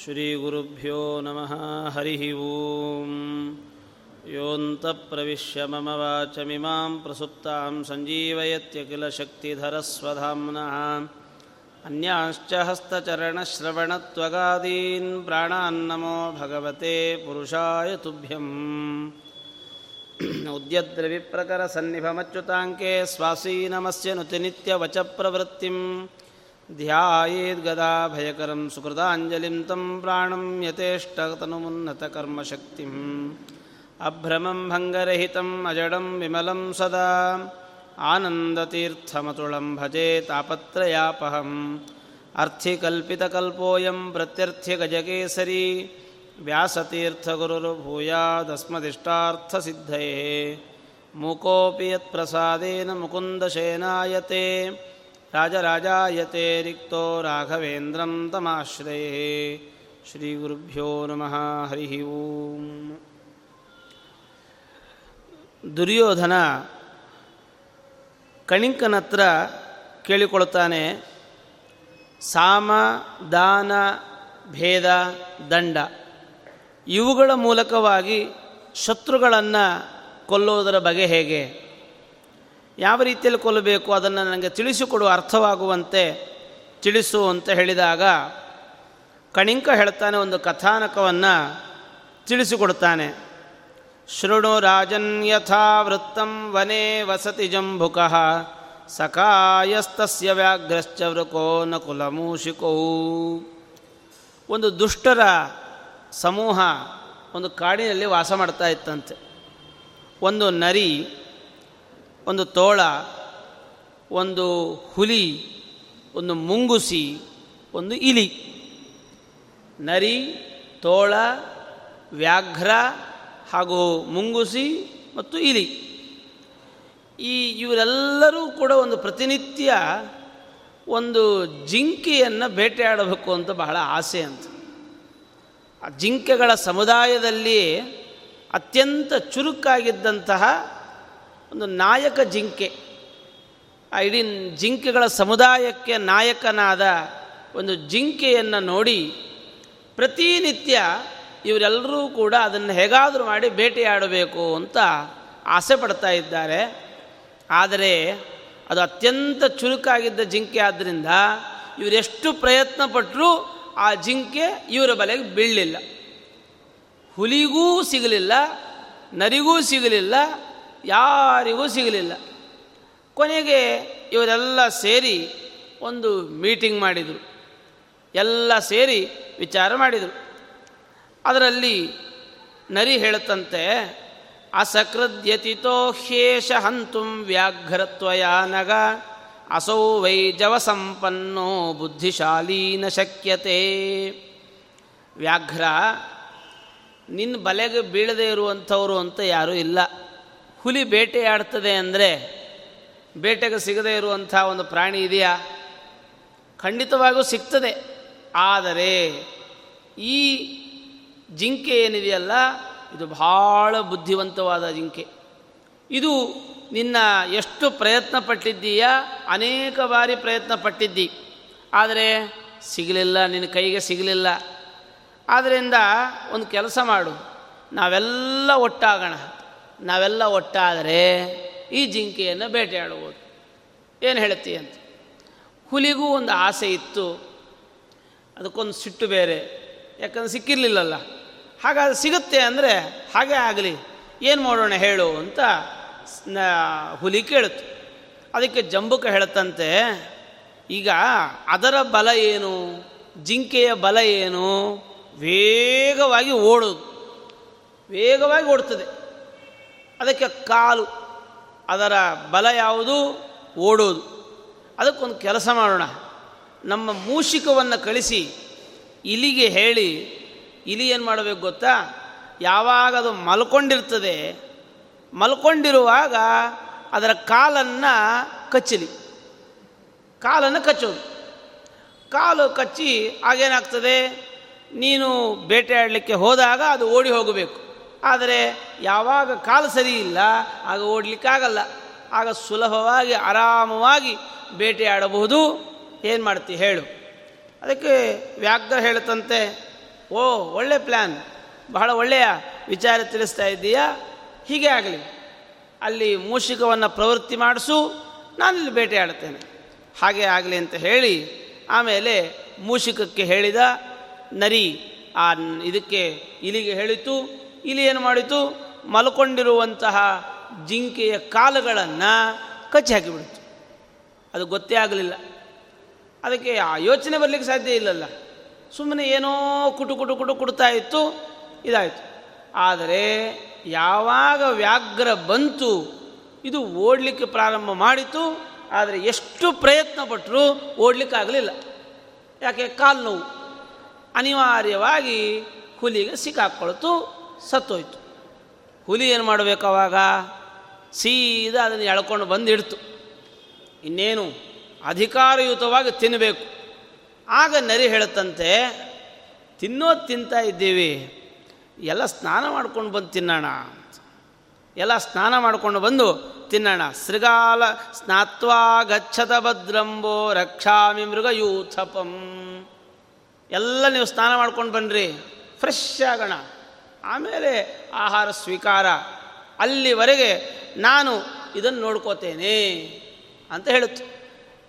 श्रीगुरुभ्यो नमः हरिः ॐ योऽन्तप्रविश्य मम वाचमिमां प्रसुप्तां सञ्जीवयत्यखिलशक्तिधरस्वधाम्नः अन्याश्च हस्तचरणश्रवणत्वगादीन् प्राणान्नमो भगवते पुरुषाय तुभ्यम् उद्यद्रविप्रकरसन्निभमच्युताङ्के स्वासीनमस्य नुतिनित्यवचप्रवृत्तिं ध्यायेद्गदाभयकरं सुकृताञ्जलिं तं प्राणं यतेष्टतनुमुन्नतकर्मशक्तिम् अभ्रमं भङ्गरहितम् अजडं विमलं सदा आनन्दतीर्थमतुलं भजे तापत्रयापहम् अर्थिकल्पितकल्पोऽयं प्रत्यर्थ्यगजकेसरी व्यासतीर्थगुरुर्भूयादस्मदिष्टार्थसिद्धये मूकोऽपि यत्प्रसादेन मुकुन्दशेनायते ರಾಜರಾಜಾಯತೆ ರಿಕ್ತೋ ರಾಘವೇಂದ್ರಂ ತಮಾಶ್ರಯೇ ಶ್ರೀಗುರುಭ್ಯೋ ನಮಃ ಹರಿ ಓಂ ದುರ್ಯೋಧನ ಕಣಿಕನತ್ರ ಕೇಳಿಕೊಳ್ತಾನೆ, ಸಾಮ, ದಾನ, ಭೇದ, ದಂಡ, ಇವುಗಳ ಮೂಲಕವಾಗಿ ಶತ್ರುಗಳನ್ನು ಕೊಲ್ಲೋದರ ಬಗೆ ಹೇಗೆ? ಯಾವ ರೀತಿಯಲ್ಲಿ ಕೊಲ್ಲಬೇಕು ಅದನ್ನು ನನಗೆ ತಿಳಿಸಿಕೊಡುವ ಅರ್ಥವಾಗುವಂತೆ ತಿಳಿಸು ಅಂತ ಹೇಳಿದಾಗ ಕಣಿಂಕ ಹೇಳ್ತಾನೆ ಒಂದು ಕಥಾನಕವನ್ನು ತಿಳಿಸಿಕೊಡ್ತಾನೆ ಶೃಣು ರಾಜನ್ ಯಥಾ ವೃತ್ತಂ ವನೇ ವಸತಿ ಜಂಬುಕ ಸಕಾಯಸ್ತಸ್ಯ ವ್ಯಾಘ್ರಶ್ಚ ವೃಕೋ ನ ಕುಲಮೂಷಿಕೋ. ಒಂದು ದುಷ್ಟರ ಸಮೂಹ ಒಂದು ಕಾಡಿನಲ್ಲಿ ವಾಸ ಮಾಡ್ತಾ ಇತ್ತಂತೆ. ಒಂದು ನರಿ ಒಂದು ತೋಳ, ಒಂದು ಹುಲಿ, ಒಂದು ಮುಂಗುಸಿ, ಒಂದು ಇಲಿ. ನರಿ, ತೋಳ, ವ್ಯಾಘ್ರ ಹಾಗೂ ಮುಂಗುಸಿ ಮತ್ತು ಇಲಿ. ಈ ಇವರೆಲ್ಲರೂ ಕೂಡ ಒಂದು ಪ್ರತಿನಿತ್ಯ ಒಂದು ಜಿಂಕೆಯನ್ನು ಬೇಟೆಯಾಡಬೇಕು ಅಂತ ಬಹಳ ಆಸೆ ಅಂತ. ಆ ಜಿಂಕೆಗಳ ಸಮುದಾಯದಲ್ಲಿ ಅತ್ಯಂತ ಚುರುಕಾಗಿದ್ದಂತಹ ಒಂದು ನಾಯಕ ಜಿಂಕೆ. ಆ ಇಡೀ ಜಿಂಕೆಗಳ ಸಮುದಾಯಕ್ಕೆ ನಾಯಕನಾದ ಒಂದು ಜಿಂಕೆಯನ್ನು ನೋಡಿ ಪ್ರತಿನಿತ್ಯ ಇವರೆಲ್ಲರೂ ಕೂಡ ಅದನ್ನು ಹೇಗಾದರೂ ಮಾಡಿ ಬೇಟೆಯಾಡಬೇಕು ಅಂತ ಆಸೆ ಪಡ್ತಾ ಇದ್ದಾರೆ. ಆದರೆ ಅದು ಅತ್ಯಂತ ಚುರುಕಾಗಿದ್ದ ಜಿಂಕೆ ಆದ್ದರಿಂದ ಇವರೆಷ್ಟು ಪ್ರಯತ್ನ ಪಟ್ಟರೂ ಆ ಜಿಂಕೆ ಇವರ ಬಲೆಗೆ ಬೀಳಲಿಲ್ಲ. ಹುಲಿಗೂ ಸಿಗಲಿಲ್ಲ, ನರಿಗೂ ಸಿಗಲಿಲ್ಲ ಯಾರಿಗೂ ಸಿಗಲಿಲ್ಲ. ಕೊನೆಗೆ ಇವರೆಲ್ಲ ಸೇರಿ ಒಂದು ಮೀಟಿಂಗ್ ಮಾಡಿದರು. ಎಲ್ಲ ಸೇರಿ ವಿಚಾರ ಮಾಡಿದರು. ಅದರಲ್ಲಿ ನರಿ ಹೇಳುತ್ತಂತೆ, ಅಸಕೃದ್ಯತಿತೋ ಹ್ಯೇಷ ಹಂತುಂ ವ್ಯಾಘ್ರತ್ವಯ ನಗ, ಅಸೌ ವೈಜವ ಜವಸಂಪನ್ನೋ ಬುದ್ಧಿಶಾಲೀನ ಶಕ್ಯತೆ. ವ್ಯಾಘ್ರ ನಿನ್ನ ಬಲೆಗೆ ಬೀಳದೇ ಇರುವಂಥವರು ಅಂತ ಯಾರೂ ಇಲ್ಲ. ಹುಲಿ ಬೇಟೆಯಾಡ್ತದೆ ಅಂದರೆ ಬೇಟೆಗೆ ಸಿಗದೇ ಇರುವಂಥ ಒಂದು ಪ್ರಾಣಿ ಇದೆಯಾ? ಖಂಡಿತವಾಗೂ ಸಿಗ್ತದೆ. ಆದರೆ ಈ ಜಿಂಕೆ ಏನಿದೆಯಲ್ಲ, ಇದು ಬಹಳ ಬುದ್ಧಿವಂತವಾದ ಜಿಂಕೆ. ಇದು ನಿನ್ನ ಎಷ್ಟು ಪ್ರಯತ್ನ ಪಟ್ಟಿದ್ದೀಯಾ? ಅನೇಕ ಬಾರಿ ಪ್ರಯತ್ನ ಪಟ್ಟಿದ್ದಿ. ಆದರೆ ಸಿಗಲಿಲ್ಲ, ನಿನ್ನ ಕೈಗೆ ಸಿಗಲಿಲ್ಲ. ಆದ್ದರಿಂದ ಒಂದು ಕೆಲಸ ಮಾಡು. ನಾವೆಲ್ಲ ಒಟ್ಟಾಗೋಣ. ನಾವೆಲ್ಲ ಒಟ್ಟಾದರೆ ಈ ಜಿಂಕೆಯನ್ನು ಬೇಟೆಯಾಡುವುದು ಏನು ಹೇಳ್ತೀಯ ಅಂತ? ಹುಲಿಗೂ ಒಂದು ಆಸೆ ಇತ್ತು. ಅದಕ್ಕೊಂದು ಸಿಟ್ಟು ಬೇರೆ. ಯಾಕಂದ್ರೆ ಸಿಕ್ಕಿರಲಿಲ್ಲಲ್ಲ. ಹಾಗಾದ್ರೆ ಸಿಗುತ್ತೆ ಅಂದರೆ ಹಾಗೆ ಆಗಲಿ. ಏನು ಮಾಡೋಣ ಹೇಳು ಅಂತ ಹುಲಿ ಕೇಳಿತು ಅದಕ್ಕೆ ಜಂಬುಕ ಹೇಳುತ್ತಂತೆ, ಈಗ ಅದರ ಬಲ ಏನು? ಜಿಂಕೆಯ ಬಲ ಏನು? ವೇಗವಾಗಿ ಓಡೋದು. ವೇಗವಾಗಿ ಓಡ್ತದೆ ಅದಕ್ಕೆ ಕಾಲು, ಅದರ ಬಲ ಯಾವುದು? ಓಡೋದು. ಅದಕ್ಕೊಂದು ಕೆಲಸ ಮಾಡೋಣ. ನಮ್ಮ ಮೂಷಿಕವನ್ನು ಕಳಿಸಿ, ಇಲಿಗೆ ಹೇಳಿ, ಇಲಿ ಏನು ಮಾಡಬೇಕು ಗೊತ್ತಾ? ಯಾವಾಗ ಅದು ಮಲ್ಕೊಂಡಿರ್ತದೆ, ಮಲ್ಕೊಂಡಿರುವಾಗ ಅದರ ಕಾಲನ್ನು ಕಚ್ಚಲಿ. ಕಾಲನ್ನು ಕಚ್ಚೋದು. ಕಾಲು ಕಚ್ಚಿ ಆಗೇನಾಗ್ತದೆ ನೀನು ಬೇಟೆಯಾಡಲಿಕ್ಕೆ ಹೋದಾಗ ಅದು ಓಡಿ ಹೋಗಬೇಕು. ಆದರೆ ಯಾವಾಗ ಕಾಲು ಸರಿ ಇಲ್ಲ, ಆಗ ಓಡಲಿಕ್ಕಾಗಲ್ಲ. ಆಗ ಸುಲಭವಾಗಿ, ಆರಾಮವಾಗಿ ಬೇಟೆಯಾಡಬಹುದು ಏನು ಮಾಡ್ತಿ ಹೇಳು. ಅದಕ್ಕೆ ವ್ಯಾಘ್ರ ಹೇಳುತ್ತಂತೆ, ಓ, ಒಳ್ಳೆ ಪ್ಲ್ಯಾನ್ ಬಹಳ ಒಳ್ಳೆಯ ವಿಚಾರ ತಿಳಿಸ್ತಾ ಇದ್ದೀಯಾ? ಹೀಗೆ ಆಗಲಿ. ಅಲ್ಲಿ ಮೂಷಿಕವನ್ನು ಪ್ರವೃತ್ತಿ ಮಾಡಿಸು, ನಾನಿಲ್ಲಿ ಬೇಟೆಯಾಡುತ್ತೇನೆ ಹಾಗೆ ಆಗಲಿ ಅಂತ ಹೇಳಿ, ಆಮೇಲೆ ಮೂಷಿಕಕ್ಕೆ ಹೇಳಿದ, ನರಿ, ಆ, ಇದಕ್ಕೆ ಇಲಿಗೆ ಹೇಳಿತು. ಇಲಿ ಏನು ಮಾಡಿತು? ಮಲ್ಕೊಂಡಿರುವಂತಹ ಜಿಂಕೆಯ ಕಾಲುಗಳನ್ನು ಕಚ್ಚಿ ಹಾಕಿಬಿಡ್ತು. ಅದು ಗೊತ್ತೇ ಆಗಲಿಲ್ಲ. ಅದಕ್ಕೆ ಆ ಯೋಚನೆ ಬರಲಿಕ್ಕೆ ಸಾಧ್ಯ ಇಲ್ಲಲ್ಲ. ಸುಮ್ಮನೆ ಏನೋ ಕುಟು ಕುಟು ಕುಟು ಕುಡ್ತಾ ಇತ್ತು, ಇದಾಯಿತು. ಆದರೆ ಯಾವಾಗ ವ್ಯಾಘ್ರ ಬಂತು, ಇದು ಓಡಲಿಕ್ಕೆ ಪ್ರಾರಂಭ ಮಾಡಿತು, ಆದರೆ ಎಷ್ಟು ಪ್ರಯತ್ನ ಪಟ್ಟರೂ ಓಡಲಿಕ್ಕಾಗಲಿಲ್ಲ ಯಾಕೆ? ಕಾಲು ನೋವು ಅನಿವಾರ್ಯವಾಗಿ ಹುಲಿಗೆ ಸಿಕ್ಕಾಕೊಳ್ತು ಸತ್ತೋಯ್ತು. ಹುಲಿ ಏನು ಮಾಡಬೇಕು ಅವಾಗ? ಸೀದಾ ಅದನ್ನು ಎಳ್ಕೊಂಡು ಬಂದಿಡ್ತು. ಇನ್ನೇನು? ಅಧಿಕಾರಯುತವಾಗಿ ತಿನ್ನಬೇಕು ಆಗ ನರಿ ಹೇಳುತ್ತಂತೆ ತಿನ್ನೋದು ತಿಂತಾ ಇದ್ದೀವಿ. ಎಲ್ಲ ಸ್ನಾನ ಮಾಡ್ಕೊಂಡು ಬಂದು ತಿನ್ನೋಣ ಎಲ್ಲ ಸ್ನಾನ ಮಾಡಿಕೊಂಡು ಬಂದು ತಿನ್ನೋಣ. ಶೃಗಾಲ ಸ್ನಾತ್ವಾ ಗಚ್ಚತ ಭದ್ರಂಬೋ ರಕ್ಷಾಮಿ ಮೃಗಯೂಥಪಂ. ಎಲ್ಲ ನೀವು ಸ್ನಾನ ಮಾಡ್ಕೊಂಡು ಬನ್ನಿರಿ ಫ್ರೆಶ್ ಆಗೋಣ. ಆಮೇಲೆ ಆಹಾರ ಸ್ವೀಕಾರ. ಅಲ್ಲಿವರೆಗೆ ನಾನು ಇದನ್ನು ನೋಡ್ಕೋತೇನೆ ಅಂತ ಹೇಳುತ್ತೆ.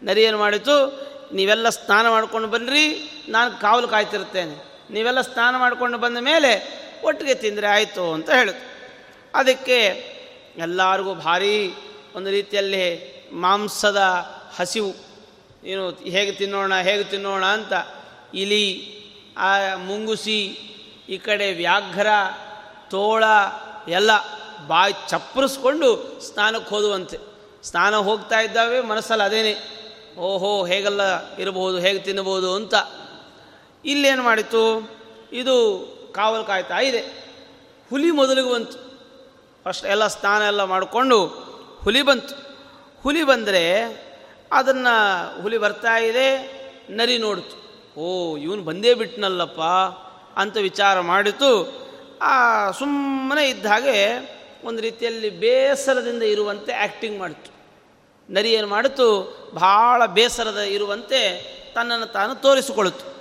ನರಿ ಏನು ಮಾಡಿತು? ನೀವೆಲ್ಲ ಸ್ನಾನ ಮಾಡ್ಕೊಂಡು ಬನ್ನಿರಿ, ನಾನು ಕಾವಲು ಕಾಯ್ತಿರ್ತೇನೆ ನೀವೆಲ್ಲ ಸ್ನಾನ ಮಾಡಿಕೊಂಡು ಬಂದ ಮೇಲೆ ಒಟ್ಟಿಗೆ ತಿಂದರೆ ಆಯಿತು ಅಂತ ಹೇಳಿತು ಅದಕ್ಕೆ ಎಲ್ಲರಿಗೂ ಭಾರಿ ಒಂದು ರೀತಿಯಲ್ಲಿ ಮಾಂಸದ ಹಸಿವು. ಏನು, ಹೇಗೆ ತಿನ್ನೋಣ ಹೇಗೆ ತಿನ್ನೋಣ ಅಂತ ಇಲಿ, ಆ, ಮುಂಗುಸಿ ಈ ಕಡೆ ವ್ಯಾಘ್ರ, ತೋಳ ಎಲ್ಲ ಬಾಯಿ ಚಪ್ಪರಿಸ್ಕೊಂಡು ಸ್ನಾನಕ್ಕೆ ಹೋದುವಂತೆ. ಸ್ನಾನ ಹೋಗ್ತಾ ಇದ್ದಾವೆ, ಮನಸ್ಸಲ್ಲಿ ಅದೇನೆ, ಓಹೋ, ಹೇಗೆಲ್ಲ ಇರಬಹುದು, ಹೇಗೆ ತಿನ್ನಬಹುದು ಅಂತ. ಇಲ್ಲೇನು ಮಾಡಿತು ಇದು ಕಾವಲು ಕಾಯ್ತಾ ಇದೆ. ಹುಲಿ ಮೊದಲಿಗೆ ಬಂತು. ಫಸ್ಟ್ ಎಲ್ಲ ಸ್ನಾನ ಎಲ್ಲ ಮಾಡಿಕೊಂಡು ಹುಲಿ ಬಂತು. ಹುಲಿ ಬಂದರೆ ಅದನ್ನು ಹುಲಿ ಬರ್ತಾ ಇದೆ, ನರಿ ನೋಡ್ತು. ಓ, ಇವನು ಬಂದೇ ಬಿಟ್ಟನಲ್ಲಪ್ಪ ಅಂತ ವಿಚಾರ ಮಾಡಿತು. ಆ ಸುಮ್ಮನೆ ಇದ್ದ ಹಾಗೆ ಒಂದು ರೀತಿಯಲ್ಲಿ ಬೇಸರದಿಂದ ಇರುವಂತೆ ಆ್ಯಕ್ಟಿಂಗ್ ಮಾಡಿತು. ನರಿ ಏನು ಮಾಡಿತು? ಭಾಳ ಬೇಸರದ ಇರುವಂತೆ ತನ್ನನ್ನು ತಾನು ತೋರಿಸಿಕೊಳ್ಳಿತು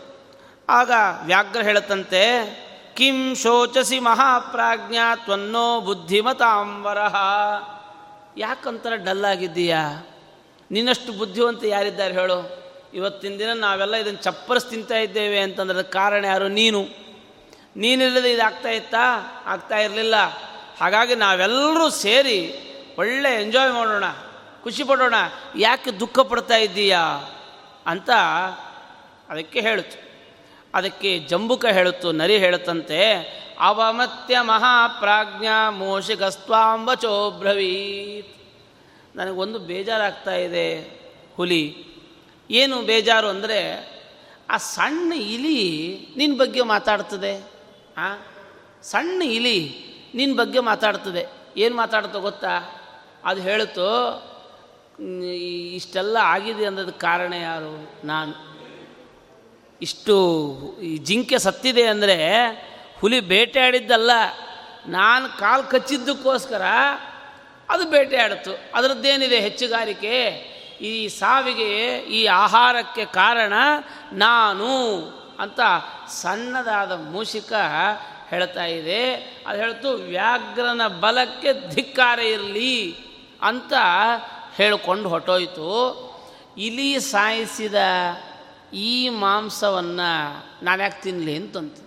ಆಗ ವ್ಯಾಘ್ರ ಹೇಳುತ್ತಂತೆ, ಕಿಂ ಶೋಚಸಿ ಮಹಾಪ್ರಾಜ್ಞಾ ತ್ವನ್ನೋ ಬುದ್ಧಿಮತಾಂಬರಹ ಯಾಕಂತರ ಡಲ್ಲಾಗಿದ್ದೀಯಾ? ನಿನ್ನಷ್ಟು ಬುದ್ಧಿವಂತ ಯಾರಿದ್ದಾರೆ ಹೇಳು. ಇವತ್ತಿನ ದಿನ ನಾವೆಲ್ಲ ಇದನ್ನು ಚಪ್ಪರಿಸಿ ತಿಂತಾ ಇದ್ದೇವೆ ಅಂತಂದ್ರೆ ಕಾರಣ ಯಾರು? ನೀನು. ನೀನಿಲ್ಲದೆ ಇದಾಗ್ತಾ ಇತ್ತಾ? ಆಗ್ತಾ ಇರಲಿಲ್ಲ. ಹಾಗಾಗಿ ನಾವೆಲ್ಲರೂ ಸೇರಿ ಒಳ್ಳೆ ಎಂಜಾಯ್ ಮಾಡೋಣ, ಖುಷಿ ಪಡೋಣ. ಯಾಕೆ ದುಃಖ ಪಡ್ತಾ ಇದ್ದೀಯಾ? ಅಂತ ಅದಕ್ಕೆ ಹೇಳುತ್ತೆ. ಅದಕ್ಕೆ ಜಂಬುಕ ಹೇಳುತ್ತು, ನರಿ ಹೇಳುತ್ತಂತೆ, ಅವಮತ್ಯ ಮಹಾಪ್ರಾಜ್ಞ ಮೋಷಿಗಸ್ತ್ವಾಂಬಚೋಬ್ರವೀತ್ ನನಗೊಂದು ಬೇಜಾರಾಗ್ತಾ ಇದೆ ಹುಲಿ. ಏನು ಬೇಜಾರು ಅಂದರೆ ಆ ಸಣ್ಣ ಇಲಿ ನಿನ್ನ ಬಗ್ಗೆ ಮಾತಾಡ್ತದೆ. ಆ? ಸಣ್ಣ ಇಲಿ ನಿನ್ನ ಬಗ್ಗೆ ಮಾತಾಡ್ತದೆ. ಏನು ಮಾತಾಡ್ತೋ ಗೊತ್ತಾ? ಅದು ಹೇಳ್ತು ಇಷ್ಟೆಲ್ಲ ಆಗಿದೆ ಅನ್ನೋದಕ್ಕೆ ಕಾರಣ ಯಾರು? ನಾನು. ಇಷ್ಟು ಈ ಜಿಂಕೆ ಸತ್ತಿದೆ ಅಂದರೆ ಹುಲಿ ಬೇಟೆಯಾಡಿದ್ದಲ್ಲ ನಾನು ಕಾಲು ಕಚ್ಚಿದ್ದಕ್ಕೋಸ್ಕರ ಅದು ಬೇಟೆಯಾಡಿತು ಅದರದ್ದೇನಿದೆ ಹೆಚ್ಚುಗಾರಿಕೆ? ಈ ಸಾವಿಗೆ ಈ ಆಹಾರಕ್ಕೆ ಕಾರಣ ನಾನು ಅಂತ ಸಣ್ಣದಾದ ಮೂಷಿಕ ಹೇಳ್ತಾ ಇದೆ. ಅದು ಹೇಳ್ತು, ವ್ಯಾಘ್ರನ ಬಲಕ್ಕೆ ಧಿಕ್ಕಾರ ಇರಲಿ ಅಂತ ಹೇಳಿಕೊಂಡು ಹೊಟ್ಟೋಯ್ತು ಇಲಿ ಸಾಯಿಸಿದ ಈ ಮಾಂಸವನ್ನು ನಾನು ಯಾಕೆ ತಿನ್ನಲಿ ಅಂತಂತ.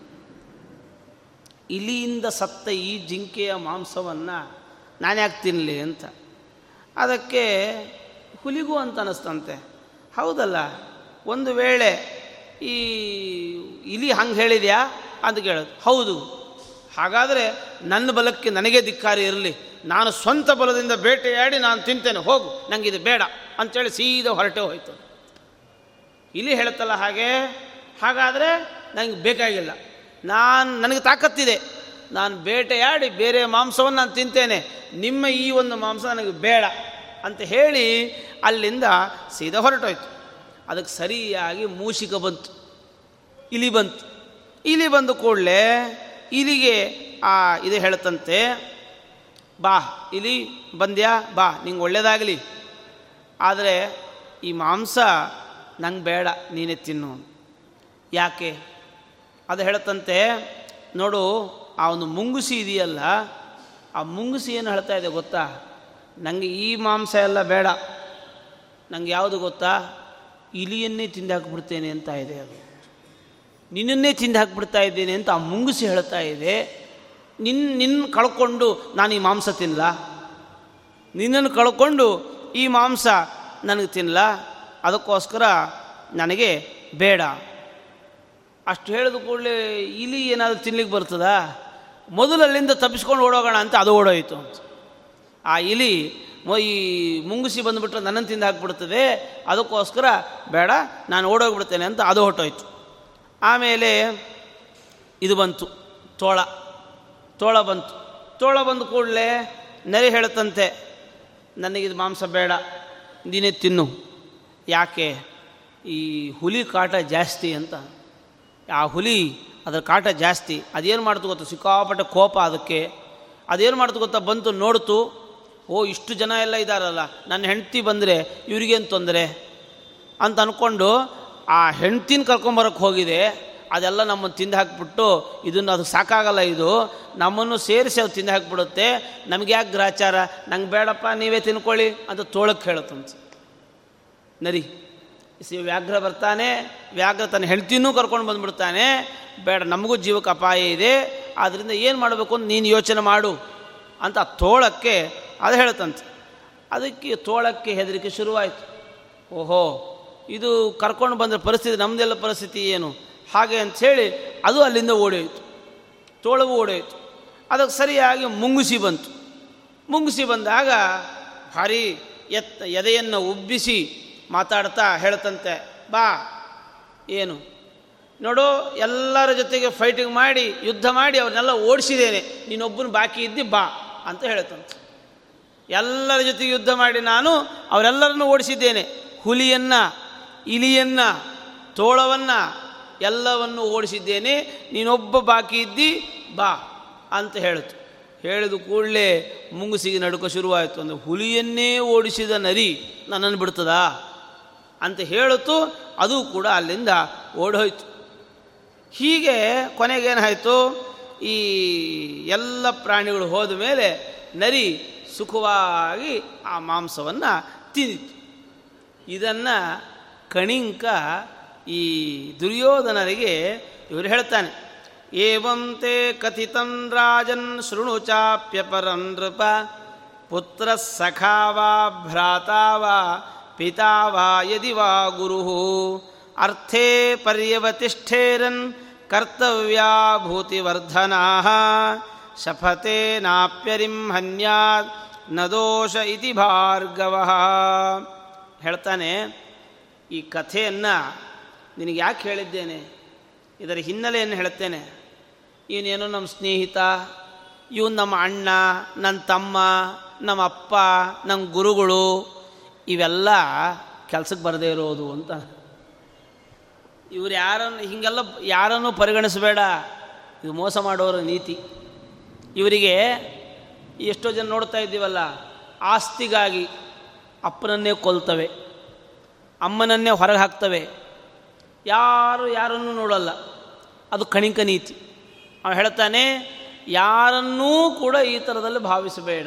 ಇಲಿಯಿಂದ ಸತ್ತ ಈ ಜಿಂಕೆಯ ಮಾಂಸವನ್ನು ನಾನು ಯಾಕೆ ತಿನ್ನಲಿ ಅಂತ. ಅದಕ್ಕೆ ಹುಲಿಗೂ ಅಂತ ಅನ್ನಿಸ್ತಂತೆ ಹೌದಲ್ಲ? ಒಂದು ವೇಳೆ ಈ ಇಲಿ ಹಂಗೆ ಹೇಳಿದ್ಯಾ ಅಂತ ಕೇಳೋದು. ಹೌದು. ಹಾಗಾದರೆ ನನ್ನ ಬಲಕ್ಕೆ ನನಗೆ ಧಿಕ್ಕಾರಿ ಇರಲಿ. ನಾನು ಸ್ವಂತ ಬಲದಿಂದ ಬೇಟೆಯಾಡಿ ನಾನು ತಿಂತೇನೆ. ಹೋಗು. ನನಗೆ ಇದು ಬೇಡ ಅಂಥೇಳಿ ಸೀದಾ ಹೊರಟೆ ಹೋಯ್ತು. ಇಲ್ಲಿ ಹೇಳುತ್ತಲ್ಲ ಹಾಗೆ? ಹಾಗಾದರೆ ನನಗೆ ಬೇಕಾಗಿಲ್ಲ. ನಾನು, ನನಗೆ ತಾಕತ್ತಿದೆ. ನಾನು ಬೇಟೆಯಾಡಿ ಬೇರೆ ಮಾಂಸವನ್ನು ನಾನು ತಿಂತೇನೆ. ನಿಮ್ಮ ಈ ಒಂದು ಮಾಂಸ ನನಗೆ ಬೇಡ ಅಂತ ಹೇಳಿ ಅಲ್ಲಿಂದ ಸೀದಾ ಹೊರಟೋಯ್ತು. ಅದಕ್ಕೆ ಸರಿಯಾಗಿ ಮೂಷಿಕ ಬಂತು. ಇಲಿ ಬಂತು. ಇಲಿ ಬಂದ ಕೂಡಲೇ ಇಲಿಗೆ ಆ ಇದು ಹೇಳ್ತಂತೆ ಬಾ, ಇಲಿ ಬಂದ್ಯಾ? ಬಾ, ನಿಂಗೆ ಒಳ್ಳೇದಾಗಲಿ. ಆದರೆ ಈ ಮಾಂಸ ನಂಗೆ ಬೇಡ, ನೀನೇ ತಿನ್ನು ಯಾಕೆ? ಅದು ಹೇಳ್ತಂತೆ ನೋಡು, ಆ ಒಂದು ಮುಂಗುಸಿ ಇದೆಯಲ್ಲ, ಆ ಮುಂಗುಸಿ ಏನು ಹೇಳ್ತಾ ಇದೆ ಗೊತ್ತಾ? ನನಗೆ ಈ ಮಾಂಸ ಎಲ್ಲ ಬೇಡ. ನನಗೆ ಯಾವುದು ಗೊತ್ತಾ? ಇಲಿಯನ್ನೇ ತಿಂದು ಹಾಕಿಬಿಡ್ತೇನೆ ಅಂತ ಇದೆ ಅದು. ನಿನ್ನನ್ನೇ ತಿಂದು ಹಾಕಿಬಿಡ್ತಾ ಇದ್ದೇನೆ ಅಂತ ಆ ಮುಂಗುಸಿ ಹೇಳ್ತಾ ಇದೆ. ನಿನ್ನ ನಿನ್ನ ಕಳ್ಕೊಂಡು ನಾನು ಈ ಮಾಂಸ ತಿನ್ನಲ ನಿನ್ನನ್ನು ಕಳ್ಕೊಂಡು ಈ ಮಾಂಸ ನನಗೆ ತಿನ್ನಲ ಅದಕ್ಕೋಸ್ಕರ ನನಗೆ ಬೇಡ. ಅಷ್ಟು ಹೇಳಿದ ಕೂಡಲೇ ಇಲಿ ಏನಾದರೂ ತಿನ್ಲಿಕ್ಕೆ ಬರ್ತದಾ? ಮೊದಲು ಅಲ್ಲಿಂದ ತಪ್ಪಿಸ್ಕೊಂಡು ಓಡೋಗೋಣ ಅಂತ ಅದು ಓಡೋಯಿತು ಆ ಇಲಿ ಈ ಮುಂಗುಸಿ ಬಂದುಬಿಟ್ರೆ ನನ್ನನ್ನು ತಿಂದು ಹಾಕ್ಬಿಡ್ತದೆ, ಅದಕ್ಕೋಸ್ಕರ ಬೇಡ, ನಾನು ಓಡೋಗ್ಬಿಡ್ತೇನೆ ಅಂತ ಅದು ಹೊಟ್ಟೋಯ್ತು. ಆಮೇಲೆ ಇದು ಬಂತು, ತೋಳ ತೋಳ ಬಂತು. ತೋಳ ಬಂದ ಕೂಡಲೇ ನರಿ ಹೇಳುತ್ತಂತೆ ನನಗಿದು ಮಾಂಸ ಬೇಡ, ನೀನೇ ತಿನ್ನು. ಯಾಕೆ? ಈ ಹುಲಿ ಕಾಟ ಜಾಸ್ತಿ ಅಂತ. ಆ ಹುಲಿ, ಅದರ ಕಾಟ ಜಾಸ್ತಿ. ಅದೇನು ಮಾಡ್ತು ಗೊತ್ತಾ? ಸಿಕ್ಕಾಪಟ್ಟೆ ಕೋಪ ಅದಕ್ಕೆ. ಅದೇನು ಮಾಡ್ತು ಗೊತ್ತಾ? ಬಂತು, ನೋಡ್ತು. ಓ, ಇಷ್ಟು ಜನ ಎಲ್ಲ ಇದ್ದಾರಲ್ಲ ನನ್ನ ಹೆಂಡ್ತಿ ಬಂದರೆ ಇವ್ರಿಗೇನು ತೊಂದರೆ? ಅಂತ ಅಂದ್ಕೊಂಡು ಆ ಹೆಂಡ್ತಿನ ಕರ್ಕೊಂಬರಕ್ಕೆ ಹೋಗಿದೆ. ಅದೆಲ್ಲ ನಮ್ಮನ್ನು ತಿಂದು ಹಾಕಿಬಿಟ್ಟು ಇದನ್ನು ಅದು ಸಾಕಾಗಲ್ಲ ಇದು. ನಮ್ಮನ್ನು ಸೇರಿಸಿ ಅದು ತಿಂದು ಹಾಕಿಬಿಡುತ್ತೆ. ನಮಗೆ ಯಾಕೆ ಗ್ರಾಚಾರ? ನಂಗೆ ಬೇಡಪ್ಪ, ನೀವೇ ತಿನ್ಕೊಳ್ಳಿ ಅಂತ ತೋಳಕ್ಕೆ ಹೇಳುತ್ತಂತ ನರಿ ಸಿ ವ್ಯಾಘ್ರ ಬರ್ತಾನೆ, ವ್ಯಾಘ್ರ ತನ್ನ ಹೆಂಡ್ತಿನೂ ಕರ್ಕೊಂಡು ಬಂದ್ಬಿಡ್ತಾನೆ. ಬೇಡ, ನಮಗೂ ಜೀವಕ್ಕೆ ಅಪಾಯ ಇದೆ. ಆದ್ದರಿಂದ ಏನು ಮಾಡಬೇಕು ಅಂತ ನೀನು ಯೋಚನೆ ಮಾಡು ಅಂತ ತೋಳಕ್ಕೆ ಅದು ಹೇಳ್ತಂತೆ ಅದಕ್ಕೆ ತೋಳಕ್ಕೆ ಹೆದರಿಕೆ ಶುರುವಾಯಿತು. ಓಹೋ, ಇದು ಕರ್ಕೊಂಡು ಬಂದ ಪರಿಸ್ಥಿತಿ ನಮ್ಮದೆಲ್ಲ ಪರಿಸ್ಥಿತಿ ಏನು? ಹಾಗೆ ಅಂಥೇಳಿ ಅದು ಅಲ್ಲಿಂದ ಓಡೋಯಿತು. ತೋಳವು ಓಡೋಯಿತು. ಅದಕ್ಕೆ ಸರಿಯಾಗಿ ಮುಂಗುಸಿ ಬಂತು. ಮುಂಗುಸಿ ಬಂದಾಗ ಭಾರಿ ಎತ್ತ, ಎದೆಯನ್ನು ಉಬ್ಬಿಸಿ ಮಾತಾಡ್ತಾ ಹೇಳ್ತಂತೆ ಬಾ. ಏನು? ನೋಡು, ಎಲ್ಲರ ಜೊತೆಗೆ ಫೈಟಿಂಗ್ ಮಾಡಿ, ಯುದ್ಧ ಮಾಡಿ, ಅವ್ರನ್ನೆಲ್ಲ ಓಡಿಸಿದ್ದೇನೆ. ನೀನೊಬ್ಬನು ಬಾಕಿ ಇದ್ದಿ ಬಾ ಅಂತ ಹೇಳ್ತಂತೆ ಎಲ್ಲರ ಜೊತೆ ಯುದ್ಧ ಮಾಡಿ ನಾನು ಅವರೆಲ್ಲರನ್ನು ಓಡಿಸಿದ್ದೇನೆ. ಹುಲಿಯನ್ನು, ಇಲಿಯನ್ನು, ತೋಳವನ್ನು ಎಲ್ಲವನ್ನು ಓಡಿಸಿದ್ದೇನೆ. ನೀನೊಬ್ಬ ಬಾಕಿ ಇದ್ದಿ, ಬಾ ಅಂತ ಹೇಳಿತು ಹೇಳಿದ ಕೂಡಲೇ ಮುಂಗುಸಿಗೆ ನಡುಕ ಶುರುವಾಯಿತು. ಅಂದರೆ ಹುಲಿಯನ್ನೇ ಓಡಿಸಿದ ನರಿ ನನ್ನನ್ನು ಬಿಡ್ತದ ಅಂತ ಹೇಳುತ್ತು. ಅದು ಕೂಡ ಅಲ್ಲಿಂದ ಓಡೋಯ್ತು. ಹೀಗೆ ಕೊನೆಗೇನಾಯಿತು? ಈ ಎಲ್ಲ ಪ್ರಾಣಿಗಳು ಹೋದ ಮೇಲೆ ನರಿ ಸುಖವಾಗಿ ಆ ಮಾಂಸವನ್ನು ತಿಂದಿತ್ತು. ಇದನ್ನು ಕಣಿಂಕ ಈ ದುರ್ಯೋಧನರಿಗೆ ಇವರು ಹೇಳ್ತಾನೆ ಏವಂತೆ ಕಥಿತಂ ರಾಜನ್ ಶೃಣು ಚಾಪ್ಯಪರಂ ನೃಪ, ಪುತ್ರ ಸಖಾ ವಾ ಭ್ರಾತಾ ವಾ ಪಿತಾ ವಾ ಯದಿ ವಾ ಗುರು ಅರ್ಥೇ ಪರ್ಯವತಿಷ್ಠೇರನ್ ಕರ್ತವ್ಯಾ ಭೂತಿವರ್ಧನಾ, ಶಪಥೆ ನಾಪ್ಯರಿಂ ಹನ್ಯಾತ್ ನ ದೋಷ ಇತಿ ಭಾರ್ಗವ. ಹೇಳ್ತಾನೆ, ಈ ಕಥೆಯನ್ನು ನಿನಗೆ ಯಾಕೆ ಹೇಳಿದ್ದೇನೆ? ಇದರ ಹಿನ್ನೆಲೆಯನ್ನು ಹೇಳುತ್ತೇನೆ ಇವನೇನು ನಮ್ಮ ಸ್ನೇಹಿತ, ಇವನು ನಮ್ಮ ಅಣ್ಣ, ನನ್ನ ತಮ್ಮ, ನಮ್ಮ ಅಪ್ಪ, ನಮ್ಮ ಗುರುಗಳು, ಇವೆಲ್ಲ ಕೆಲಸಕ್ಕೆ ಬರದೇ ಇರೋದು ಅಂತ. ಇವ್ರು ಯಾರನ್ನು, ಹೀಗೆಲ್ಲ ಯಾರನ್ನು ಪರಿಗಣಿಸಬೇಡ. ಇದು ಮೋಸ ಮಾಡೋರ ನೀತಿ. ಇವರಿಗೆ ಎಷ್ಟೋ ಜನ ನೋಡ್ತಾ ಇದ್ದೀವಲ್ಲ, ಆಸ್ತಿಗಾಗಿ ಅಪ್ಪನನ್ನೇ ಕೊಲ್ತವೆ, ಅಮ್ಮನನ್ನೇ ಹೊರಗೆ ಹಾಕ್ತವೆ. ಯಾರು ಯಾರನ್ನೂ ನೋಡಲ್ಲ. ಅದು ಕಣಿಕ ನೀತಿ. ಅವನು ಹೇಳ್ತಾನೆ, ಯಾರನ್ನೂ ಕೂಡ ಈ ಥರದಲ್ಲಿ ಭಾವಿಸಬೇಡ.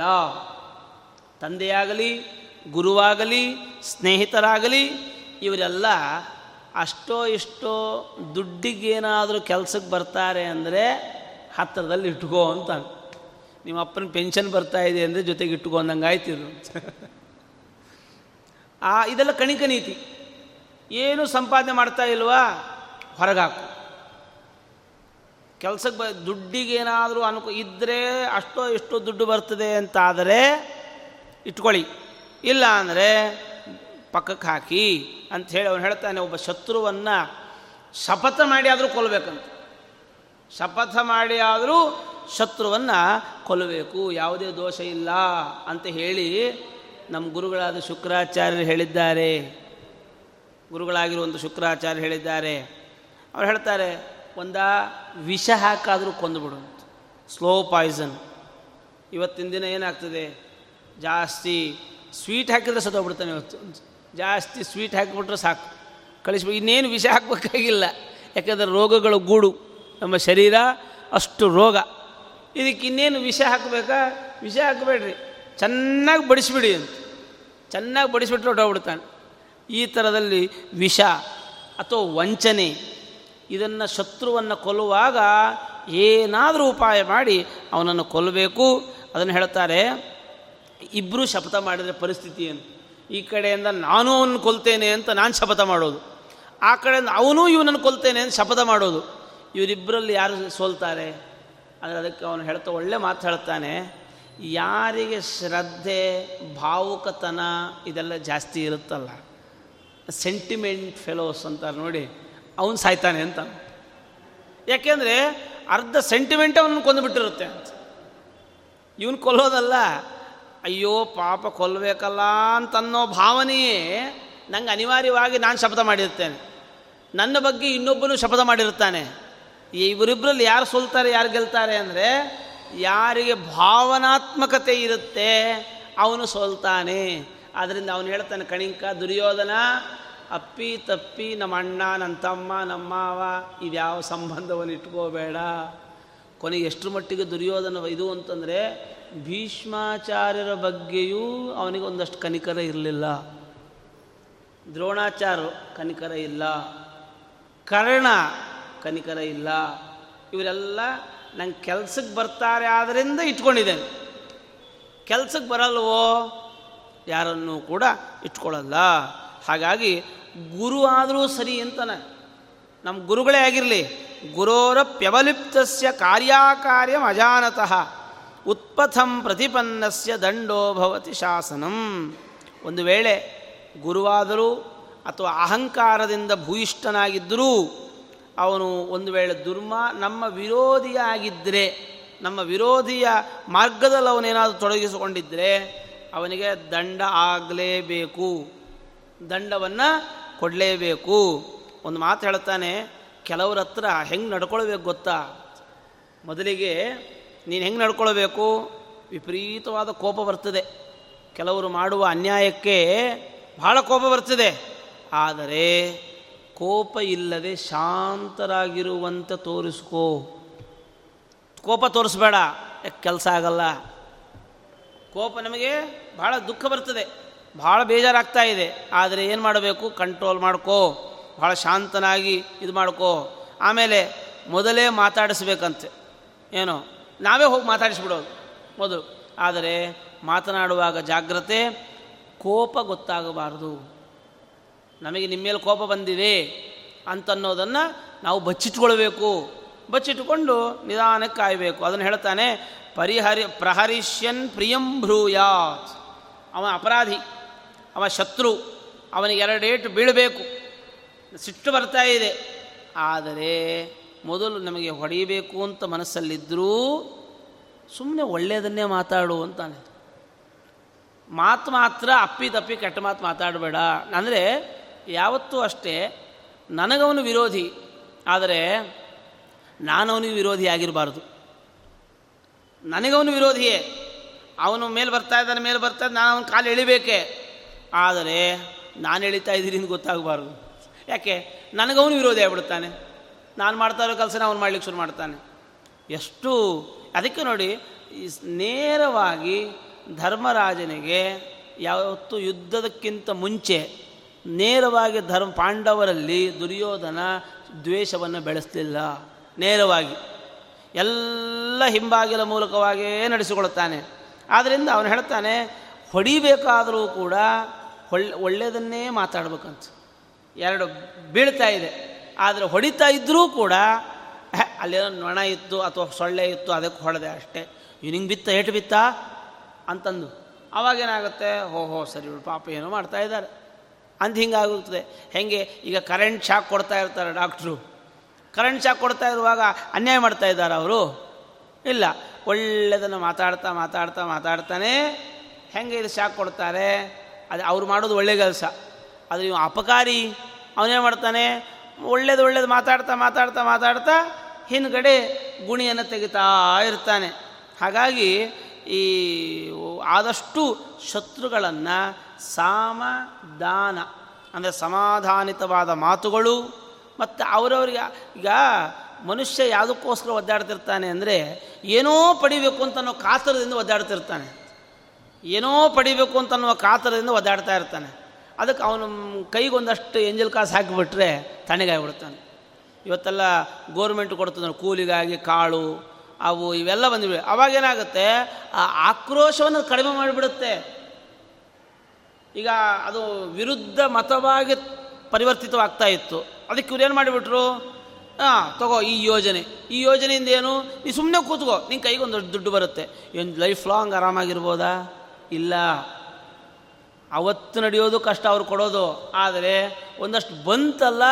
ತಂದೆಯಾಗಲಿ, ಗುರುವಾಗಲಿ, ಸ್ನೇಹಿತರಾಗಲಿ, ಇವರೆಲ್ಲ ಅಷ್ಟೋ ಇಷ್ಟೋ ದುಡ್ಡಿಗೇನಾದರೂ ಕೆಲಸಕ್ಕೆ ಬರ್ತಾರೆ ಅಂದರೆ ಹತ್ತಿರದಲ್ಲಿ ಇಟ್ಕೋ ಅಂತ ನಿಮ್ಮ ಅಪ್ಪನ ಪೆನ್ಷನ್ ಬರ್ತಾ ಇದೆ ಅಂದರೆ ಜೊತೆಗೆ ಇಟ್ಟುಕೊಂಡಂಗೆ ಆಯ್ತಿದ್ರು ಆ, ಇದೆಲ್ಲ ಕಣಿಕ ನೀತಿ. ಏನು ಸಂಪಾದನೆ ಮಾಡ್ತಾ ಇಲ್ವಾ? ಹೊರಗಾಕು. ಕೆಲಸಕ್ಕೆ ಬ ದುಡ್ಡಿಗೇನಾದರೂ ಅನುಕೂ ಇದ್ದರೆ ಅಷ್ಟೋ ಇಷ್ಟೋ ದುಡ್ಡು ಬರ್ತದೆ ಅಂತಾದರೆ ಇಟ್ಕೊಳ್ಳಿ. ಇಲ್ಲ ಅಂದರೆ ಪಕ್ಕಕ್ಕೆ ಹಾಕಿ ಅಂಥೇಳಿ ಅವನು ಹೇಳ್ತಾನೆ, ಒಬ್ಬ ಶತ್ರುವನ್ನು ಶಪಥ ಮಾಡಿ ಆದರೂ ಕೊಲ್ಲಬೇಕಂತ ಶಪಥ ಮಾಡಿ ಆದರೂ ಶತ್ರುವನ್ನು ಕೊಲ್ಲಬೇಕು, ಯಾವುದೇ ದೋಷ ಇಲ್ಲ ಅಂತ ಹೇಳಿ ನಮ್ಮ ಗುರುಗಳಾದ ಶುಕ್ರಾಚಾರ್ಯರು ಹೇಳಿದ್ದಾರೆ. ಗುರುಗಳಾಗಿರುವಂಥ ಶುಕ್ರಾಚಾರ್ಯ ಹೇಳಿದ್ದಾರೆ. ಅವ್ರು ಹೇಳ್ತಾರೆ, ಒಂದ ವಿಷ ಹಾಕಾದರೂ ಕೊಂದುಬಿಡು ಸ್ಲೋ ಪಾಯ್ಸನ್ ಇವತ್ತಿನ ದಿನ ಏನಾಗ್ತದೆ? ಜಾಸ್ತಿ ಸ್ವೀಟ್ ಹಾಕಿದ್ರೆ ಸತ್ತೋಗ್ಬಿಡ್ತಾನೆ ಇವತ್ತು. ಜಾಸ್ತಿ ಸ್ವೀಟ್ ಹಾಕಿಬಿಟ್ರೆ ಸಾಕು. ಕಳಿಸ್ಬೇಕು ಇನ್ನೇನು ವಿಷ ಹಾಕಬೇಕಾಗಿಲ್ಲ. ಯಾಕಂದರೆ ರೋಗಗಳು ಗೂಡು. ನಮ್ಮ ಶರೀರ ಅಷ್ಟು ರೋಗ. ಇದಕ್ಕೆ ಇನ್ನೇನು ವಿಷ ಹಾಕಬೇಕಾ? ವಿಷ ಹಾಕಬೇಡ್ರಿ. ಚೆನ್ನಾಗಿ ಬಡಿಸ್ಬಿಡಿ ಅಂತ. ಚೆನ್ನಾಗಿ ಬಡಿಸ್ಬಿಟ್ರೆ ಹೊಟ್ಟೋಗ್ಬಿಡ್ತಾನೆ ಈ ಥರದಲ್ಲಿ ವಿಷ ಅಥವಾ ವಂಚನೆ, ಇದನ್ನು ಶತ್ರುವನ್ನು ಕೊಲ್ಲುವಾಗ ಏನಾದರೂ ಉಪಾಯ ಮಾಡಿ ಅವನನ್ನು ಕೊಲ್ಲಬೇಕು. ಅದನ್ನು ಹೇಳ್ತಾರೆ ಇಬ್ಬರು ಶಪಥ ಮಾಡಿದರೆ ಪರಿಸ್ಥಿತಿ ಏನು? ಈ ಕಡೆಯಿಂದ ನಾನು ಅವನು ಕೊಲ್ತೇನೆ ಅಂತ ನಾನು ಶಪಥ ಮಾಡೋದು. ಆ ಕಡೆಯಿಂದ ಅವನು ಇವನನ್ನು ಕೊಲ್ತೇನೆ ಅಂತ ಶಪಥ ಮಾಡೋದು. ಇವರಿಬ್ಬರಲ್ಲಿ ಯಾರು ಸೋಲ್ತಾರೆ? ಅಂದರೆ ಅದಕ್ಕೆ ಅವನು ಹೇಳ್ತಾ ಒಳ್ಳೆ ಮಾತು ಹೇಳ್ತಾನೆ, ಯಾರಿಗೆ ಶ್ರದ್ಧೆ, ಭಾವುಕತನ ಇದೆಲ್ಲ ಜಾಸ್ತಿ ಇರುತ್ತಲ್ಲ ಸೆಂಟಿಮೆಂಟ್ ಫೆಲೋಸ್ ಅಂತಾರೆ ನೋಡಿ, ಅವನು ಸಾಯ್ತಾನೆ ಅಂತ. ಯಾಕೆಂದರೆ ಅರ್ಧ ಸೆಂಟಿಮೆಂಟ್ ಅವನನ್ನು ಕೊಂದುಬಿಟ್ಟಿರುತ್ತೆ ಅಂತ. ಇವನು ಕೊಲ್ಲೋದಲ್ಲ, ಅಯ್ಯೋ ಪಾಪ ಕೊಲ್ಲಬೇಕಲ್ಲ ಅಂತನ್ನೋ ಭಾವನೆಯೇ ನಂಗೆ ಅನಿವಾರ್ಯವಾಗಿ ನಾನು ಶಪಥ ಮಾಡಿರ್ತೇನೆ ನನ್ನ ಬಗ್ಗೆ ಇನ್ನೊಬ್ಬನು ಶಪಥ ಮಾಡಿರ್ತಾನೆ ಇವರಿಬ್ಬರಲ್ಲಿ ಯಾರು ಸೋಲ್ತಾರೆ, ಯಾರು ಗೆಲ್ತಾರೆ ಅಂದರೆ ಯಾರಿಗೆ ಭಾವನಾತ್ಮಕತೆ ಇರುತ್ತೆ ಅವನು ಸೋಲ್ತಾನೆ. ಆದ್ದರಿಂದ ಅವನು ಹೇಳ್ತಾನೆ, ಕಣಿಂಕ, ದುರ್ಯೋಧನ, ಅಪ್ಪಿ, ತಪ್ಪಿ, ನಮ್ಮ ಅಣ್ಣ ನನ್ನ ತಮ್ಮ, ನಮ್ಮ ಮಾವ ಇದ್ಯಾವ ಸಂಬಂಧವನ್ನು ಇಟ್ಕೋಬೇಡ. ಕೊನೆಗೆ ಎಷ್ಟು ಮಟ್ಟಿಗೆ ದುರ್ಯೋಧನ ಇದು ಅಂತಂದರೆ ಭೀಷ್ಮಾಚಾರ್ಯರ ಬಗ್ಗೆಯೂ ಅವನಿಗೆ ಒಂದಷ್ಟು ಕನಿಕರ ಇರಲಿಲ್ಲ. ದ್ರೋಣಾಚಾರ್ಯರು ಕನಿಕರ ಇಲ್ಲ. ಕರ್ಣ ಕನಿಕರ ಇಲ್ಲ. ಇವರೆಲ್ಲ ನಂಗೆ ಕೆಲ್ಸಕ್ಕೆ ಬರ್ತಾರೆ ಆದ್ದರಿಂದ ಇಟ್ಕೊಂಡಿದ್ದೇನೆ. ಕೆಲ್ಸಕ್ಕೆ ಬರಲ್ವೋ? ಯಾರನ್ನು ಕೂಡ ಇಟ್ಕೊಳ್ಳಲ್ಲ. ಹಾಗಾಗಿ ಗುರು ಆದರೂ ಸರಿ ಅಂತಾನೆ. ನಮ್ಮ ಗುರುಗಳೇ ಆಗಿರಲಿ. ಗುರೋರ ಪ್ಯವಲಿಪ್ತಸ್ಯ ಕಾರ್ಯಾಕಾರ್ಯಂ ಅಜಾನತಃ. ಉತ್ಪಥಂ ಪ್ರತಿಪನ್ನಸ್ಯ ದಂಡೋಭವತಿ ಶಾಸನಂ. ಒಂದು ವೇಳೆ ಗುರುವಾದರೂ ಅಥವಾ ಅಹಂಕಾರದಿಂದ ಭೂಯಿಷ್ಠನಾಗಿದ್ದರೂ ಅವನು ಒಂದು ವೇಳೆ ದುರ್ಮ, ನಮ್ಮ ವಿರೋಧಿಯಾಗಿದ್ದರೆ ನಮ್ಮ ವಿರೋಧಿಯ ಮಾರ್ಗದಲ್ಲಿ ಅವನೇನಾದರೂ ತೊಡಗಿಸಿಕೊಂಡಿದ್ದರೆ ಅವನಿಗೆ ದಂಡ ಆಗಲೇಬೇಕು. ದಂಡವನ್ನು ಕೊಡಲೇಬೇಕು. ಒಂದು ಮಾತು ಹೇಳ್ತಾನೆ, ಕೆಲವ್ರ ಹತ್ರ ಹೆಂಗೆ ನಡ್ಕೊಳ್ಬೇಕು ಗೊತ್ತಾ? ಮೊದಲಿಗೆ, ನೀನು ಹೆಂಗೆ ನಡ್ಕೊಳ್ಬೇಕು? ವಿಪರೀತವಾದ ಕೋಪ ಬರ್ತದೆ. ಕೆಲವರು ಮಾಡುವ ಅನ್ಯಾಯಕ್ಕೆ ಬಹಳ ಕೋಪ ಬರ್ತದೆ. ಆದರೆ ಕೋಪ ಇಲ್ಲದೆ ಶಾಂತರಾಗಿರುವಂತೆ ತೋರಿಸ್ಕೋ. ಕೋಪ ತೋರಿಸ್ಬೇಡ. ಕೆಲಸ ಆಗಲ್ಲ. ಕೋಪ ನಮಗೆ ಭಾಳ ದುಃಖ ಬರ್ತದೆ. ಭಾಳ ಬೇಜಾರಾಗ್ತಾ ಇದೆ. ಆದರೆ ಏನು ಮಾಡಬೇಕು? ಕಂಟ್ರೋಲ್ ಮಾಡ್ಕೋ. ಭಾಳ ಶಾಂತನಾಗಿ ಇದು ಮಾಡ್ಕೋ. ಆಮೇಲೆ ಮೊದಲೇ ಮಾತಾಡಿಸ್ಬೇಕಂತೆ. ಏನು? ನಾವೇ ಹೋಗಿ ಮಾತಾಡಿಸ್ಬಿಡೋದು ಮೊದಲು. ಆದರೆ ಮಾತನಾಡುವಾಗ ಜಾಗ್ರತೆ, ಕೋಪ ಗೊತ್ತಾಗಬಾರ್ದು. ನಮಗೆ ನಿಮ್ಮ ಮೇಲೆ ಕೋಪ ಬಂದಿದೆ ಅಂತನ್ನೋದನ್ನು ನಾವು ಬಚ್ಚಿಟ್ಕೊಳ್ಬೇಕು. ಬಚ್ಚಿಟ್ಕೊಂಡು ನಿಧಾನಕ್ಕೆ ಕಾಯಬೇಕು. ಅದನ್ನು ಹೇಳ್ತಾನೆ, ಪರಿಹರಿ, ಪ್ರಹರಿಷ್ಯನ್ ಪ್ರಿಯಂ ಭ್ರೂಯಾತ್ ಅವ ಅಪರಾಧಿ ಅವ ಶತ್ರು, ಅವನಿಗೆ ಎರಡೇಟು ಬೀಳಬೇಕು. ಸಿಟ್ಟು ಬರ್ತಾ ಇದೆ. ಆದರೆ ಮೊದಲು ನಮಗೆ ಹೊಡೆಯಬೇಕು ಅಂತ ಮನಸ್ಸಲ್ಲಿದ್ದರೂ ಸುಮ್ಮನೆ ಒಳ್ಳೆಯದನ್ನೇ ಮಾತಾಡು ಅಂತಾನೆ. ಮಾತು ಮಾತ್ರ ಅಪ್ಪಿ ತಪ್ಪಿ ಕೆಟ್ಟ ಮಾತು ಮಾತಾಡಬೇಡ. ಅಂದರೆ ಯಾವತ್ತೂ ಅಷ್ಟೇ ನನಗವನು ವಿರೋಧಿ, ಆದರೆ ನಾನವನಿಗೆ ವಿರೋಧಿ ಆಗಿರಬಾರ್ದು. ನನಗವನು ವಿರೋಧಿಯೇ, ಅವನು ಮೇಲೆ ಬರ್ತಾ ಇದ್ದಾನೆ, ಮೇಲೆ ಬರ್ತಾ ನಾನು ಅವನ ಕಾಲು ಎಳಿಬೇಕೆ? ಆದರೆ ನಾನು ಎಳಿತಾ ಇದ್ದೀನಿ ಅಂತ ಗೊತ್ತಾಗಬಾರ್ದು. ಯಾಕೆ? ನನಗವನು ವಿರೋಧಿ ಆಗಿಬಿಡ್ತಾನೆ ನಾನು ಮಾಡ್ತಾ ಇರೋ ಕೆಲಸನ ಅವನು ಮಾಡ್ಲಿಕ್ಕೆ ಶುರು ಮಾಡ್ತಾನೆ. ಎಷ್ಟು, ಅದಕ್ಕೆ ನೋಡಿ ನೇರವಾಗಿ ಧರ್ಮರಾಜನಿಗೆ ಯಾವತ್ತೂ ಯುದ್ಧದಕ್ಕಿಂತ ಮುಂಚೆ ನೇರವಾಗಿ ಧರ್ಮ ಪಾಂಡವರಲ್ಲಿ ದುರ್ಯೋಧನ ದ್ವೇಷವನ್ನು ಬೆಳೆಸಲಿಲ್ಲ. ನೇರವಾಗಿ. ಎಲ್ಲ ಹಿಂಬಾಗಿಲ ಮೂಲಕವಾಗಿಯೇ ನಡೆಸಿಕೊಳ್ಳುತ್ತಾನೆ. ಆದ್ದರಿಂದ ಅವನು ಹೇಳ್ತಾನೆ, ಹೊಡಿಬೇಕಾದರೂ ಕೂಡ ಒಳ್ಳೆ, ಒಳ್ಳೆಯದನ್ನೇ ಮಾತಾಡ್ಬೇಕಂತ. ಎರಡು ಬೀಳ್ತಾ ಇದೆ. ಆದರೆ ಹೊಡಿತಾ ಇದ್ದರೂ ಕೂಡ ಅಲ್ಲೇನೋ ನೊಣ ಇತ್ತು ಅಥವಾ ಸೊಳ್ಳೆ ಇತ್ತು, ಅದಕ್ಕೆ ಹೊಡೆದೆ ಅಷ್ಟೇ. ಹಿಂಗೆ ಬಿತ್ತ, ಏಟು ಬಿತ್ತ? ಅಂತಂದು. ಅವಾಗೇನಾಗುತ್ತೆ, ಹೋ ಹೋ, ಸರಿ ಪಾಪ ಏನೋ ಮಾಡ್ತಾ ಇದ್ದಾರೆ. ಅಂತ ಹಿಂಗಾಗುತ್ತದೆ. ಹೇಗೆ? ಈಗ ಕರೆಂಟ್ ಶಾಕ್ ಕೊಡ್ತಾ ಇರ್ತಾರೆ ಡಾಕ್ಟ್ರು ಕರೆಂಟ್ ಶಾಕ್ ಕೊಡ್ತಾ ಇರುವಾಗ ಅನ್ಯಾಯ ಮಾಡ್ತಾ ಇದ್ದಾರೆ ಅವರು? ಇಲ್ಲ. ಒಳ್ಳೆಯದನ್ನು ಮಾತಾಡ್ತಾ ಮಾತಾಡ್ತಾ, ಮಾತಾಡ್ತಾನೆ ಹೆಂಗೆ ಇದು ಶಾಕ್ ಕೊಡ್ತಾರೆ? ಅದು ಅವ್ರು ಮಾಡೋದು ಒಳ್ಳೆ ಕೆಲಸ. ಅದು ಇವು ಅಪಕಾರಿ. ಅವನೇ ಮಾಡ್ತಾನೆ? ಒಳ್ಳೇದು ಒಳ್ಳೇದು ಮಾತಾಡ್ತಾ ಮಾತಾಡ್ತಾ ಮಾತಾಡ್ತಾ ಹಿಂದ್ಗಡೆ ಗುಣಿಯನ್ನು ತೆಗಿತಾ ಇರ್ತಾನೆ. ಹಾಗಾಗಿ ಈ ಆದಷ್ಟು ಶತ್ರುಗಳನ್ನು ಸಾಮ ದಾನ ಅಂದರೆ ಸಮಾಧಾನಿತವಾದ ಮಾತುಗಳು, ಮತ್ತು ಅವರವರಿಗೆ ಈಗ ಮನುಷ್ಯ ಯಾವುದಕ್ಕೋಸ್ಕರ ಒದ್ದಾಡ್ತಿರ್ತಾನೆ ಅಂದರೆ ಏನೋ ಪಡಿಬೇಕು ಅಂತ ಅನ್ನೋ ಕಾತರದಿಂದ ಒದ್ದಾಡ್ತಿರ್ತಾನೆ. ಏನೋ ಪಡಿಬೇಕು ಅಂತ ಅನ್ನುವ ಕಾತರದಿಂದ ಒದ್ದಾಡ್ತಾ ಇರ್ತಾನೆ. ಅದಕ್ಕೆ ಅವನು ಕೈಗೊಂದಷ್ಟು ಎಂಜಲ್ ಕಾಸು ಹಾಕಿಬಿಟ್ರೆ ತಣ್ಣಗಾಗ್ಬಿಡ್ತಾನೆ ಇವತ್ತೆಲ್ಲ ಗೋರ್ಮೆಂಟ್ ಕೊಡ್ತದೆ ಕೂಲಿಗಾಗಿ ಕಾಳು ಅವು ಇವೆಲ್ಲ ಬಂದಿವೆ ಅವಾಗೇನಾಗುತ್ತೆ ಆ ಆಕ್ರೋಶವನ್ನು ಕಡಿಮೆ ಮಾಡಿಬಿಡುತ್ತೆ. ಈಗ ಅದು ವಿರುದ್ಧ ಮತವಾಗಿ ಪರಿವರ್ತಿತವಾಗ್ತಾ ಇತ್ತು. ಅದಕ್ಕೆ ಇವ್ರು ಏನು ಮಾಡಿಬಿಟ್ರು? ಹಾಂ ತಗೋ ಈ ಯೋಜನೆ. ಈ ಯೋಜನೆಯಿಂದ ಏನು? ನೀ ಸುಮ್ಮನೆ ಕೂತ್ಕೋ. ನಿನ್ನ ಕೈಗೆ ಒಂದು ದೊಡ್ಡ ದುಡ್ಡು ಬರುತ್ತೆ. ಏನು ಲೈಫ್ ಲಾಂಗ್ ಆರಾಮಾಗಿರ್ಬೋದಾ? ಇಲ್ಲ. ಅವತ್ತು ನಡೆಯೋದು ಕಷ್ಟ ಅವ್ರು ಕೊಡೋದು. ಆದರೆ ಒಂದಷ್ಟು ಬಂತಲ್ಲ,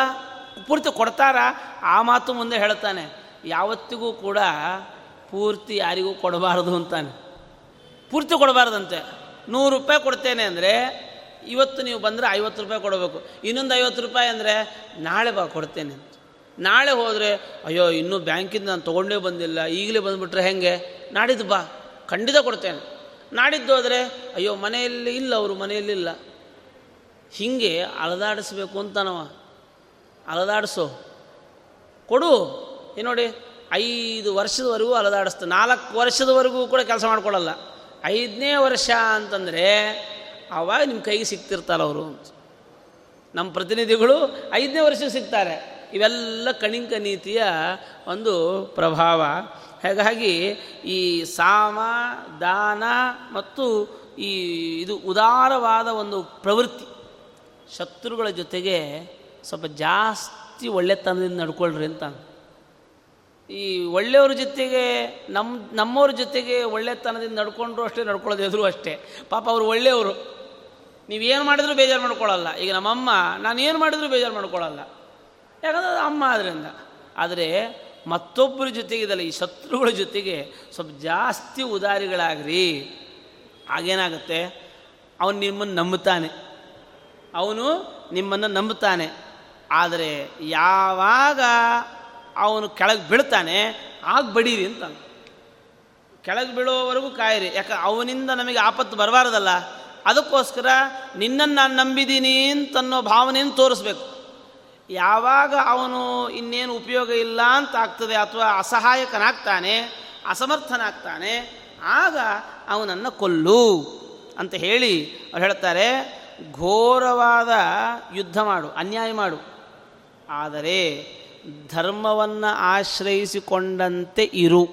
ಪೂರ್ತಿ ಕೊಡ್ತಾರ? ಆ ಮಾತು ಮುಂದೆ ಹೇಳ್ತಾನೆ ಯಾವತ್ತಿಗೂ ಕೂಡ ಪೂರ್ತಿ ಯಾರಿಗೂ ಕೊಡಬಾರ್ದು ಅಂತಾನೆ. ಪೂರ್ತಿ ಕೊಡಬಾರ್ದಂತೆ. ನೂರು ರೂಪಾಯಿ ಕೊಡ್ತೇನೆ ಅಂದರೆ ಇವತ್ತು ನೀವು ಬಂದರೆ ಐವತ್ತು ರೂಪಾಯಿ ಕೊಡಬೇಕು. ಇನ್ನೊಂದು ಐವತ್ತು ರೂಪಾಯಿ ಅಂದರೆ ನಾಳೆ ಬಾ ಕೊಡ್ತೇನೆ ಅಂತ. ನಾಳೆ ಹೋದರೆ ಅಯ್ಯೋ, ಇನ್ನೂ ಬ್ಯಾಂಕಿಂದ ನಾನು ತೊಗೊಂಡೇ ಬಂದಿಲ್ಲ, ಈಗಲೇ ಬಂದುಬಿಟ್ರೆ ಹೆಂಗೆ? ನಾಡಿದ್ದು ಬಾ. ಖಂಡಿತ ಕೊಡ್ತೇನೆ. ನಾಡಿದ್ದು ಹೋದರೆ ಅಯ್ಯೋ, ಮನೆಯಲ್ಲಿ ಇಲ್ಲ ಅವರು ಮನೆಯಲ್ಲಿಲ್ಲ ಹೀಗೆ ಅಲದಾಡಿಸ್ಬೇಕು ಅಂತನವ ಅಲದಾಡಿಸು. ಕೊಡು. ಏನು ನೋಡಿ? ಐದು ವರ್ಷದವರೆಗೂ ಅಲದಾಡಿಸ್ತು. ನಾಲ್ಕು ವರ್ಷದವರೆಗೂ ಕೂಡ ಕೆಲಸ ಮಾಡ್ಕೊಳ್ಳಲ್ಲ ಐದನೇ ವರ್ಷ ಅಂತಂದರೆ ಆವಾಗ ನಿಮ್ಮ ಕೈಗೆ ಸಿಗ್ತಿರ್ತಾರೆ ಅವರು ನಮ್ಮ ಪ್ರತಿನಿಧಿಗಳು ಐದನೇ ವರ್ಷ ಸಿಗ್ತಾರೆ. ಇವೆಲ್ಲ ಕಣಿಂಕ ನೀತಿಯ ಒಂದು ಪ್ರಭಾವ. ಹಾಗಾಗಿ ಈ ಸಾಮ, ದಾನ ಮತ್ತು ಈ ಇದು ಉದಾರವಾದ ಒಂದು ಪ್ರವೃತ್ತಿ ಶತ್ರುಗಳ ಜೊತೆಗೆ ಸ್ವಲ್ಪ ಜಾಸ್ತಿ ಒಳ್ಳೆತನದಿಂದ ನಡ್ಕೊಳ್ರಿ ಅಂತ. ಈ ಒಳ್ಳೆಯವ್ರ ಜೊತೆಗೆ ನಮ್ಮ ನಮ್ಮವ್ರ ಜೊತೆಗೆ ಒಳ್ಳೆತನದಿಂದ ನಡ್ಕೊಂಡ್ರು ಅಷ್ಟೇ, ನಡ್ಕೊಳ್ಳೋದು ಎದುರು ಅಷ್ಟೇ. ಪಾಪ ಅವರು ಒಳ್ಳೆಯವರು. ನೀವೇನು ಮಾಡಿದ್ರು ಬೇಜಾರು ಮಾಡ್ಕೊಳ್ಳಲ್ಲ. ಈಗ ನಮ್ಮಮ್ಮ, ನಾನು ಏನು ಮಾಡಿದ್ರು ಬೇಜಾರು ಮಾಡ್ಕೊಳ್ಳಲ್ಲ. ಯಾಕಂದ್ರೆ ಅಮ್ಮ ಅದರಿಂದ ಆದರೆ ಮತ್ತೊಬ್ಬರ ಜೊತೆಗೆ ಇದಲ್ಲ, ಈ ಶತ್ರುಗಳ ಜೊತೆಗೆ ಸ್ವಲ್ಪ ಜಾಸ್ತಿ ಉದಾರಿಗಳಾಗ್ರಿ. ಆಗೇನಾಗುತ್ತೆ ಅವನು ನಿಮ್ಮನ್ನು ನಂಬುತ್ತಾನೆ. ಅವನು ನಿಮ್ಮನ್ನು ನಂಬುತ್ತಾನೆ. ಆದರೆ ಯಾವಾಗ ಅವನು ಕೆಳಗೆ ಬೀಳ್ತಾನೆ, ಆಗ ಬಡೀರಿ ಅಂತ ಕೆಳಗೆ ಬೀಳೋವರೆಗೂ ಕಾಯಿರಿ. ಯಾಕೆ, ಅವನಿಂದ ನಮಗೆ ಆಪತ್ತು ಬರಬಾರ್ದಲ್ಲ. ಅದಕ್ಕೋಸ್ಕರ ನಿನ್ನನ್ನು ನಾನು ನಂಬಿದ್ದೀನಿ ಅಂತನ್ನೋ ಭಾವನೆಯನ್ನು ತೋರಿಸ್ಬೇಕು. ಯಾವಾಗ ಅವನು ಇನ್ನೇನು ಉಪಯೋಗ ಇಲ್ಲ ಅಂತ ಆಗ್ತದೆ ಅಥವಾ ಅಸಹಾಯಕನಾಗ್ತಾನೆ, ಅಸಮರ್ಥನಾಗ್ತಾನೆ, ಆಗ ಅವನನ್ನು ಕೊಲ್ಲು ಅಂತ ಹೇಳಿ ಅವ್ರು ಹೇಳ್ತಾರೆ, ಘೋರವಾದ ಯುದ್ಧ ಮಾಡು, ಅನ್ಯಾಯ ಮಾಡು. ಆದರೆ ಧರ್ಮವನ್ನು ಆಶ್ರಯಿಸಿಕೊಂಡಂತೆ ಇರು.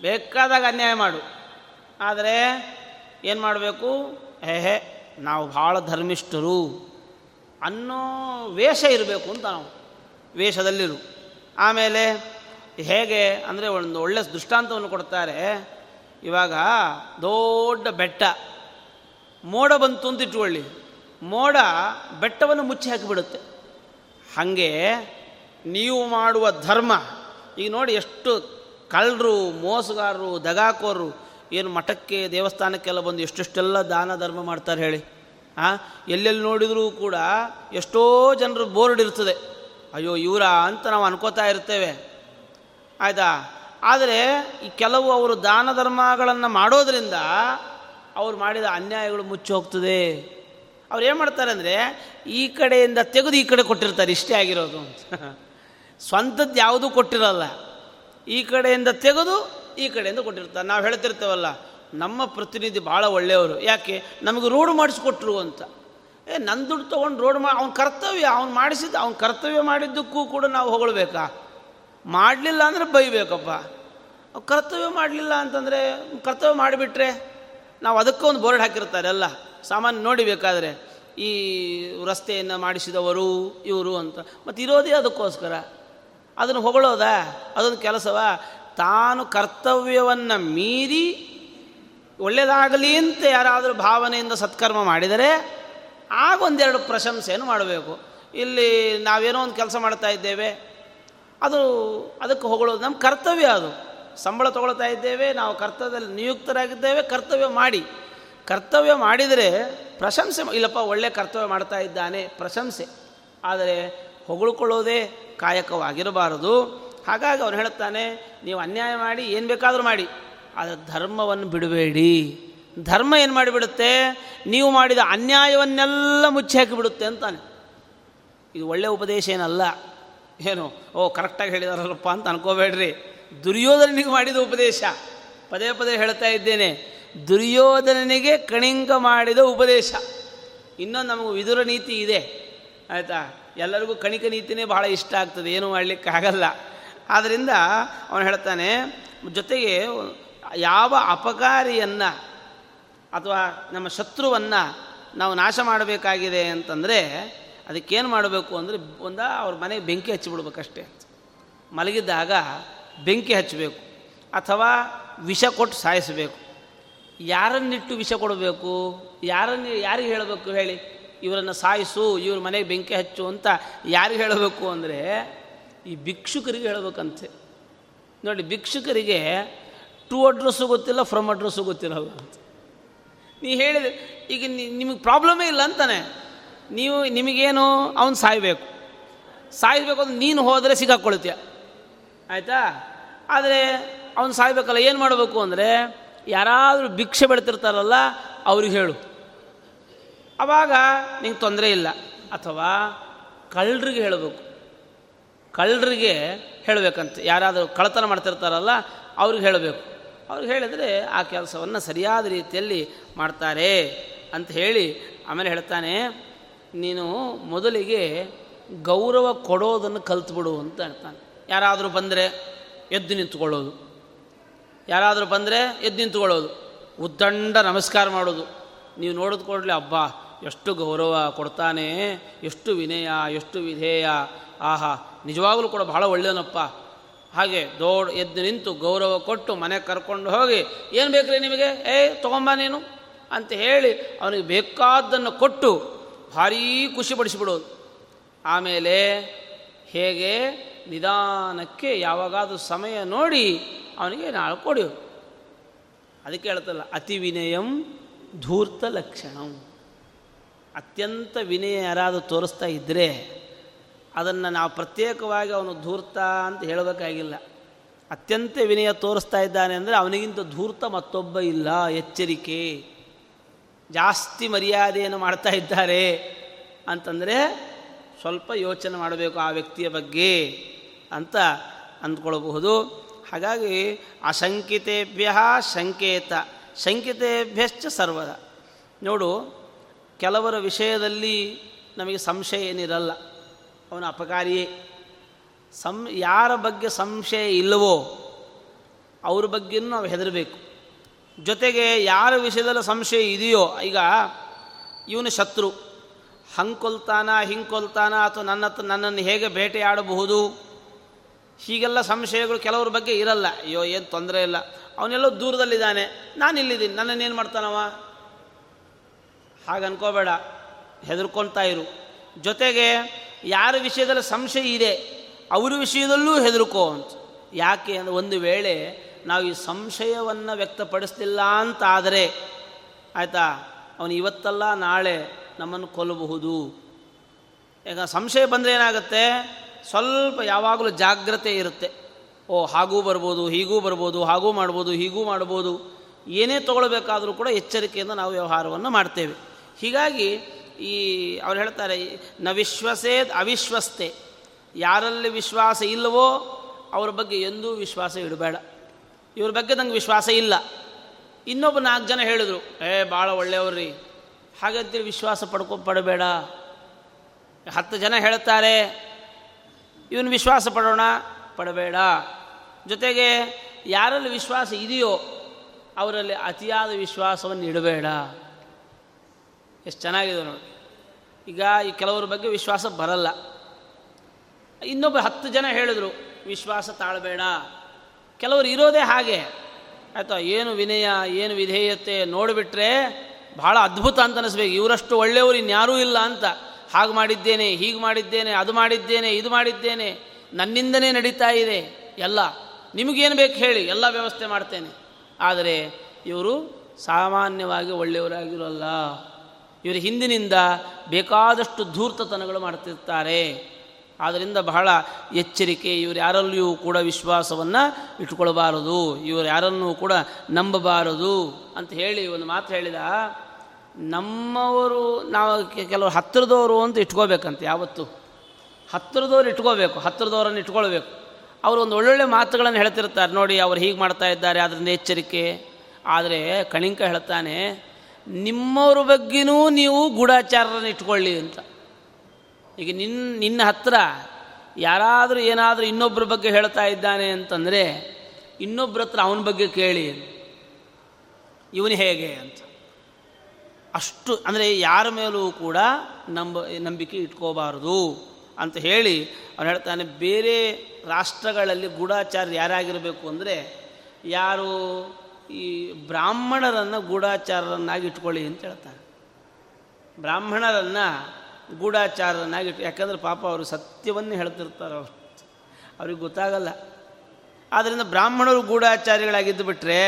ಬೇಕಾದಾಗ ಅನ್ಯಾಯ ಮಾಡು. ಆದರೆ ಏನು ಮಾಡಬೇಕು? ಹೇ ನಾವು ಭಾಳ ಧರ್ಮಿಷ್ಠರು. ಅನ್ನೋ ವೇಷ ಇರಬೇಕು ಅಂತ ನಾವು. ವೇಷದಲ್ಲಿರು. ಆಮೇಲೆ ಹೇಗೆ ಅಂದರೆ ಒಂದು ಒಳ್ಳೆಯ ದೃಷ್ಟಾಂತವನ್ನು ಕೊಡ್ತಾರೆ. ಇವಾಗ ದೊಡ್ಡ ಬೆಟ್ಟ. ಮೋಡ ಬಂತು ಅಂತ ಇಟ್ಕೊಳ್ಳಿ. ಮೋಡ ಬೆಟ್ಟವನ್ನು ಮುಚ್ಚಿ ಹಾಕಿಬಿಡುತ್ತೆ. ಹಾಗೆ ನೀವು ಮಾಡುವ ಧರ್ಮ. ಈಗ ನೋಡಿ ಎಷ್ಟು ಕಳ್ಳರು, ಮೋಸಗಾರರು ದಗಾಕೋರು ಏನು ಮಠಕ್ಕೆ, ದೇವಸ್ಥಾನಕ್ಕೆಲ್ಲ ಬಂದು ಎಷ್ಟೆಷ್ಟೆಲ್ಲ ದಾನ ಧರ್ಮ ಮಾಡ್ತಾರೆ ಹೇಳಿ. ಹಾಂ ಎಲ್ಲೆಲ್ಲಿ ನೋಡಿದರೂ ಕೂಡ ಎಷ್ಟೋ ಜನರು ಬೋರ್ಡ್ ಇರ್ತದೆ. ಅಯ್ಯೋ, ಇವರ ಅಂತ ನಾವು ಅನ್ಕೋತಾ ಇರ್ತೇವೆ. ಆಯಿತಾ? ಆದರೆ ಈ ಕೆಲವು ಅವರು ದಾನ ಧರ್ಮಗಳನ್ನು ಮಾಡೋದರಿಂದ ಅವ್ರು ಮಾಡಿದ ಅನ್ಯಾಯಗಳು ಮುಚ್ಚಿ ಹೋಗ್ತದೆ. ಅವ್ರು ಏನು ಮಾಡ್ತಾರೆ ಅಂದರೆ ಈ ಕಡೆಯಿಂದ ತೆಗೆದು ಈ ಕಡೆ ಕೊಟ್ಟಿರ್ತಾರೆ, ಇಷ್ಟೇ ಆಗಿರೋದು ಅಂತ. ಸ್ವಂತದ್ದು ಯಾವುದೂ ಕೊಟ್ಟಿರಲ್ಲ. ಈ ಕಡೆಯಿಂದ ತೆಗೆದು ಈ ಕಡೆಯಿಂದ ಕೊಟ್ಟಿರ್ತಾರೆ. ನಾವು ಹೇಳ್ತಿರ್ತೇವಲ್ಲ, ನಮ್ಮ ಪ್ರತಿನಿಧಿ ಭಾಳ ಒಳ್ಳೆಯವರು. ಯಾಕೆ? ನಮಗೆ ರೋಡ್ ಮಾಡಿಸ್ಕೊಟ್ರು ಅಂತ. ಏ ನನ್ನ ದುಡ್ಡು ತೊಗೊಂಡು ರೋಡ್ ಮಾ, ಅವ್ನ ಕರ್ತವ್ಯ, ಅವ್ನು ಮಾಡಿಸಿದ್ದು, ಅವ್ನ ಕರ್ತವ್ಯ ಮಾಡಿದ್ದಕ್ಕೂ ಕೂಡ ನಾವು ಹೊಗಳ್ಬೇಕಾ? ಮಾಡಲಿಲ್ಲ ಅಂದರೆ ಬೈಬೇಕಪ್ಪ. ಕರ್ತವ್ಯ ಮಾಡಲಿಲ್ಲ ಅಂತಂದರೆ, ಕರ್ತವ್ಯ ಮಾಡಿಬಿಟ್ರೆ, ನಾವು ಅದಕ್ಕೆ ಒಂದು ಬೋರ್ಡ್ ಹಾಕಿರ್ತಾರೆ ಎಲ್ಲ ಸಾಮಾನ್ಯ ನೋಡಿಬೇಕಾದ್ರೆ ಈ ರಸ್ತೆಯನ್ನು ಮಾಡಿಸಿದವರು ಇವರು ಅಂತ. ಮತ್ತು ಇರೋದೇ ಅದಕ್ಕೋಸ್ಕರ. ಅದನ್ನು ಹೊಗಳೋದ? ಅದೊಂದು ಕೆಲಸವ? ತಾನು ಕರ್ತವ್ಯವನ್ನು ಮೀರಿ ಒಳ್ಳೆಯದಾಗಲಿ ಅಂತ ಯಾರಾದರೂ ಭಾವನೆಯಿಂದ ಸತ್ಕರ್ಮ ಮಾಡಿದರೆ, ಆಗ ಒಂದೆರಡು ಪ್ರಶಂಸೆಯನ್ನು ಮಾಡಬೇಕು. ಇಲ್ಲಿ ನಾವೇನೋ ಒಂದು ಕೆಲಸ ಮಾಡ್ತಾ ಇದ್ದೇವೆ, ಅದು ಅದಕ್ಕೆ ಹೊಗಳೋದು. ನಮ್ಮ ಕರ್ತವ್ಯ ಅದು. ಸಂಬಳ ತೊಗೊಳ್ತಾ ಇದ್ದೇವೆ, ನಾವು ಕರ್ತವ್ಯದಲ್ಲಿ ನಿಯುಕ್ತರಾಗಿದ್ದೇವೆ, ಕರ್ತವ್ಯ ಮಾಡಿ. ಕರ್ತವ್ಯ ಮಾಡಿದರೆ ಪ್ರಶಂಸೆ ಇಲ್ಲಪ್ಪ, ಒಳ್ಳೆ ಕರ್ತವ್ಯ ಮಾಡ್ತಾ ಇದ್ದಾನೆ, ಪ್ರಶಂಸೆ. ಆದರೆ ಹೊಗಳ್ಕೊಳ್ಳೋದೇ ಕಾಯಕವಾಗಿರಬಾರದು. ಹಾಗಾಗಿ ಅವನು ಹೇಳುತ್ತಾನೆ, ನೀವು ಅನ್ಯಾಯ ಮಾಡಿ, ಏನು ಬೇಕಾದರೂ ಮಾಡಿ. ಆದರೆ ಧರ್ಮವನ್ನು ಬಿಡಬೇಡಿ. ಧರ್ಮ ಏನು ಮಾಡಿಬಿಡುತ್ತೆ? ನೀವು ಮಾಡಿದ ಅನ್ಯಾಯವನ್ನೆಲ್ಲ ಮುಚ್ಚಿ ಹಾಕಿಬಿಡುತ್ತೆ ಅಂತಾನೆ. ಇದು ಒಳ್ಳೆಯ ಉಪದೇಶ ಏನಲ್ಲ. ಏನು, ಓ, ಕರೆಕ್ಟಾಗಿ ಹೇಳಿದಾರಲ್ಲಪ್ಪ ಅಂತ ಅನ್ಕೋಬೇಡ್ರಿ. ದುರ್ಯೋಧನಿಗೆ ಮಾಡಿದ ಉಪದೇಶ. ಪದೇ ಪದೇ ಹೇಳ್ತಾ ಇದ್ದೇನೆ. ದುರ್ಯೋಧನನಿಗೆ ಕಣಿಂಗ ಮಾಡಿದ ಉಪದೇಶ. ಇನ್ನೊಂದು ನಮಗೆ ವಿದುರ ನೀತಿ ಇದೆ. ಆಯಿತಾ? ಎಲ್ಲರಿಗೂ ಕಣಿಕ ನೀತಿನೇ ಬಹಳ ಇಷ್ಟ ಆಗ್ತದೆ. ಏನೂ ಮಾಡಲಿಕ್ಕೆ ಆಗಲ್ಲ. ಆದ್ದರಿಂದ ಅವನು ಹೇಳ್ತಾನೆ, ಜೊತೆಗೆ ಯಾವ ಅಪಕಾರಿಯನ್ನು ಅಥವಾ ನಮ್ಮ ಶತ್ರುವನ್ನು ನಾವು ನಾಶ ಮಾಡಬೇಕಾಗಿದೆ ಅಂತಂದರೆ ಅದಕ್ಕೇನು ಮಾಡಬೇಕು ಅಂದರೆ ಒಂದ ಅವ್ರ ಮನೆಗೆ ಬೆಂಕಿ ಹಚ್ಚಿಬಿಡ್ಬೇಕಷ್ಟೇ. ಮಲಗಿದ್ದಾಗ ಬೆಂಕಿ ಹಚ್ಚಬೇಕು. ಅಥವಾ ವಿಷ ಕೊಟ್ಟು ಸಾಯಿಸಬೇಕು. ಯಾರನ್ನಿಟ್ಟು ವಿಷ ಕೊಡಬೇಕು? ಯಾರನ್ನು, ಯಾರಿಗೆ ಹೇಳಬೇಕು ಹೇಳಿ? ಇವರನ್ನು ಸಾಯಿಸು, ಇವ್ರ ಮನೆಗೆ ಬೆಂಕಿ ಹಚ್ಚು ಅಂತ ಯಾರಿಗೆ ಹೇಳಬೇಕು ಅಂದರೆ ಈ ಭಿಕ್ಷುಕರಿಗೆ ಹೇಳಬೇಕಂತೆ. ನೋಡಿ, ಭಿಕ್ಷುಕರಿಗೆ ಟು ಅಡ್ರೆಸ್ಸು ಗೊತ್ತಿಲ್ಲ ಫ್ರಮ್ ಅಡ್ರೆಸ್ಸು ಗೊತ್ತಿರಲ್ಲ ಅಂತ ನೀ ಹೇಳಿದೆ ಈಗ ನಿಮಗೆ ಪ್ರಾಬ್ಲಮೇ ಇಲ್ಲ ಅಂತಾನೆ. ನೀವು, ನಿಮಗೇನು, ಅವನು ಸಾಯಬೇಕು. ಸಾಯಬೇಕು ಅಂದ್ರೆ ನೀನು ಹೋದರೆ ಸಿಗಾಕ್ಕೊಳ್ತೀಯ ಆಯಿತಾ? ಆದರೆ ಅವನು ಸಾಯಬೇಕಲ್ಲ, ಏನು ಮಾಡಬೇಕು ಅಂದರೆ ಯಾರಾದರೂ ಭಿಕ್ಷೆ ಬೆಳೆತಿರ್ತಾರಲ್ಲ, ಅವ್ರಿಗೆ ಹೇಳು. ಆವಾಗ ನಿಂಗೆ ತೊಂದರೆ ಇಲ್ಲ. ಅಥವಾ ಕಳ್ಳರಿಗೆ ಹೇಳಬೇಕು. ಕಳ್ಳರಿಗೆ ಹೇಳಬೇಕಂತೆ. ಯಾರಾದರೂ ಕಳ್ಳತನ ಮಾಡ್ತಿರ್ತಾರಲ್ಲ, ಅವ್ರಿಗೆ ಹೇಳಬೇಕು. ಅವ್ರಿಗೆ ಹೇಳಿದರೆ ಆ ಕೆಲಸವನ್ನು ಸರಿಯಾದ ರೀತಿಯಲ್ಲಿ ಮಾಡ್ತಾರೆ ಅಂತ ಹೇಳಿ ಆಮೇಲೆ ಹೇಳ್ತಾನೆ, ನೀನು ಮೊದಲಿಗೆ ಗೌರವ ಕೊಡೋದನ್ನು ಕಲ್ತ್ಬಿಡು ಅಂತ ಹೇಳ್ತಾನೆ. ಯಾರಾದರೂ ಬಂದರೆ ಎದ್ದು ನಿಂತ್ಕೊಳ್ಳೋದು. ಯಾರಾದರೂ ಬಂದರೆ ಎದ್ದು ನಿಂತ್ಕೊಳ್ಳೋದು. ಉದ್ದಂಡ ನಮಸ್ಕಾರ ಮಾಡೋದು. ನೀವು ನೋಡಿದ ಕೂಡಲೇ ಹಬ್ಬ ಎಷ್ಟು ಗೌರವ ಕೊಡ್ತಾನೆ, ಎಷ್ಟು ವಿನಯ, ಎಷ್ಟು ವಿಧೇಯ. ಆಹಾ, ನಿಜವಾಗಲೂ ಕೂಡ ಬಹಳ ಒಳ್ಳೆಯನಪ್ಪ ಹಾಗೆ ದೊಡ್ಡ ಎದ್ದು ನಿಂತು ಗೌರವ ಕೊಟ್ಟು ಮನೆಗೆ ಕರ್ಕೊಂಡು ಹೋಗಿ, ಏನು ಬೇಕ್ರಿ ನಿಮಗೆ? ಏ, ತೊಗೊಂಬ ನೀನು. ಅಂತ ಹೇಳಿ ಅವನಿಗೆ ಬೇಕಾದ್ದನ್ನು ಕೊಟ್ಟು ಭಾರೀ ಖುಷಿಪಡಿಸಿಬಿಡೋದು ಆಮೇಲೆ ಹೇಗೆ ನಿಧಾನಕ್ಕೆ ಯಾವಾಗಾದರೂ ಸಮಯ ನೋಡಿ ಅವನಿಗೆ ನಾಳೆ ಕೊಡಿ ಅದಕ್ಕೆ ಹೇಳ್ತಲ್ಲ ಅತಿ ವಿನಯಂ ಧೂರ್ತ ಲಕ್ಷಣಂ. ಅತ್ಯಂತ ವಿನಯ ಯಾರಾದರೂ ತೋರಿಸ್ತಾ ಇದ್ದರೆ ಅದನ್ನು ನಾವು ಪ್ರತ್ಯೇಕವಾಗಿ ಅವನು ಧೂರ್ತ ಅಂತ ಹೇಳಬೇಕಾಗಿಲ್ಲ. ಅತ್ಯಂತ ವಿನಯ ತೋರಿಸ್ತಾ ಇದ್ದಾನೆ ಅಂದರೆ ಅವನಿಗಿಂತ ಧೂರ್ತ ಮತ್ತೊಬ್ಬ ಇಲ್ಲ, ಎಚ್ಚರಿಕೆ. ಜಾಸ್ತಿ ಮರ್ಯಾದೆಯನ್ನು ಮಾಡ್ತಾ ಇದ್ದಾರೆ ಅಂತಂದರೆ ಸ್ವಲ್ಪ ಯೋಚನೆ ಮಾಡಬೇಕು ಆ ವ್ಯಕ್ತಿಯ ಬಗ್ಗೆ ಅಂತ ಅಂದ್ಕೊಳ್ಬಹುದು. ಹಾಗಾಗಿ ಅಶಂಕಿತೇಭ್ಯ ಸಂಕೇತ ಶಂಕಿತೇಭ್ಯಶ್ಚ ಸರ್ವದ. ನೋಡು, ಕೆಲವರ ವಿಷಯದಲ್ಲಿ ನಮಗೆ ಸಂಶಯ ಏನಿರಲ್ಲ, ಅವನ ಅಪಕಾರಿಯೇ. ಸಂ, ಯಾರ ಬಗ್ಗೆ ಸಂಶಯ ಇಲ್ಲವೋ, ಅವ್ರ ಬಗ್ಗೆನೂ ನಾವು ಹೆದರಬೇಕು. ಜೊತೆಗೆ ಯಾರ ವಿಷಯದಲ್ಲಿ ಸಂಶಯ ಇದೆಯೋ, ಈಗ ಇವನು ಶತ್ರು. ಹಂಕೊಲ್ತಾನ, ಹಿಂಕೊಲ್ತಾನ ಅಥವಾ ನನ್ನ ನನ್ನನ್ನು ಹೇಗೆ ಬೇಟೆಯಾಡಬಹುದು? ಹೀಗೆಲ್ಲ ಸಂಶಯಗಳು ಕೆಲವ್ರ ಬಗ್ಗೆ ಇರಲ್ಲ. ಅಯ್ಯೋ, ಏನು ತೊಂದರೆ ಇಲ್ಲ. ಅವನೆಲ್ಲೋ ದೂರದಲ್ಲಿದ್ದಾನೆ. ನಾನು ಇಲ್ಲಿದ್ದೀನಿ ನನ್ನನ್ನೇನು ಮಾಡ್ತಾನವ? ಹಾಗೆ ಅನ್ಕೋಬೇಡ. ಹೆದರ್ಕೊಳ್ತಾ ಇರು. ಜೊತೆಗೆ ಯಾರ ವಿಷಯದಲ್ಲಿ ಸಂಶಯ ಇದೆ, ಅವ್ರ ವಿಷಯದಲ್ಲೂ ಹೆದರ್ಕೋ ಅಂತ. ಯಾಕೆ ಅಂದರೆ ಒಂದು ವೇಳೆ ನಾವು ಈ ಸಂಶಯವನ್ನು ವ್ಯಕ್ತಪಡಿಸ್ತಿಲ್ಲ ಅಂತ ಆದರೆ, ಆಯಿತಾ? ಅವನು ಇವತ್ತಲ್ಲ, ನಾಳೆ ನಮ್ಮನ್ನು ಕೊಲ್ಲಬಹುದು. ಈಗ ಸಂಶಯ ಬಂದರೆ ಏನಾಗುತ್ತೆ? ಸ್ವಲ್ಪ ಯಾವಾಗಲೂ ಜಾಗ್ರತೆ ಇರುತ್ತೆ. ಓ, ಹಾಗೂ ಬರ್ಬೋದು, ಹೀಗೂ ಬರ್ಬೋದು, ಹಾಗೂ ಮಾಡ್ಬೋದು, ಹೀಗೂ ಮಾಡ್ಬೋದು. ಏನೇ ತೊಗೊಳ್ಬೇಕಾದರೂ ಕೂಡ ಎಚ್ಚರಿಕೆಯಿಂದ ನಾವು ವ್ಯವಹಾರವನ್ನು ಮಾಡ್ತೇವೆ. ಹೀಗಾಗಿ ಈ ಅವ್ರು ಹೇಳ್ತಾರೆ, ನ ವಿಶ್ವಸೇದ್ ಅವಿಶ್ವಸ್ತೆ. ಯಾರಲ್ಲಿ ವಿಶ್ವಾಸ ಇಲ್ಲವೋ ಅವ್ರ ಬಗ್ಗೆ ಎಂದೂ ವಿಶ್ವಾಸ ಇಡಬೇಡ. ಇವ್ರ ಬಗ್ಗೆ ನಂಗೆ ವಿಶ್ವಾಸ ಇಲ್ಲ. ಇನ್ನೊಬ್ಬ ನಾಲ್ಕು ಜನ ಹೇಳಿದರು, ಏ, ಭಾಳ ಒಳ್ಳೆಯವ್ರಿ. ಹಾಗಂತೇಳಿ ವಿಶ್ವಾಸ ಪಡ್ಕೊ, ಪಡಬೇಡ. ಹತ್ತು ಜನ ಹೇಳ್ತಾರೆ ಇವನು ವಿಶ್ವಾಸ ಪಡೋಣ? ಪಡಬೇಡ. ಜೊತೆಗೆ ಯಾರಲ್ಲಿ ವಿಶ್ವಾಸ ಇದೆಯೋ ಅವರಲ್ಲಿ ಅತಿಯಾದ ವಿಶ್ವಾಸವನ್ನು ಇಡಬೇಡ. ಎಷ್ಟು ಚೆನ್ನಾಗಿದೆ ನೋಡಿ. ಈಗ ಈ ಕೆಲವರ ಬಗ್ಗೆ ವಿಶ್ವಾಸ ಬರಲ್ಲ. ಇನ್ನೊಬ್ಬ ಹತ್ತು ಜನ ಹೇಳಿದರು, ವಿಶ್ವಾಸ ತಾಳಬೇಡ. ಕೆಲವರು ಇರೋದೇ ಹಾಗೆ. ಆಯಿತಾ, ಏನು ವಿನಯ, ಏನು ವಿಧೇಯತೆ ನೋಡಿಬಿಟ್ರೆ ಭಾಳ ಅದ್ಭುತ ಅಂತ ಅನಿಸ್ಬೇಕು. ಇವರಷ್ಟು ಒಳ್ಳೆಯವರು ಇನ್ಯಾರೂ ಇಲ್ಲ ಅಂತ. ಹಾಗೆ ಮಾಡಿದ್ದೇನೆ, ಹೀಗೆ ಮಾಡಿದ್ದೇನೆ, ಅದು ಮಾಡಿದ್ದೇನೆ, ಇದು ಮಾಡಿದ್ದೇನೆ, ನನ್ನಿಂದನೇ ನಡೀತಾ ಇದೆ, ಎಲ್ಲ. ನಿಮಗೇನು ಬೇಕು ಹೇಳಿ, ಎಲ್ಲ ವ್ಯವಸ್ಥೆ ಮಾಡ್ತೇನೆ. ಆದರೆ ಇವರು ಸಾಮಾನ್ಯವಾಗಿ ಒಳ್ಳೆಯವರಾಗಿರೋಲ್ಲ. ಇವರು ಹಿಂದಿನಿಂದ ಬೇಕಾದಷ್ಟು ಧೂರ್ತತನಗಳು ಮಾಡ್ತಿರ್ತಾರೆ. ಆದ್ದರಿಂದ ಬಹಳ ಎಚ್ಚರಿಕೆ, ಇವರು ಯಾರಲ್ಲಿಯೂ ಕೂಡ ವಿಶ್ವಾಸವನ್ನು ಇಟ್ಕೊಳ್ಬಾರದು, ಇವರು ಯಾರನ್ನೂ ಕೂಡ ನಂಬಬಾರದು ಅಂತ ಹೇಳಿ ಒಂದು ಮಾತು ಹೇಳಿದ. ನಮ್ಮವರು, ನಾವು ಕೆಲವರು ಹತ್ತಿರದವರು ಅಂತ ಇಟ್ಕೋಬೇಕಂತೆ ಯಾವತ್ತು. ಹತ್ತಿರದವ್ರು ಇಟ್ಕೋಬೇಕು ಹತ್ತಿರದವ್ರನ್ನ ಇಟ್ಕೊಳ್ಬೇಕು. ಅವರು ಒಂದು ಒಳ್ಳೊಳ್ಳೆ ಮಾತುಗಳನ್ನು ಹೇಳ್ತಿರ್ತಾರೆ. ನೋಡಿ, ಅವ್ರು ಹೀಗೆ ಮಾಡ್ತಾ ಇದ್ದಾರೆ, ಅದರಿಂದ ಎಚ್ಚರಿಕೆ. ಆದರೆ ಕಣಿಂಕ ಹೇಳ್ತಾನೆ, ನಿಮ್ಮವ್ರ ಬಗ್ಗೆನೂ ನೀವು ಗೂಢಾಚಾರರನ್ನು ಇಟ್ಕೊಳ್ಳಿ ಅಂತ. ಈಗ ನಿನ್ನ ನಿನ್ನ ಹತ್ತಿರ ಯಾರಾದರೂ ಏನಾದರೂ ಇನ್ನೊಬ್ಬರ ಬಗ್ಗೆ ಹೇಳ್ತಾ ಇದ್ದಾನೆ ಅಂತಂದರೆ ಇನ್ನೊಬ್ಬರ ಹತ್ರ ಅವನ ಬಗ್ಗೆ ಕೇಳಿ ಇವನು ಹೇಗೆ ಅಂತ. ಅಷ್ಟು, ಅಂದರೆ ಯಾರ ಮೇಲೂ ಕೂಡ ನಂಬ, ನಂಬಿಕೆ ಇಟ್ಕೋಬಾರದು ಅಂತ ಹೇಳಿ ಅವನು ಹೇಳ್ತಾನೆ, ಬೇರೆ ರಾಷ್ಟ್ರಗಳಲ್ಲಿ ಗೂಢಾಚಾರ ಯಾರಾಗಿರಬೇಕು ಅಂದರೆ ಯಾರು ಈ ಬ್ರಾಹ್ಮಣರನ್ನು ಗೂಢಾಚಾರರನ್ನಾಗಿ ಇಟ್ಕೊಳ್ಳಿ ಅಂತ ಹೇಳ್ತಾನೆ. ಬ್ರಾಹ್ಮಣರನ್ನು ಗೂಢಾಚಾರರನ್ನಾಗಿ ಇಟ್ಟು ಯಾಕಂದರೆ ಪಾಪ ಅವರು ಸತ್ಯವನ್ನೇ ಹೇಳ್ತಿರ್ತಾರೆ ಅವರು. ಅವ್ರಿಗೆ ಗೊತ್ತಾಗಲ್ಲ. ಆದ್ದರಿಂದ ಬ್ರಾಹ್ಮಣರು ಗೂಢಾಚಾರಿಗಳಾಗಿದ್ದು ಬಿಟ್ಟರೆ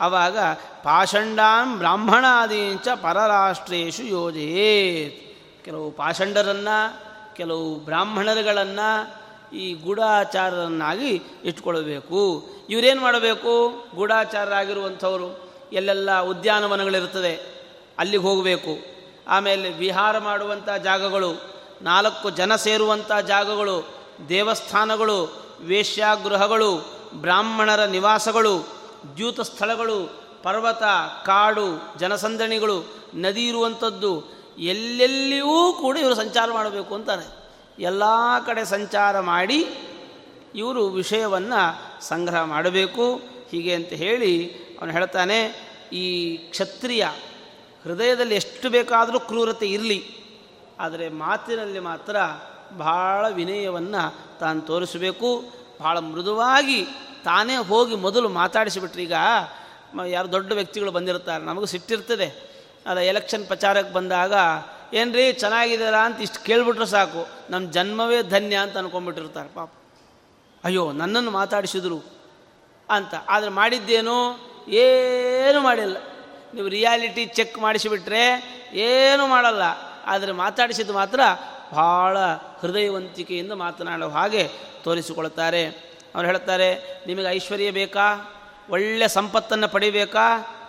ಆವಾಗ ಪಾಷಂಡಾಂ ಬ್ರಾಹ್ಮಣಾದೀಂಚ ಪರರಾಷ್ಟ್ರೇಶು ಯೋಜಯೇತ್. ಕೆಲವು ಪಾಷಂಡರನ್ನು, ಕೆಲವು ಬ್ರಾಹ್ಮಣರುಗಳನ್ನು ಈ ಗೂಢಾಚಾರರನ್ನಾಗಿ ಇಟ್ಕೊಳ್ಬೇಕು ಇವರೇನು ಮಾಡಬೇಕು? ಗೂಢಾಚಾರರಾಗಿರುವಂಥವರು. ಎಲ್ಲೆಲ್ಲ ಉದ್ಯಾನವನಗಳಿರ್ತದೆ ಅಲ್ಲಿಗೆ ಹೋಗಬೇಕು. ಆಮೇಲೆ ವಿಹಾರ ಮಾಡುವಂಥ ಜಾಗಗಳು, ನಾಲ್ಕು ಜನ ಸೇರುವಂಥ ಜಾಗಗಳು, ದೇವಸ್ಥಾನಗಳು, ವೇಶ್ಯಾಗೃಹಗಳು, ಬ್ರಾಹ್ಮಣರ ನಿವಾಸಗಳು ದ್ಯೂತ ಸ್ಥಳಗಳು, ಪರ್ವತ, ಕಾಡು, ಜನಸಂದಣಿಗಳು, ನದಿ ಇರುವಂಥದ್ದು, ಎಲ್ಲೆಲ್ಲಿಯೂ ಕೂಡ ಇವರು ಸಂಚಾರ ಮಾಡಬೇಕು ಅಂತಾರೆ. ಎಲ್ಲ ಕಡೆ ಸಂಚಾರ ಮಾಡಿ ಇವರು ವಿಷಯವನ್ನು ಸಂಗ್ರಹ ಮಾಡಬೇಕು. ಹೀಗೆ ಅಂತ ಹೇಳಿ ಅವನು ಹೇಳ್ತಾನೆ, ಈ ಕ್ಷತ್ರಿಯ ಹೃದಯದಲ್ಲಿ ಎಷ್ಟು ಬೇಕಾದರೂ ಕ್ರೂರತೆ ಇರಲಿ, ಆದರೆ ಮಾತಿನಲ್ಲಿ ಮಾತ್ರ ಬಹಳ ವಿನಯವನ್ನು ತಾನು ತೋರಿಸಬೇಕು. ಭಾಳ ಮೃದುವಾಗಿ ತಾನೇ ಹೋಗಿ ಮೊದಲು ಮಾತಾಡಿಸಿಬಿಟ್ರಿ ಈಗ ಯಾರು ದೊಡ್ಡ ವ್ಯಕ್ತಿಗಳು ಬಂದಿರ್ತಾರೆ ನಮಗೂ ಸಿಟ್ಟಿರ್ತದೆ. ಅದ ಎಲೆಕ್ಷನ್ ಪ್ರಚಾರಕ್ಕೆ ಬಂದಾಗ ಏನ್ರಿ ಚೆನ್ನಾಗಿದ್ದೀರಾ ಅಂತ ಇಷ್ಟು ಕೇಳ್ಬಿಟ್ರೆ ಸಾಕು. ನಮ್ಮ ಜನ್ಮವೇ ಧನ್ಯ ಅಂತ ಅನ್ಕೊಂಡ್ಬಿಟ್ಟಿರ್ತಾರೆ ಪಾಪ. ಅಯ್ಯೋ, ನನ್ನನ್ನು ಮಾತಾಡಿಸಿದ್ರು ಅಂತ. ಆದರೆ ಮಾಡಿದ್ದೇನು? ಏನು ಮಾಡಿಲ್ಲ. ನೀವು ರಿಯಾಲಿಟಿ ಚೆಕ್ ಮಾಡಿಸಿಬಿಟ್ರೆ ಏನು ಮಾಡಲ್ಲ. ಆದರೆ ಮಾತಾಡಿಸಿದ್ದು ಮಾತ್ರ ಭಾಳ ಹೃದಯವಂತಿಕೆಯಿಂದ ಮಾತನಾಡೋ ಹಾಗೆ ತೋರಿಸಿಕೊಳ್ತಾರೆ. ಅವ್ರು ಹೇಳ್ತಾರೆ, ನಿಮಗೆ ಐಶ್ವರ್ಯ ಬೇಕಾ? ಒಳ್ಳೆ ಸಂಪತ್ತನ್ನು ಪಡಿಬೇಕಾ?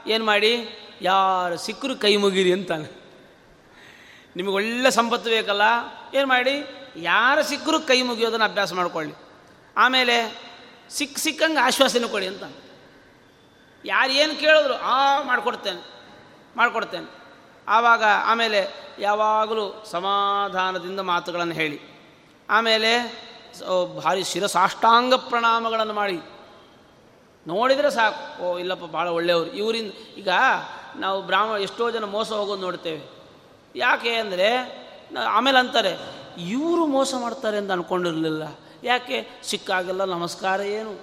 ಏನು ಮಾಡಿ? ಯಾರು ಸಿಕ್ಕರು ಕೈ ಮುಗಿರಿ ಅಂತಾನೆ. ನಿಮಗೆ ಒಳ್ಳೆ ಸಂಪತ್ತು ಬೇಕಲ್ಲ? ಏನು ಮಾಡಿ? ಯಾರು ಸಿಕ್ಕರು ಕೈ ಮುಗಿಯೋದನ್ನು ಅಭ್ಯಾಸ ಮಾಡಿಕೊಳ್ಳಿ. ಆಮೇಲೆ ಸಿಕ್ಕ ಸಿಕ್ಕಂಗೆ ಆಶ್ವಾಸನೆ ಕೊಡಿ ಅಂತ ಯಾರು ಏನು ಕೇಳಿದ್ರು, ಆ, ಮಾಡಿಕೊಡ್ತೇನೆ ಮಾಡಿಕೊಡ್ತೇನೆ. ಆವಾಗ ಆಮೇಲೆ ಯಾವಾಗಲೂ ಸಮಾಧಾನದಿಂದ ಮಾತುಗಳನ್ನು ಹೇಳಿ. ಆಮೇಲೆ ಭಾರಿ ಶಿರಸಾಷ್ಟಾಂಗ ಪ್ರಣಾಮಗಳನ್ನು ಮಾಡಿ. ನೋಡಿದರೆ ಸಾಕು. ಓ, ಇಲ್ಲಪ್ಪ, ಭಾಳ ಒಳ್ಳೆಯವರು. ಇವರಿಂದ, ಈಗ ನಾವು ಬ್ರಾಹ್ಮ, ಎಷ್ಟೋ ಜನ ಮೋಸ ಹೋಗೋದು ನೋಡ್ತೇವೆ. ಯಾಕೆ ಅಂದರೆ ಆಮೇಲೆ ಅಂತಾರೆ, ಇವರು ಮೋಸ ಮಾಡ್ತಾರೆ ಅಂತ ಅಂದ್ಕೊಂಡಿರಲಿಲ್ಲ ಯಾಕೆ? ಸಿಕ್ಕಾಗೆಲ್ಲ ನಮಸ್ಕಾರ ಏನು?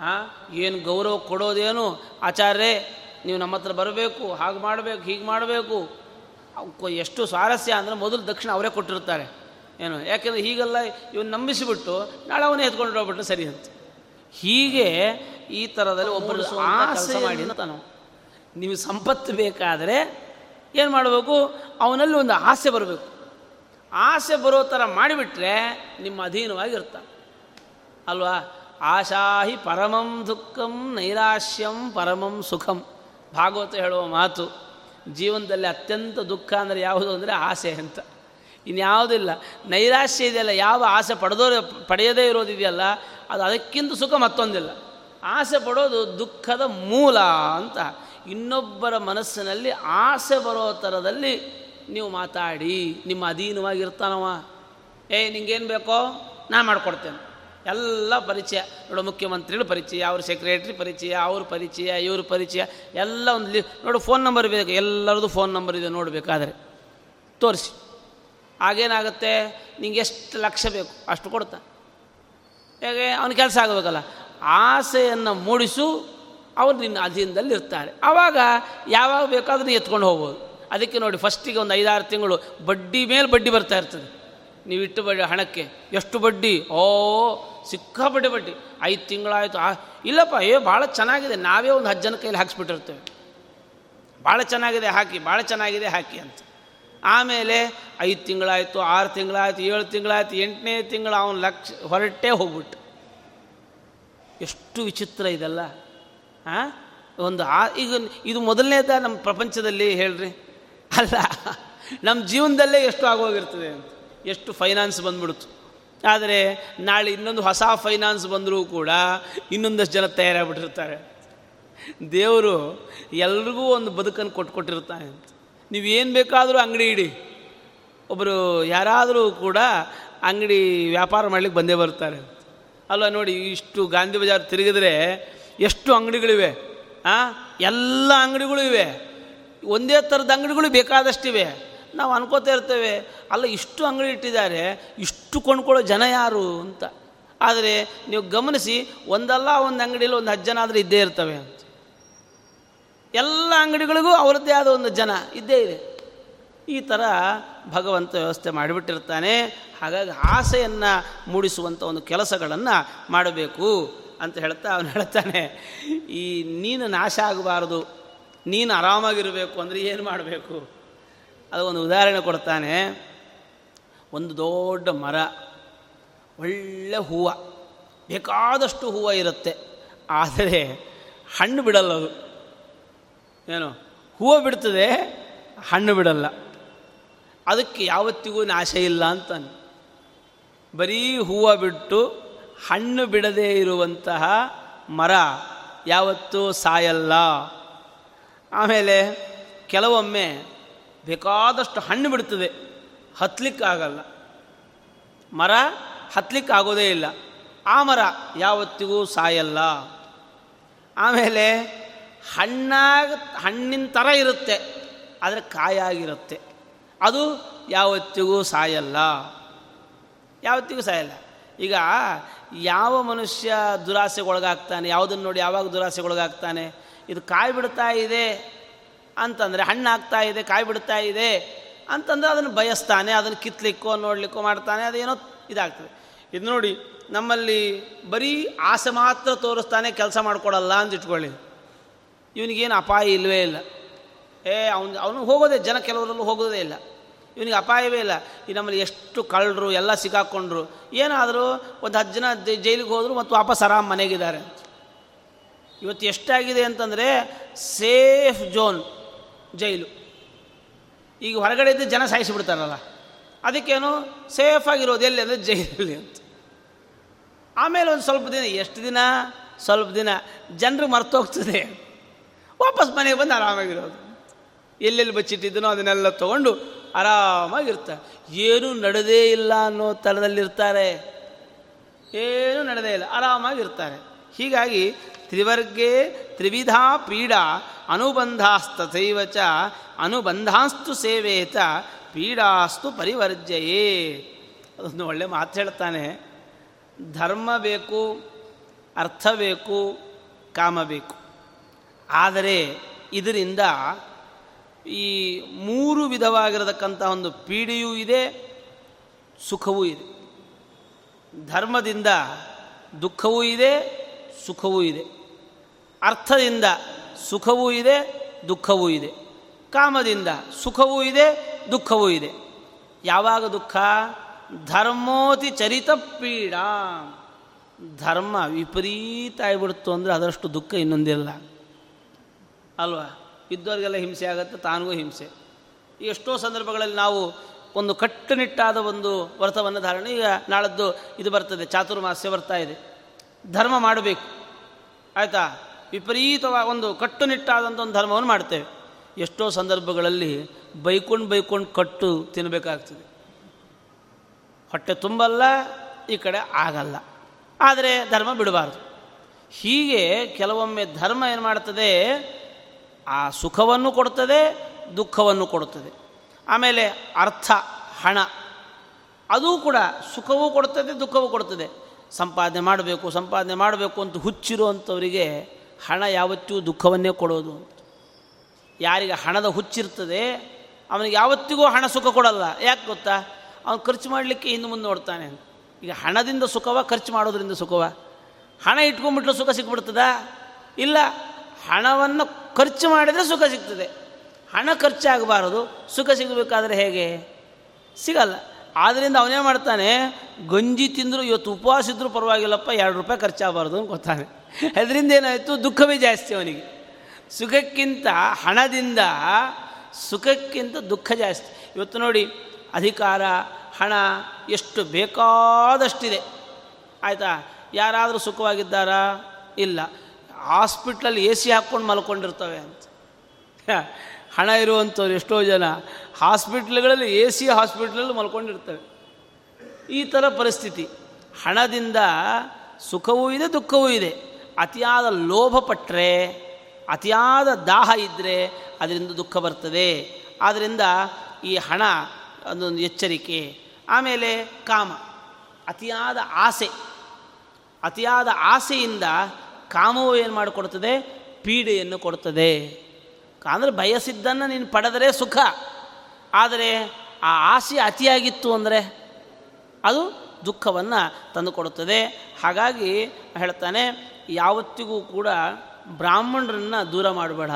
ಹಾಂ ಏನು ಗೌರವ ಕೊಡೋದೇನು? ಆಚಾರ್ಯೇ ನೀವು ನಮ್ಮ ಹತ್ರ ಬರಬೇಕು, ಹಾಗೆ ಮಾಡಬೇಕು, ಹೀಗೆ ಮಾಡಬೇಕು. ಎಷ್ಟು ಸ್ವಾರಸ್ಯ ಅಂದರೆ ಮೊದಲು ದಕ್ಷಿಣ ಅವರೇ ಕೊಟ್ಟಿರ್ತಾರೆ. ಏನು? ಯಾಕೆಂದರೆ ಹೀಗೆಲ್ಲ ಇವನು ನಂಬಿಸಿಬಿಟ್ಟು ನಾಳೆ ಅವನೇ ಎತ್ಕೊಂಡು ಹೋಗ್ಬಿಟ್ಟು ಸರಿ ಅಂತ. ಹೀಗೆ ಈ ಥರದಲ್ಲಿ ಒಬ್ಬರು ಆಸೆ ಮಾಡಿ ಅಂತ ನಾವು. ನೀವು ಸಂಪತ್ತು ಬೇಕಾದರೆ ಏನು ಮಾಡಬೇಕು? ಅವನಲ್ಲಿ ಒಂದು ಆಸೆ ಬರಬೇಕು. ಆಸೆ ಬರೋ ಥರ ಮಾಡಿಬಿಟ್ರೆ ನಿಮ್ಮ ಅಧೀನವಾಗಿರ್ತಾನೆ. ಅಲ್ವಾ? ಆಶಾಹಿ ಪರಮಂ ದುಃಖಂ ನೈರಾಶ್ಯಂ ಪರಮಂ ಸುಖಂ. ಭಾಗವತ ಹೇಳುವ ಮಾತು ಜೀವನದಲ್ಲಿ ಅತ್ಯಂತ ದುಃಖ ಅಂದರೆ ಯಾವುದು ಅಂದರೆ ಆಸೆ ಅಂತ. ಇನ್ಯಾವುದಿಲ್ಲ. ನೈರಾಶ್ಯ ಇದೆಯಲ್ಲ, ಯಾವ ಆಸೆ ಪಡೆದೋ ಪಡೆಯದೇ ಇರೋದಿದೆಯಲ್ಲ, ಅದು ಅದಕ್ಕಿಂತ ಸುಖ ಮತ್ತೊಂದಿಲ್ಲ. ಆಸೆ ಪಡೋದು ದುಃಖದ ಮೂಲ ಅಂತ. ಇನ್ನೊಬ್ಬರ ಮನಸ್ಸಿನಲ್ಲಿ ಆಸೆ ಬರೋ ಥರದಲ್ಲಿ ನೀವು ಮಾತಾಡಿ, ನಿಮ್ಮ ಅಧೀನವಾಗಿರ್ತಾನವ. ಏಯ್ ನಿಂಗೇನು ಬೇಕೋ ನಾನು ಮಾಡಿಕೊಡ್ತೇನೆ. ಎಲ್ಲ ಪರಿಚಯ, ನೋಡು ಮುಖ್ಯಮಂತ್ರಿಗಳು ಪರಿಚಯ, ಅವ್ರ ಸೆಕ್ರೆಟ್ರಿ ಪರಿಚಯ, ಅವ್ರ ಪರಿಚಯ, ಇವ್ರ ಪರಿಚಯ, ಎಲ್ಲ ಒಂದು ಲಿ, ನೋಡು, ಫೋನ್ ನಂಬರ್ ಬೇಕು ಎಲ್ಲರದು ಫೋನ್ ನಂಬರ್ ಇದೆ ನೋಡಬೇಕಾದ್ರೆ. ತೋರಿಸಿ. ಆಗೇನಾಗುತ್ತೆ? ನಿಂಗೆ ಎಷ್ಟು ಲಕ್ಷ ಬೇಕು? ಅಷ್ಟು ಕೊಡ್ತ. ಹೇಗೆ? ಅವನ ಕೆಲಸ ಆಗಬೇಕಲ್ಲ. ಆಸೆಯನ್ನು ಮೂಡಿಸು ಅವರು ನಿನ್ನ ಅಧೀನದಲ್ಲಿ ಇರ್ತಾರೆ ಆವಾಗ ಯಾವಾಗ ಬೇಕಾದರೂ ಎತ್ಕೊಂಡು ಹೋಗ್ಬೋದು. ಅದಕ್ಕೆ ನೋಡಿ ಫಸ್ಟಿಗೆ ಒಂದು ಐದಾರು ತಿಂಗಳು ಬಡ್ಡಿ ಮೇಲೆ ಬಡ್ಡಿ ಬರ್ತಾ ಇರ್ತದೆ. ನೀವು ಇಟ್ಟು ಬಡ್ಡಿ ಹಣಕ್ಕೆ. ಎಷ್ಟು ಬಡ್ಡಿ? ಓ, ಸಿಕ್ಕಾಪಟ್ಟೆ ಬಡ್ಡಿ. ಐದು ತಿಂಗಳಾಯಿತು. ಆ, ಇಲ್ಲಪ್ಪ, ಏ, ಭಾಳ ಚೆನ್ನಾಗಿದೆ. ನಾವೇ ಒಂದು ಹತ್ತು ಜನ ಕೈಲಿ ಹಾಕ್ಸ್ಬಿಟ್ಟಿರ್ತೇವೆ. ಭಾಳ ಚೆನ್ನಾಗಿದೆ, ಹಾಕಿ. ಭಾಳ ಚೆನ್ನಾಗಿದೆ, ಹಾಕಿ ಅಂತ. ಆಮೇಲೆ ಐದು ತಿಂಗಳಾಯಿತು, ಆರು ತಿಂಗಳಾಯಿತು, ಏಳು ತಿಂಗಳಾಯಿತು, ಎಂಟನೇ ತಿಂಗಳು ಅವನ ಲಕ್ಷ, ಹೊರಟೇ ಹೋಗ್ಬಿಟ್ಟು. ಎಷ್ಟು ವಿಚಿತ್ರ ಇದೆಲ್ಲ ಹಾಂ ಒಂದು ಆ, ಈಗ ಇದು ಮೊದಲನೇದ ನಮ್ಮ ಪ್ರಪಂಚದಲ್ಲಿ ಹೇಳ್ರಿ. ಅಲ್ಲ, ನಮ್ಮ ಜೀವನದಲ್ಲೇ ಎಷ್ಟು ಆಗೋಗಿರ್ತದೆ ಅಂತ. ಎಷ್ಟು ಫೈನಾನ್ಸ್ ಬಂದ್ಬಿಡ್ತು ಆದರೆ ನಾಳೆ ಇನ್ನೊಂದು ಹೊಸ ಫೈನಾನ್ಸ್ ಬಂದರೂ ಕೂಡ ಇನ್ನೊಂದಷ್ಟು ಜನ ತಯಾರಾಗ್ಬಿಟ್ಟಿರ್ತಾರೆ. ದೇವರು ಎಲ್ರಿಗೂ ಒಂದು ಬದುಕನ್ನು ಕೊಟ್ಕೊಟ್ಟಿರ್ತಾನೆ ನೀವೇನು ಬೇಕಾದರೂ ಅಂಗಡಿ ಇಡಿ. ಒಬ್ಬರು ಯಾರಾದರೂ ಕೂಡ ಅಂಗಡಿ ವ್ಯಾಪಾರ ಮಾಡಲಿಕ್ಕೆ ಬಂದೇ ಬರ್ತಾರೆ. ಅಲ್ವಾ ನೋಡಿ, ಇಷ್ಟು ಗಾಂಧಿ ಬಜಾರ್ ತಿರುಗಿದ್ರೆ ಎಷ್ಟು ಅಂಗಡಿಗಳಿವೆ? ಆ? ಎಲ್ಲ ಅಂಗಡಿಗಳು ಇವೆ. ಒಂದೇ ಥರದ ಅಂಗಡಿಗಳು ಬೇಕಾದಷ್ಟಿವೆ ನಾವು ಅನ್ಕೋತಾ ಇರ್ತೇವೆ, ಅಲ್ಲ, ಇಷ್ಟು ಅಂಗಡಿ ಇಟ್ಟಿದ್ದಾರೆ, ಇಷ್ಟು ಕೊಂಡ್ಕೊಳ್ಳೋ ಜನ ಯಾರು ಅಂತ. ಆದರೆ ನೀವು ಗಮನಿಸಿ, ಒಂದಲ್ಲ ಒಂದು ಅಂಗಡಿಯಲ್ಲಿ ಒಂದು ಹತ್ತು ಜನ ಆದರೆ ಇದ್ದೇ ಇರ್ತವೆ ಅಂತ. ಎಲ್ಲ ಅಂಗಡಿಗಳಿಗೂ ಅವರದ್ದೇ ಆದ ಒಂದು ಜನ ಇದ್ದೇ ಇದೆ. ಈ ಥರ ಭಗವಂತ ವ್ಯವಸ್ಥೆ ಮಾಡಿಬಿಟ್ಟಿರ್ತಾನೆ. ಹಾಗಾಗಿ ಆಸೆಯನ್ನು ಮೂಡಿಸುವಂಥ ಒಂದು ಕೆಲಸಗಳನ್ನು ಮಾಡಬೇಕು ಅಂತ ಹೇಳ್ತಾ ಅವನು ಹೇಳ್ತಾನೆ. ಈ ನೀನು ನಾಶ ಆಗಬಾರ್ದು. ನೀನು ಆರಾಮಾಗಿರಬೇಕು ಅಂದರೆ ಏನು ಮಾಡಬೇಕು? ಅದು ಒಂದು ಉದಾಹರಣೆ ಕೊಡ್ತಾನೆ. ಒಂದು ದೊಡ್ಡ ಮರ, ಒಳ್ಳೆ ಹೂವು, ಬೇಕಾದಷ್ಟು ಹೂವು ಇರುತ್ತೆ. ಆದರೆ ಹಣ್ಣು ಬಿಡಲ್ಲ ಅದು. ಏನು? ಹೂವು ಬಿಡ್ತದೆ, ಹಣ್ಣು ಬಿಡಲ್ಲ. ಅದಕ್ಕೆ ಯಾವತ್ತಿಗೂ ನಾಶ ಇಲ್ಲ ಅಂತಾನೆ. ಬರೀ ಹೂವು ಬಿಟ್ಟು ಹಣ್ಣು ಬಿಡದೇ ಇರುವಂತಹ ಮರ ಯಾವತ್ತೂ ಸಾಯಲ್ಲ. ಆಮೇಲೆ ಕೆಲವೊಮ್ಮೆ ಬೇಕಾದಷ್ಟು ಹಣ್ಣು ಬಿಡ್ತದೆ ಹತ್ತಲಿಕ್ಕಾಗಲ್ಲ ಮರ ಹತ್ತಲಿಕ್ಕಾಗೋದೇ ಇಲ್ಲ. ಆ ಮರ ಯಾವತ್ತಿಗೂ ಸಾಯಲ್ಲ. ಆಮೇಲೆ ಹಣ್ಣಾಗ, ಹಣ್ಣಿನ ಥರ ಇರುತ್ತೆ, ಆದರೆ ಕಾಯಾಗಿರುತ್ತೆ. ಅದು ಯಾವತ್ತಿಗೂ ಸಾಯಲ್ಲ. ಯಾವತ್ತಿಗೂ ಸಾಯಲ್ಲ. ಈಗ ಯಾವ ಮನುಷ್ಯ ದುರಾಸೆಗೊಳಗಾಗ್ತಾನೆ ಯಾವುದನ್ನು ನೋಡಿ ಯಾವಾಗ ದುರಾಸೆಗೊಳಗಾಗ್ತಾನೆ? ಇದು ಕಾಯಿ ಬಿಡ್ತಾ ಇದೆ ಅಂತಂದರೆ ಹಣ್ಣಾಗ್ತಾ ಇದೆ, ಕಾಯಿ ಬಿಡ್ತಾ ಇದೆ ಅಂತಂದರೆ ಅದನ್ನು ಬಯಸ್ತಾನೆ, ಅದನ್ನು ಕಿತ್ಲಿಕ್ಕೋ, ನೋಡಲಿಕ್ಕೋ ಮಾಡ್ತಾನೆ, ಅದೇನೋ ಇದಾಗ್ತದೆ. ಇದು ನೋಡಿ, ನಮ್ಮಲ್ಲಿ ಬರೀ ಆಸೆ ಮಾತ್ರ ತೋರಿಸ್ತಾನೆ, ಕೆಲಸ ಮಾಡಿಕೊಡಲ್ಲ ಅಂತ ಇಟ್ಕೊಳ್ಳಿ. ಇವನಿಗೇನು ಅಪಾಯ ಇಲ್ಲವೇ ಇಲ್ಲ. ಏ, ಅವನು ಅವನು ಹೋಗೋದೇ ಜನ ಕೆಲವರಲ್ಲೂ ಹೋಗೋದೇ ಇಲ್ಲ. ಇವನಿಗೆ ಅಪಾಯವೇ ಇಲ್ಲ. ಈ ನಮ್ಮಲ್ಲಿ ಎಷ್ಟು ಕಳ್ಳರು, ಎಲ್ಲ ಸಿಕ್ಕಾಕ್ಕೊಂಡ್ರು ಏನಾದರೂ ಒಂದು ಹತ್ತು ಜನ ಜೈಲಿಗೆ ಹೋದರು ಮತ್ತು ವಾಪಸ್ ಆರಾಮ್ ಮನೆಗಿದ್ದಾರೆ. ಇವತ್ತು ಎಷ್ಟಾಗಿದೆ ಅಂತಂದರೆ ಸೇಫ್ ಜೋನ್ ಜೈಲು. ಈಗ ಹೊರಗಡೆ ಇದ್ದು ಜನ ಸಾಯಿಸಿಬಿಡ್ತಾರಲ್ಲ. ಅದಕ್ಕೇನು ಸೇಫಾಗಿರೋದು ಎಲ್ಲಿ ಅಂದರೆ ಜೈಲಲ್ಲಿ ಅಂತ. ಆಮೇಲೆ ಒಂದು ಸ್ವಲ್ಪ ದಿನ, ಎಷ್ಟು ದಿನ? ಸ್ವಲ್ಪ ದಿನ. ಜನರು ಮರ್ತೋಗ್ತದೆ ವಾಪಸ್ ಮನೆಗೆ ಬಂದು ಆರಾಮಾಗಿರೋದು. ಎಲ್ಲೆಲ್ಲಿ ಬಚ್ಚಿಟ್ಟಿದ್ದನೋ ಅದನ್ನೆಲ್ಲ ತೊಗೊಂಡು ಆರಾಮಾಗಿರ್ತಾರೆ ಏನೂ ನಡೆದೇ ಇಲ್ಲ ಅನ್ನೋ ಥರದಲ್ಲಿರ್ತಾರೆ ಏನೂ ನಡೆದೇ ಇಲ್ಲ, ಆರಾಮಾಗಿರ್ತಾರೆ. ಹೀಗಾಗಿ ತ್ರಿವರ್ಗೇ ತ್ರಿವಿಧಾ ಪೀಡಾ ಅನುಬಂಧಾಸ್ತಥೈವ ಚ ಅನುಬಂಧಾಸ್ತು ಸೇವೇತ, ಪೀಡಾಸ್ತು ಪರಿವರ್ಜಯೇ. ಅದೊಂದು ಒಳ್ಳೆ ಮಾತು ಹೇಳ್ತಾನೆ. ಧರ್ಮ ಬೇಕು, ಅರ್ಥ ಬೇಕು, ಕಾಮ ಬೇಕು. ಆದರೆ ಇದರಿಂದ ಈ ಮೂರು ವಿಧವಾಗಿರತಕ್ಕಂಥ ಒಂದು ಪೀಡೆಯೂ ಇದೆ, ಸುಖವೂ ಇದೆ. ಧರ್ಮದಿಂದ ದುಃಖವೂ ಇದೆ, ಸುಖವೂ ಇದೆ. ಅರ್ಥದಿಂದ ಸುಖವೂ ಇದೆ, ದುಃಖವೂ ಇದೆ. ಕಾಮದಿಂದ ಸುಖವೂ ಇದೆ, ದುಃಖವೂ ಇದೆ. ಯಾವಾಗ ದುಃಖ? ಧರ್ಮೋತಿ ಚರಿತ ಪೀಡಾ. ಧರ್ಮ ವಿಪರೀತ ಆಗ್ಬಿಡ್ತು ಅಂದರೆ ಅದರಷ್ಟು ದುಃಖ ಇನ್ನೊಂದಿಲ್ಲ. ಅಲ್ವಾ? ಇದ್ದವರಿಗೆಲ್ಲ ಹಿಂಸೆ ಆಗುತ್ತೆ ತಾನಿಗೂ ಹಿಂಸೆ. ಎಷ್ಟೋ ಸಂದರ್ಭಗಳಲ್ಲಿ ನಾವು ಒಂದು ಕಟ್ಟುನಿಟ್ಟಾದ ಒಂದು ವ್ರತವನ್ನು ಧಾರಣೆ, ಈಗ ನಾಳದ್ದು ಇದು ಬರ್ತದೆ, ಚಾತುರ್ಮಾಸ್ಯ ಬರ್ತಾ ಇದೆ. ಧರ್ಮ ಮಾಡಬೇಕು. ಆಯಿತಾ? ವಿಪರೀತವಾಗಿ ಒಂದು ಕಟ್ಟುನಿಟ್ಟಾದಂಥ ಒಂದು ಧರ್ಮವನ್ನು ಮಾಡ್ತೇವೆ. ಎಷ್ಟೋ ಸಂದರ್ಭಗಳಲ್ಲಿ ಬೈಕೊಂಡು ಬೈಕೊಂಡು ಕಟ್ಟು ತಿನ್ನಬೇಕಾಗ್ತದೆ ಹೊಟ್ಟೆ ತುಂಬಲ್ಲ, ಈ ಕಡೆ ಆಗಲ್ಲ. ಆದರೆ ಧರ್ಮ ಬಿಡಬಾರ್ದು. ಹೀಗೆ ಕೆಲವೊಮ್ಮೆ ಧರ್ಮ ಏನು ಮಾಡ್ತದೆ? ಆ ಸುಖವನ್ನು ಕೊಡುತ್ತದೆ, ದುಃಖವನ್ನು ಕೊಡುತ್ತದೆ. ಆಮೇಲೆ ಅರ್ಥ, ಹಣ, ಅದೂ ಕೂಡ ಸುಖವೂ ಕೊಡುತ್ತದೆ, ದುಃಖವೂ ಕೊಡುತ್ತದೆ. ಸಂಪಾದನೆ ಮಾಡಬೇಕು ಸಂಪಾದನೆ ಮಾಡಬೇಕು ಅಂತ ಹುಚ್ಚಿರುವಂಥವರಿಗೆ ಹಣ ಯಾವತ್ತೂ ದುಃಖವನ್ನೇ ಕೊಡೋದು ಯಾರಿಗೆ ಹಣದ ಹುಚ್ಚಿರ್ತದೆ, ಅವನಿಗೆ ಯಾವತ್ತಿಗೂ ಹಣ ಸುಖ ಕೊಡಲ್ಲ. ಯಾಕೆ ಗೊತ್ತಾ? ಅವನು ಖರ್ಚು ಮಾಡಲಿಕ್ಕೆ ಇನ್ನು ಮುಂದೆ ನೋಡ್ತಾನೆ. ಈಗ ಹಣದಿಂದ ಸುಖವ, ಖರ್ಚು ಮಾಡೋದರಿಂದ ಸುಖವ? ಹಣ ಇಟ್ಕೊಂಡ್ಬಿಟ್ರೆ ಸುಖ ಸಿಕ್ಬಿಡ್ತದ? ಇಲ್ಲ, ಹಣವನ್ನು ಖರ್ಚು ಮಾಡಿದರೆ ಸುಖ ಸಿಗ್ತದೆ. ಹಣ ಖರ್ಚಾಗಬಾರದು. ಸುಖ ಸಿಗಬೇಕಾದ್ರೆ ಹೇಗೆ? ಸಿಗಲ್ಲ. ಆದ್ದರಿಂದ ಅವನೇ ಮಾಡ್ತಾನೆ? ಗಂಜಿ ತಿಂದರೂ ಇವತ್ತು ಉಪವಾಸ ಇದ್ದರೂ ಪರವಾಗಿಲ್ಲಪ್ಪ, ಎರಡು ರೂಪಾಯಿ ಖರ್ಚಾಗಬಾರ್ದು ಅಂತ ಗೊತ್ತಾನೆ ಅದರಿಂದ ಏನಾಯಿತು? ದುಃಖವೇ ಜಾಸ್ತಿ ಅವನಿಗೆ. ಸುಖಕ್ಕಿಂತ ಹಣದಿಂದ, ಸುಖಕ್ಕಿಂತ ದುಃಖ ಜಾಸ್ತಿ. ಇವತ್ತು ನೋಡಿ, ಅಧಿಕಾರ, ಹಣ, ಎಷ್ಟು ಬೇಕಾದಷ್ಟಿದೆ. ಆಯಿತಾ? ಯಾರಾದರೂ ಸುಖವಾಗಿದ್ದಾರಾ? ಇಲ್ಲ. ಹಾಸ್ಪಿಟ್ಲಲ್ಲಿ ಎ ಸಿ ಹಾಕ್ಕೊಂಡು ಮಲ್ಕೊಂಡಿರ್ತವೆ ಅಂತ. ಹಣ ಇರುವಂಥವ್ರು ಎಷ್ಟೋ ಜನ ಹಾಸ್ಪಿಟ್ಲ್ಗಳಲ್ಲಿ, ಎ ಸಿ ಹಾಸ್ಪಿಟ್ಲಲ್ಲಿ ಮಲ್ಕೊಂಡಿರ್ತವೆ. ಈ ಥರ ಪರಿಸ್ಥಿತಿ. ಹಣದಿಂದ ಸುಖವೂ ಇದೆ, ದುಃಖವೂ ಇದೆ. ಅತಿಯಾದ ಲೋಭ ಪಟ್ಟರೆ ಅತಿಯಾದ ದಾಹ ಇದ್ದರೆ ಅದರಿಂದ ದುಃಖ ಬರ್ತದೆ. ಆದ್ದರಿಂದ ಈ ಹಣ ಅದೊಂದು ಎಚ್ಚರಿಕೆ. ಆಮೇಲೆ ಕಾಮ. ಅತಿಯಾದ ಆಸೆ. ಅತಿಯಾದ ಆಸೆಯಿಂದ ಕಾಮವು ಏನು ಮಾಡಿಕೊಡ್ತದೆ? ಪೀಡೆಯನ್ನು ಕೊಡ್ತದೆ. ಅಂದರೆ ಬಯಸಿದ್ದನ್ನು ನೀನು ಪಡೆದರೆ ಸುಖ. ಆದರೆ ಆ ಆಸೆ ಅತಿಯಾಗಿತ್ತು ಅಂದರೆ ಅದು ದುಃಖವನ್ನು ತಂದುಕೊಡುತ್ತದೆ. ಹಾಗಾಗಿ ಹೇಳ್ತಾನೆ, ಯಾವತ್ತಿಗೂ ಕೂಡ ಬ್ರಾಹ್ಮಣರನ್ನು ದೂರ ಮಾಡಬೇಡ.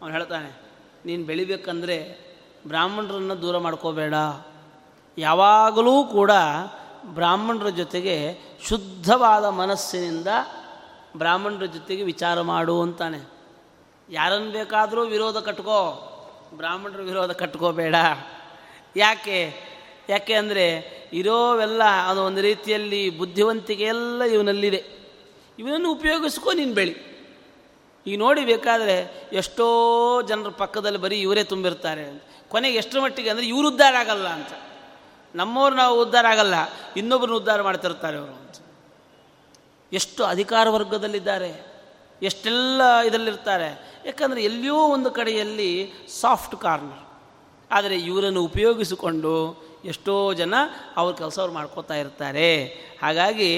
ಅವನು ಹೇಳ್ತಾನೆ, ನೀನು ಬೆಳಿಬೇಕಂದ್ರೆ ಬ್ರಾಹ್ಮಣರನ್ನು ದೂರ ಮಾಡ್ಕೋಬೇಡ. ಯಾವಾಗಲೂ ಕೂಡ ಬ್ರಾಹ್ಮಣರ ಜೊತೆಗೆ ಶುದ್ಧವಾದ ಮನಸ್ಸಿನಿಂದ ಬ್ರಾಹ್ಮಣರ ಜೊತೆಗೆ ವಿಚಾರ ಮಾಡು ಅಂತಾನೆ. ಯಾರನ್ನು ಬೇಕಾದರೂ ವಿರೋಧ ಕಟ್ಕೋ. ಬ್ರಾಹ್ಮಣರ ವಿರೋಧ ಕಟ್ಕೋಬೇಡ. ಯಾಕೆ? ಯಾಕೆ ಅಂದರೆ ಇರೋವೆಲ್ಲ ಅದು ಒಂದು ರೀತಿಯಲ್ಲಿ ಬುದ್ಧಿವಂತಿಕೆ ಎಲ್ಲ ಇವನಲ್ಲಿದೆ. ಇವನನ್ನು ಉಪಯೋಗಿಸ್ಕೊ ನೀನು ಬೆಳಿ. ಈಗ ನೋಡಿ ಬೇಕಾದರೆ ಎಷ್ಟೋ ಜನರ ಪಕ್ಕದಲ್ಲಿ ಬರೀ ಇವರೇ ತುಂಬಿರ್ತಾರೆ. ಕೊನೆಗೆ ಎಷ್ಟರ ಮಟ್ಟಿಗೆ ಅಂದರೆ ಇವರು ಉದ್ಧಾರ ಆಗಲ್ಲ ಅಂತ. ನಮ್ಮವ್ರು ನಾವು ಉದ್ಧಾರ ಆಗಲ್ಲ ಇನ್ನೊಬ್ಬರನ್ನ ಉದ್ಧಾರ ಮಾಡ್ತಿರ್ತಾರೆ ಅವರು ಅಂತ. ಎಷ್ಟು ಅಧಿಕಾರ ವರ್ಗದಲ್ಲಿದ್ದಾರೆ, ಎಷ್ಟೆಲ್ಲ ಇದರಲ್ಲಿರ್ತಾರೆ. ಯಾಕಂದರೆ ಎಲ್ಲಿಯೋ ಒಂದು ಕಡೆಯಲ್ಲಿ ಸಾಫ್ಟ್ ಕಾರ್ನರ್ ಆದರೆ ಇವರನ್ನು ಉಪಯೋಗಿಸಿಕೊಂಡು ಎಷ್ಟೋ ಜನ ಅವ್ರ ಕೆಲಸ ಅವ್ರು ಮಾಡ್ಕೋತಾ ಇರ್ತಾರೆ. ಹಾಗಾಗಿ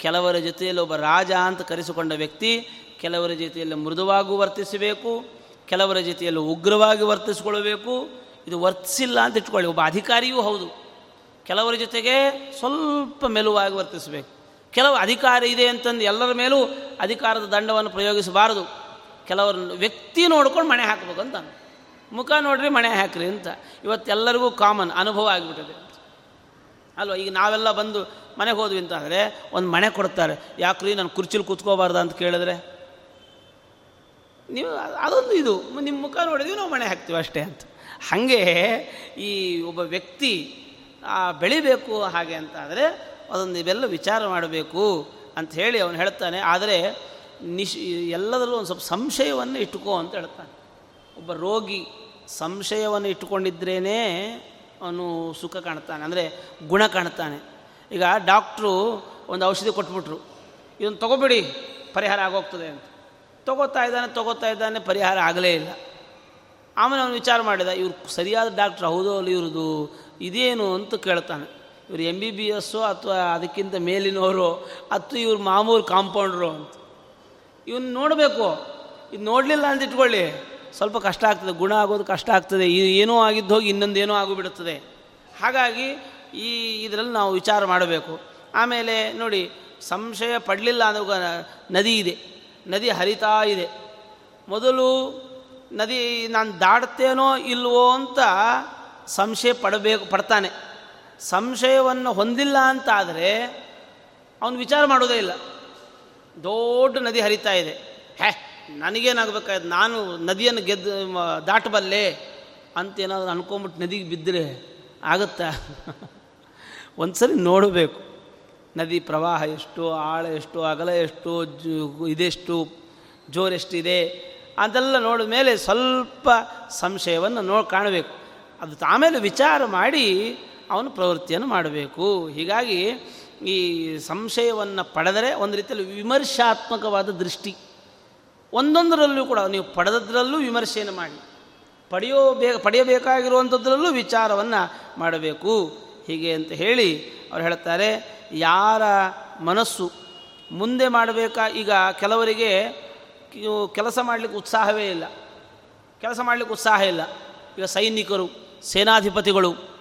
ಕೆಲವರ ಜೊತೆಯಲ್ಲಿ ಒಬ್ಬ ರಾಜ ಅಂತ ಕರೆಸಿಕೊಂಡ ವ್ಯಕ್ತಿ ಕೆಲವರ ಜೊತೆಯಲ್ಲಿ ಮೃದುವಾಗಿ ವರ್ತಿಸಬೇಕು, ಕೆಲವರ ಜೊತೆಯಲ್ಲಿ ಉಗ್ರವಾಗಿ ವರ್ತಿಸ್ಕೊಳ್ಬೇಕು ಇದು ವರ್ತಿಸಿಲ್ಲ ಅಂತ ಇಟ್ಕೊಳ್ಳಿ, ಒಬ್ಬ ಅಧಿಕಾರಿಯೂ ಹೌದು. ಕೆಲವರ ಜೊತೆಗೆ ಸ್ವಲ್ಪ ಮೆಲುವಾಗಿ ವರ್ತಿಸಬೇಕು. ಕೆಲವು ಅಧಿಕಾರ ಇದೆ ಅಂತಂದು ಎಲ್ಲರ ಮೇಲೂ ಅಧಿಕಾರದ ದಂಡವನ್ನು ಪ್ರಯೋಗಿಸಬಾರದು. ಕೆಲವರು ವ್ಯಕ್ತಿ ನೋಡ್ಕೊಂಡು ಮಣೆ ಹಾಕಬೇಕು ಅಂತ ಮುಖ ನೋಡ್ರಿ ಮಣೆ ಹಾಕ್ರಿ ಅಂತ. ಇವತ್ತೆಲ್ಲರಿಗೂ ಕಾಮನ್ ಅನುಭವ ಆಗಿಬಿಟ್ಟಿದೆ. ಅಲ್ವಾ? ಈಗ ನಾವೆಲ್ಲ ಬಂದು ಮನೆಗೆ ಹೋದ್ವಿ ಅಂತಂದರೆ ಒಂದು ಮನೆ ಕೊಡ್ತಾರೆ. ಯಾಕ್ರಿ ನಾನು ಕುರ್ಚಿಲಿ ಕೂತ್ಕೋಬಾರ್ದ ಅಂತ ಕೇಳಿದ್ರೆ? ನೀವು ಅದೊಂದು ಇದು. ನಿಮ್ಮ ಮುಖ ನೋಡಿದ್ವಿ ನಾವು ಮನೆ ಹಾಕ್ತೀವಿ ಅಷ್ಟೇ ಅಂತ. ಹಾಗೆ ಈ ಒಬ್ಬ ವ್ಯಕ್ತಿ ಬೆಳಿಬೇಕು ಹಾಗೆ ಅಂತ ಆದರೆ ಅದೊಂದು ಇವೆಲ್ಲ ವಿಚಾರ ಮಾಡಬೇಕು ಅಂತ ಹೇಳಿ ಅವನು ಹೇಳ್ತಾನೆ. ಆದರೆ ನಿಶ್ ಎಲ್ಲದರಲ್ಲೂ ಒಂದು ಸ್ವಲ್ಪ ಸಂಶಯವನ್ನು ಇಟ್ಟುಕೋ ಅಂತ ಹೇಳ್ತಾನೆ. ಒಬ್ಬ ರೋಗಿ ಸಂಶಯವನ್ನು ಇಟ್ಟುಕೊಂಡಿದ್ರೇ ಅವನು ಸುಖ ಕಾಣ್ತಾನೆ, ಅಂದರೆ ಗುಣ ಕಾಣ್ತಾನೆ. ಈಗ ಡಾಕ್ಟ್ರು ಒಂದು ಔಷಧಿ ಕೊಟ್ಬಿಟ್ರು. ಇದನ್ನು ತೊಗೊಬೇಡಿ, ಪರಿಹಾರ ಆಗೋಗ್ತದೆ ಅಂತ. ತೊಗೋತಾ ಇದ್ದಾನೆ ತೊಗೋತಾ ಇದ್ದಾನೆ, ಪರಿಹಾರ ಆಗಲೇ ಇಲ್ಲ. ಆಮೇಲೆ ಅವನು ವಿಚಾರ ಮಾಡಿದ, ಇವ್ರು ಸರಿಯಾದ ಡಾಕ್ಟ್ರ್ ಹೌದೋ ಅಲ್ಲಿ ಇವ್ರದ್ದು ಇದೇನು ಅಂತ ಕೇಳ್ತಾನೆ. ಇವ್ರು ಎಂ ಬಿ ಬಿ ಎಸ್ಸು ಅಥವಾ ಅದಕ್ಕಿಂತ ಮೇಲಿನವರು ಅಥವಾ ಇವ್ರು ಮಾಮೂಲು ಕಾಂಪೌಂಡ್ರು ಅಂತ. ಇವನ್ನ ನೋಡಬೇಕು. ಇದು ನೋಡಲಿಲ್ಲ ಅಂತ ಇಟ್ಕೊಳ್ಳಿ. ಸ್ವಲ್ಪ ಕಷ್ಟ ಆಗ್ತದೆ. ಗುಣ ಆಗೋದು ಕಷ್ಟ ಆಗ್ತದೆ. ಏನೋ ಆಗಿದ್ದು ಹೋಗಿ ಇನ್ನೊಂದು ಏನೋ ಆಗಿಬಿಡುತ್ತದೆ. ಹಾಗಾಗಿ ಈ ಇದರಲ್ಲಿ ನಾವು ವಿಚಾರ ಮಾಡಬೇಕು. ಆಮೇಲೆ ನೋಡಿ, ಸಂಶಯ ಪಡಲಿಲ್ಲ ಅಂದ್ರೆ ನದಿ ಇದೆ. ನದಿ ಹರಿತಾ ಇದೆ. ಮೊದಲು ನದಿ ನಾನು ದಾಡ್ತೇನೋ ಇಲ್ವೋ ಅಂತ ಸಂಶಯ ಪಡಬೇಕು, ಪಡ್ತಾನೆ. ಸಂಶಯವನ್ನು ಹೊಂದಿಲ್ಲ ಅಂತ ಆದರೆ ಅವನು ವಿಚಾರ ಮಾಡೋದೇ ಇಲ್ಲ. ದೊಡ್ಡ ನದಿ ಹರಿತಾ ಇದೆ. ಹೇ, ನನಗೇನಾಗಬೇಕಾಯ್ತು? ನಾನು ನದಿಯನ್ನು ಗೆದ್ದು ದಾಟಬಲ್ಲೆ ಅಂತ ಏನಾದರೂ ಅನ್ಕೊಂಬಿಟ್ಟು ನದಿಗೆ ಬಿದ್ದರೆ ಆಗುತ್ತಾ? ಒಂದು ಸರಿ ನೋಡಬೇಕು. ನದಿ ಪ್ರವಾಹ ಎಷ್ಟು, ಆಳ ಎಷ್ಟು, ಅಗಲ ಎಷ್ಟು ಇದೆಷ್ಟು ಜೋರೆಷ್ಟಿದೆ ಅದೆಲ್ಲ ನೋಡಿದ ಮೇಲೆ ಸ್ವಲ್ಪ ಸಂಶಯವನ್ನು ನೋಡಿ, ಕಾಣಬೇಕು. ಅದು ಆಮೇಲೆ ವಿಚಾರ ಮಾಡಿ ಅವನು ಪ್ರವೃತ್ತಿಯನ್ನು ಮಾಡಬೇಕು. ಹೀಗಾಗಿ ಈ ಸಂಶಯವನ್ನು ಪಡೆದರೆ ಒಂದು ರೀತಿಯಲ್ಲಿ ವಿಮರ್ಶಾತ್ಮಕವಾದ ದೃಷ್ಟಿ. ಒಂದೊಂದರಲ್ಲೂ ಕೂಡ ನೀವು ಪಡೆದದ್ರಲ್ಲೂ ವಿಮರ್ಶೆಯನ್ನು ಮಾಡಿ. ಪಡೆಯೋ ಬೇ ಪಡೆಯಬೇಕಾಗಿರುವಂಥದ್ರಲ್ಲೂ ವಿಚಾರವನ್ನು ಮಾಡಬೇಕು. ಹೀಗೆ ಅಂತ ಹೇಳಿ ಅವ್ರು ಹೇಳ್ತಾರೆ ಯಾರ ಮನಸ್ಸು ಮುಂದೆ ಮಾಡಬೇಕಾ? ಈಗ ಕೆಲವರಿಗೆ ಕೆಲಸ ಮಾಡಲಿಕ್ಕೆ ಉತ್ಸಾಹವೇ ಇಲ್ಲ. ಕೆಲಸ ಮಾಡಲಿಕ್ಕೆ ಉತ್ಸಾಹ ಇಲ್ಲ. ಈಗ ಸೈನಿಕರು, ಸೇನಾಧಿಪತಿಗಳು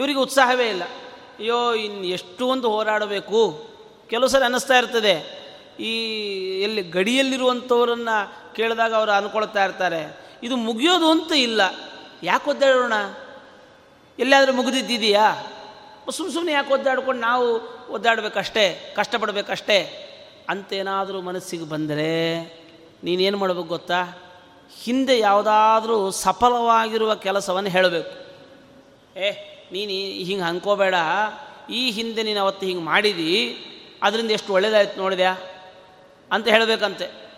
ಇವರಿಗೆ ಉತ್ಸಾಹವೇ ಇಲ್ಲ. ಅಯ್ಯೋ ಇನ್ನು ಎಷ್ಟು ಒಂದು ಹೋರಾಡಬೇಕು. ಕೆಲವು ಸಲ ಅನ್ನಿಸ್ತಾ ಇರ್ತದೆ. ಈ ಎಲ್ಲಿ ಗಡಿಯಲ್ಲಿರುವಂಥವರನ್ನು ಕೇಳಿದಾಗ ಅವರು ಅಂದ್ಕೊಳ್ತಾ ಇರ್ತಾರೆ. ಇದು ಮುಗಿಯೋದು ಅಂತ ಇಲ್ಲ. ಯಾಕೆ ಒದ್ದಾಡೋಣ? ಎಲ್ಲಾದರೂ ಮುಗಿದಿದ್ದಿದೆಯಾ? ಸುಮ್ಮ ಸುಮ್ಮನೆ ಯಾಕೆ ಒದ್ದಾಡ್ಕೊಂಡು ನಾವು ಒದ್ದಾಡಬೇಕಷ್ಟೇ, ಕಷ್ಟಪಡಬೇಕಷ್ಟೇ? ಅಂತೇನಾದರೂ ಮನಸ್ಸಿಗೆ ಬಂದರೆ ನೀನೇನು ಮಾಡಬೇಕು ಗೊತ್ತಾ? ಹಿಂದೆ ಯಾವುದಾದ್ರೂ ಸಫಲವಾಗಿರುವ ಕೆಲಸವನ್ನು ಹೇಳಬೇಕು. ಏ ನೀನು ಹಿಂಗೆ ಅನ್ಕೋಬೇಡ ಈ ಹಿಂದೆ ನೀನು ಅವತ್ತು ಹಿಂಗೆ ಮಾಡಿದಿ, ಅದರಿಂದ ಎಷ್ಟು ಒಳ್ಳೇದಾಯ್ತು ನೋಡಿದ್ಯಾ ಅಂತ ಹೇಳಬೇಕಂತೆ.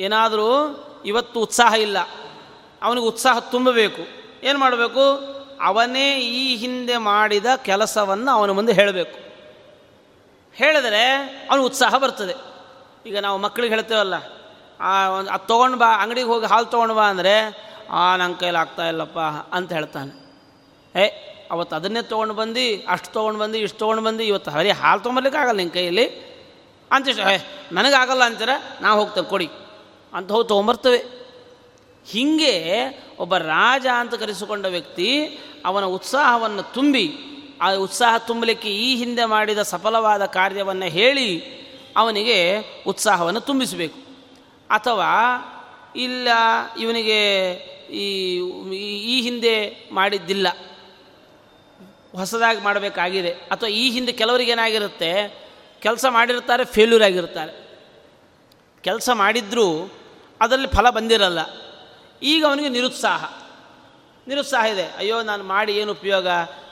ಏನಾದರೂ ಇವತ್ತು ಉತ್ಸಾಹ ಇಲ್ಲ. ಅವನಿಗೆ ಉತ್ಸಾಹ ತುಂಬಬೇಕು. ಏನು ಮಾಡಬೇಕು? ಅವನೇ ಈ ಹಿಂದೆ ಮಾಡಿದ ಕೆಲಸವನ್ನು ಅವನ ಮುಂದೆ ಹೇಳಬೇಕು. ಹೇಳಿದರೆ ಅವನು ಉತ್ಸಾಹ ಬರ್ತದೆ. ಈಗ ನಾವು ಮಕ್ಕಳಿಗೆ ಹೇಳ್ತೇವಲ್ಲ ಒಂದು ಅದು ತೊಗೊಂಡು ಬಾ, ಅಂಗಡಿಗೆ ಹೋಗಿ ಹಾಲು ತೊಗೊಂಡು ಬಾ ಅಂದರೆ, ಆ, ನನ್ನ ಕೈಲಿ ಆಗ್ತಾ ಇಲ್ಲಪ್ಪ ಅಂತ ಹೇಳ್ತಾನೆ. ಏ ಅವತ್ತು ಅದನ್ನೇ ತೊಗೊಂಡು ಬಂದು, ಅಷ್ಟು ತೊಗೊಂಡು ಬಂದು, ಇಷ್ಟು ತೊಗೊಂಡು ಬಂದು, ಇವತ್ತು ಹರಿ ಹಾಲು ತೊಗೊಂಬರ್ಲಿಕ್ಕಾಗಲ್ಲ ನಿನ್ನ ಕೈಯಲ್ಲಿ. ಅಂತ ಏ ನನಗಾಗಲ್ಲ ಅಂತೀರ? ನಾವು ಹೋಗ್ತೇವೆ ಕೊಡಿ. ಅಂತ ಹೋಗಿ ತೊಗೊಂಬರ್ತೇವೆ. ಹೀಗೆ ಒಬ್ಬ ರಾಜ ಅಂತ ಕರೆಸಿಕೊಂಡ ವ್ಯಕ್ತಿ ಅವನ ಉತ್ಸಾಹವನ್ನು ತುಂಬಿ, ಆ ಉತ್ಸಾಹ ತುಂಬಲಿಕ್ಕೆ ಈ ಹಿಂದೆ ಮಾಡಿದ ಸಫಲವಾದ ಕಾರ್ಯವನ್ನು ಹೇಳಿ ಅವನಿಗೆ ಉತ್ಸಾಹವನ್ನು ತುಂಬಿಸಬೇಕು. ಅಥವಾ ಇಲ್ಲ, ಇವನಿಗೆ ಈ ಈ ಹಿಂದೆ ಮಾಡಿದ್ದಿಲ್ಲ. ಹೊಸದಾಗಿ ಮಾಡಬೇಕಾಗಿದೆ. ಅಥವಾ ಈ ಹಿಂದೆ ಕೆಲವರಿಗೆ ಏನಾಗಿರುತ್ತೆ, ಕೆಲಸ ಮಾಡಿರ್ತಾರೆ ಫೇಲ್ಯೂರ್ ಆಗಿರ್ತಾರೆ. ಕೆಲಸ ಮಾಡಿದ್ರೂ ಅದರಲ್ಲಿ ಫಲ ಬಂದಿರಲ್ಲ. ಈಗ ಅವನಿಗೆ ನಿರುತ್ಸಾಹ. ನಿರುತ್ಸಾಹ ಇದೆ. ಅಯ್ಯೋ, ನಾನು ಮಾಡಿ ಏನು ಉಪಯೋಗ?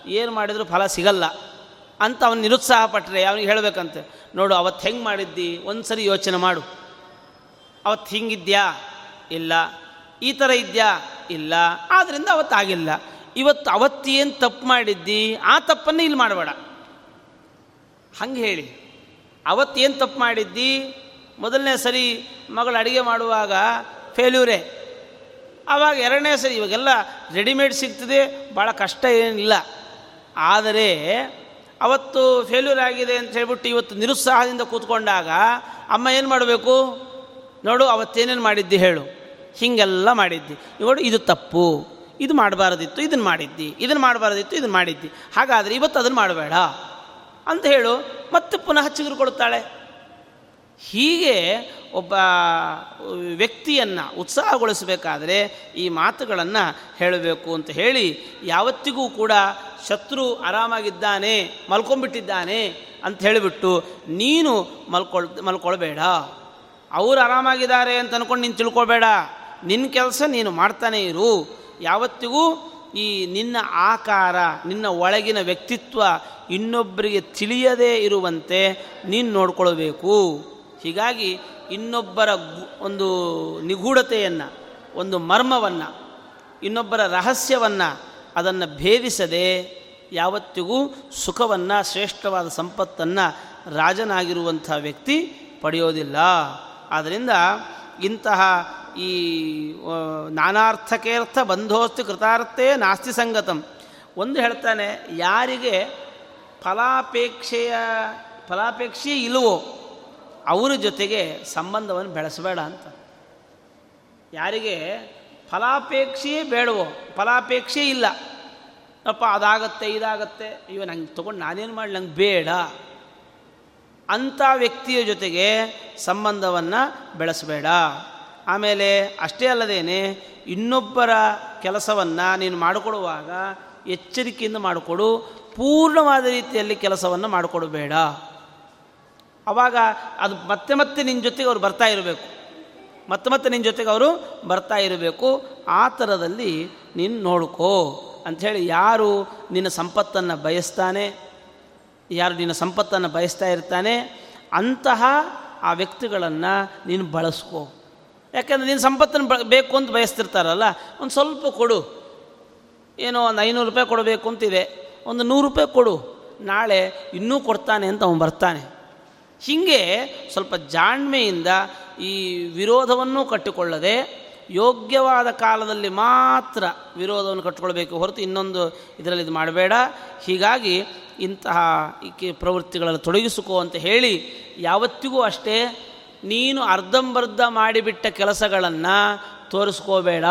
ಏನು ಮಾಡಿದರೂ ಫಲ ಸಿಗಲ್ಲ ಅಂತ ಅವನು ನಿರುತ್ಸಾಹ ಪಟ್ಟರೆ ಅವನಿಗೆ ಹೇಳಬೇಕಂತೆ, ನೋಡು, ಅವತ್ತು ಹೆಂಗೆ ಮಾಡಿದ್ದಿ? ಒಂದು ಸರಿ ಯೋಚನೆ ಮಾಡು. ಅವತ್ತು ಹಿಂಗಿದ್ಯಾ? ಇಲ್ಲ. ಈ ಥರ ಇದೆಯಾ? ಇಲ್ಲ. ಆದ್ದರಿಂದ ಅವತ್ತಾಗಿಲ್ಲ. ಇವತ್ತು ಅವತ್ತೇನು ತಪ್ಪು ಮಾಡಿದ್ದಿ? ಆ ತಪ್ಪನ್ನು ಇಲ್ಲಿ ಮಾಡಬೇಡ. ಹಂಗೆ ಹೇಳಿ. ಅವತ್ತೇನು ತಪ್ಪು ಮಾಡಿದ್ದಿ? ಮೊದಲನೇ ಸರಿ ಮಗಳು ಅಡುಗೆ ಮಾಡುವಾಗ ಫೇಲ್ಯೂರೇ ಆವಾಗ ಎರಡನೇ ಸರಿ ಇವಾಗೆಲ್ಲ ರೆಡಿಮೇಡ್ ಸಿಗ್ತದೆ, ಭಾಳ ಕಷ್ಟ ಏನಿಲ್ಲ. ಆದರೆ ಅವತ್ತು ಫೇಲ್ಯೂರ್ ಆಗಿದೆ ಅಂತ ಹೇಳ್ಬಿಟ್ಟು ಇವತ್ತು ನಿರುತ್ಸಾಹದಿಂದ ಕೂತ್ಕೊಂಡಾಗ ಅಮ್ಮ ಏನು ಮಾಡಬೇಕು? ನೋಡು, ಅವತ್ತೇನೇನು ಮಾಡಿದ್ದಿ ಹೇಳು. ಹೀಗೆಲ್ಲ ಮಾಡಿದ್ದಿ. ನೋಡು, ಇದು ತಪ್ಪು. ಇದು ಮಾಡಬಾರದಿತ್ತು ಇದನ್ನು ಮಾಡಿದ್ದಿ ಇದನ್ನು ಮಾಡಬಾರದಿತ್ತು ಇದನ್ನು ಮಾಡಿದ್ದಿ. ಹಾಗಾದರೆ ಇವತ್ತು ಅದನ್ನು ಮಾಡಬೇಡ. ಅಂತ ಹೇಳು, ಮತ್ತೆ ಪುನಃ ಚಿಗುರು ಕೊಡುತ್ತಾಳೆ. ಹೀಗೆ ಒಬ್ಬ ವ್ಯಕ್ತಿಯನ್ನು ಉತ್ಸಾಹಗೊಳಿಸಬೇಕಾದರೆ ಈ ಮಾತುಗಳನ್ನು ಹೇಳಬೇಕು ಅಂತ ಹೇಳಿ ಯಾವತ್ತಿಗೂ ಕೂಡ ಶತ್ರು ಆರಾಮಾಗಿದ್ದಾನೆ ಮಲ್ಕೊಂಬಿಟ್ಟಿದ್ದಾನೆ ಅಂತ ಹೇಳಿಬಿಟ್ಟು ನೀನು ಮಲ್ಕೊಳ್, ಮಲ್ಕೊಳ್ಬೇಡ. ಅವರು ಆರಾಮಾಗಿದ್ದಾರೆ ಅಂತ ಅಂದ್ಕೊಂಡು ನೀನು ತಿಳ್ಕೊಳ್ಬೇಡ. ನಿನ್ನ ಕೆಲಸ ನೀನು ಮಾಡ್ತಾನೆ ಇರು. ಯಾವತ್ತಿಗೂ ಈ ನಿನ್ನ ಆಕಾರ, ನಿನ್ನ ಒಳಗಿನ ವ್ಯಕ್ತಿತ್ವ ಇನ್ನೊಬ್ಬರಿಗೆ ತಿಳಿಯದೇ ಇರುವಂತೆ ನೀನು ನೋಡ್ಕೊಳ್ಬೇಕು. ಹೀಗಾಗಿ ಇನ್ನೊಬ್ಬರ ಒಂದು ನಿಗೂಢತೆಯನ್ನು, ಒಂದು ಮರ್ಮವನ್ನು, ಇನ್ನೊಬ್ಬರ ರಹಸ್ಯವನ್ನು ಅದನ್ನು ಭೇದಿಸದೆ ಯಾವತ್ತಿಗೂ ಸುಖವನ್ನು, ಶ್ರೇಷ್ಠವಾದ ಸಂಪತ್ತನ್ನು ರಾಜನಾಗಿರುವಂಥ ವ್ಯಕ್ತಿ ಪಡೆಯೋದಿಲ್ಲ. ಆದ್ದರಿಂದ ಇಂತಹ ಈ ನಾನಾರ್ಥಕೇರ್ಥ ಬಂಧೋಸ್ತು ಕೃತಾರ್ಥೇ ನಾಸ್ತಿ ಸಂಗತಂ. ಒಂದು ಹೇಳ್ತಾನೆ, ಯಾರಿಗೆ ಫಲಾಪೇಕ್ಷೆಯ, ಫಲಾಪೇಕ್ಷೆ ಇಲ್ಲವೋ ಅವರ ಜೊತೆಗೆ ಸಂಬಂಧವನ್ನು ಬೆಳೆಸಬೇಡ ಅಂತ. ಯಾರಿಗೆ ಫಲಾಪೇಕ್ಷೆಯೇ ಬೇಡವೋ, ಫಲಾಪೇಕ್ಷೆ ಇಲ್ಲ. ಅಪ್ಪ, ಅದಾಗತ್ತೆ, ಇದಾಗತ್ತೆ ಇವ ನಂಗೆ ತೊಗೊಂಡು ನಾನೇನು ಮಾಡಿ ನಂಗೆ ಬೇಡ. ಅಂಥ ವ್ಯಕ್ತಿಯ ಜೊತೆಗೆ ಸಂಬಂಧವನ್ನು ಬೆಳೆಸಬೇಡ. ಆಮೇಲೆ ಅಷ್ಟೇ ಅಲ್ಲದೇನೆ ಇನ್ನೊಬ್ಬರ ಕೆಲಸವನ್ನು ನೀನು ಮಾಡಿಕೊಡುವಾಗ ಎಚ್ಚರಿಕೆಯಿಂದ ಮಾಡಿಕೊಡು, ಪೂರ್ಣವಾದ ರೀತಿಯಲ್ಲಿ ಕೆಲಸವನ್ನು ಮಾಡಿಕೊಡಬೇಡ ಆವಾಗ ಅದು ಮತ್ತೆ ಮತ್ತೆ ನಿನ್ನ ಜೊತೆಗೆ ಅವರು ಬರ್ತಾ ಇರಬೇಕು. ಮತ್ತೆ ಮತ್ತೆ ನಿನ್ನ ಜೊತೆಗೆ ಅವರು ಬರ್ತಾ ಇರಬೇಕು. ಆ ಥರದಲ್ಲಿ ನೀನು ನೋಡ್ಕೋ. ಅಂಥೇಳಿ ಯಾರು ನಿನ್ನ ಸಂಪತ್ತನ್ನು ಬಯಸ್ತಾನೆ, ಯಾರು ನಿನ್ನ ಸಂಪತ್ತನ್ನು ಬಯಸ್ತಾ ಇರ್ತಾನೆ, ಅಂತಹ ಆ ವ್ಯಕ್ತಿಗಳನ್ನು ನೀನು ಬಳಸ್ಕೋ. ಯಾಕೆಂದರೆ ನೀನು ಸಂಪತ್ತನ್ನು ಬೇಕು ಅಂತ ಬಯಸ್ತಿರ್ತಾರಲ್ಲ, ಒಂದು ಸ್ವಲ್ಪ ಕೊಡು. ಏನೋ ಒಂದು ಐನೂರು ರೂಪಾಯಿ ಕೊಡಬೇಕು ಅಂತಿದೆ, ಒಂದು ನೂರು ರೂಪಾಯಿ ಕೊಡು. ನಾಳೆ ಇನ್ನೂ ಕೊಡ್ತಾನೆ ಅಂತ ಅವನು ಬರ್ತಾನೆ. ಹೀಗೆ ಸ್ವಲ್ಪ ಜಾಣ್ಮೆಯಿಂದ ಈ ವಿರೋಧವನ್ನು ಕಟ್ಟಿಕೊಳ್ಳದೆ, ಯೋಗ್ಯವಾದ ಕಾಲದಲ್ಲಿ ಮಾತ್ರ ವಿರೋಧವನ್ನು ಕಟ್ಟಿಕೊಳ್ಬೇಕು ಹೊರತು ಇನ್ನೊಂದು ಇದರಲ್ಲಿ ಇದು ಮಾಡಬೇಡ. ಹೀಗಾಗಿ ಇಂತಹ ಈ ಪ್ರವೃತ್ತಿಗಳಲ್ಲಿ ತೊಡಗಿಸಿಕೋ ಅಂತ ಹೇಳಿ ಯಾವತ್ತಿಗೂ ಅಷ್ಟೇ ನೀನು ಅರ್ಧಂಬರ್ಧ ಮಾಡಿಬಿಟ್ಟ ಕೆಲಸಗಳನ್ನು ತೋರಿಸ್ಕೋಬೇಡ.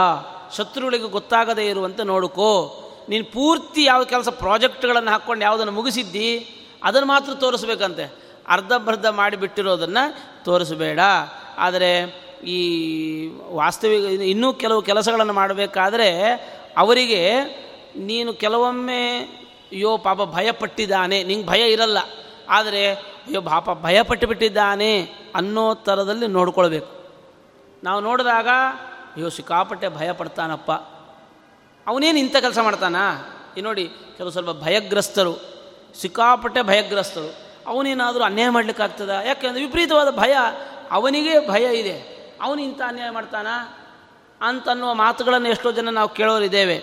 ಶತ್ರುಗಳಿಗೆ ಗೊತ್ತಾಗದೇ ಇರುವಂತೆ ನೋಡ್ಕೋ. ನೀನು ಪೂರ್ತಿ ಯಾವ ಕೆಲಸ ಪ್ರಾಜೆಕ್ಟ್ಗಳನ್ನು ಹಾಕ್ಕೊಂಡು ಯಾವುದನ್ನು ಮುಗಿಸಿದ್ದಿ, ಅದನ್ನು ಮಾತ್ರ ತೋರಿಸ್ಬೇಕಂತೆ. ಅರ್ಧಂಬರ್ಧ ಮಾಡಿಬಿಟ್ಟಿರೋದನ್ನು ತೋರಿಸಬೇಡ. ಆದರೆ ಈ ವಾಸ್ತವಿಕ, ಇನ್ನೂ ಕೆಲವು ಕೆಲಸಗಳನ್ನು ಮಾಡಬೇಕಾದ್ರೆ ಅವರಿಗೆ ನೀನು ಕೆಲವೊಮ್ಮೆ, ಅಯ್ಯೋ ಪಾಪ ಭಯಪಟ್ಟಿದ್ದಾನೆ, ನಿಂಗೆ ಭಯ ಇರಲ್ಲ. ಆದರೆ, ಅಯ್ಯೋ ಪಾಪ ಭಯಪಟ್ಟು ಬಿಟ್ಟಿದ್ದಾನೆ ಅನ್ನೋ ಥರದಲ್ಲಿ ನೋಡ್ಕೊಳ್ಬೇಕು. ನಾವು ನೋಡಿದಾಗ, ಅಯ್ಯೋ, ಸಿಕ್ಕಾಪಟ್ಟೆ ಭಯ ಪಡ್ತಾನಪ್ಪ. ಅವನೇನು ಇಂಥ ಕೆಲಸ ಮಾಡ್ತಾನ? ಈ ನೋಡಿ, ಕೆಲವು ಸ್ವಲ್ಪ ಭಯಗ್ರಸ್ತರು, ಸಿಕ್ಕಾಪಟ್ಟೆ ಭಯಗ್ರಸ್ತರು, ಅವನೇನಾದರೂ ಅನ್ಯಾಯ ಮಾಡಲಿಕ್ಕಾಗ್ತದ ಯಾಕೆಂದರೆ ವಿಪರೀತವಾದ ಭಯ. ಅವನಿಗೆ ಭಯ ಇದೆ. ಅವನು ಇಂಥ ಅನ್ಯಾಯ ಮಾಡ್ತಾನ? ಅಂತನ್ನುವ ಮಾತುಗಳನ್ನು ಎಷ್ಟೋ ಜನ ನಾವು ಕೇಳೋರಿದ್ದೇವೆ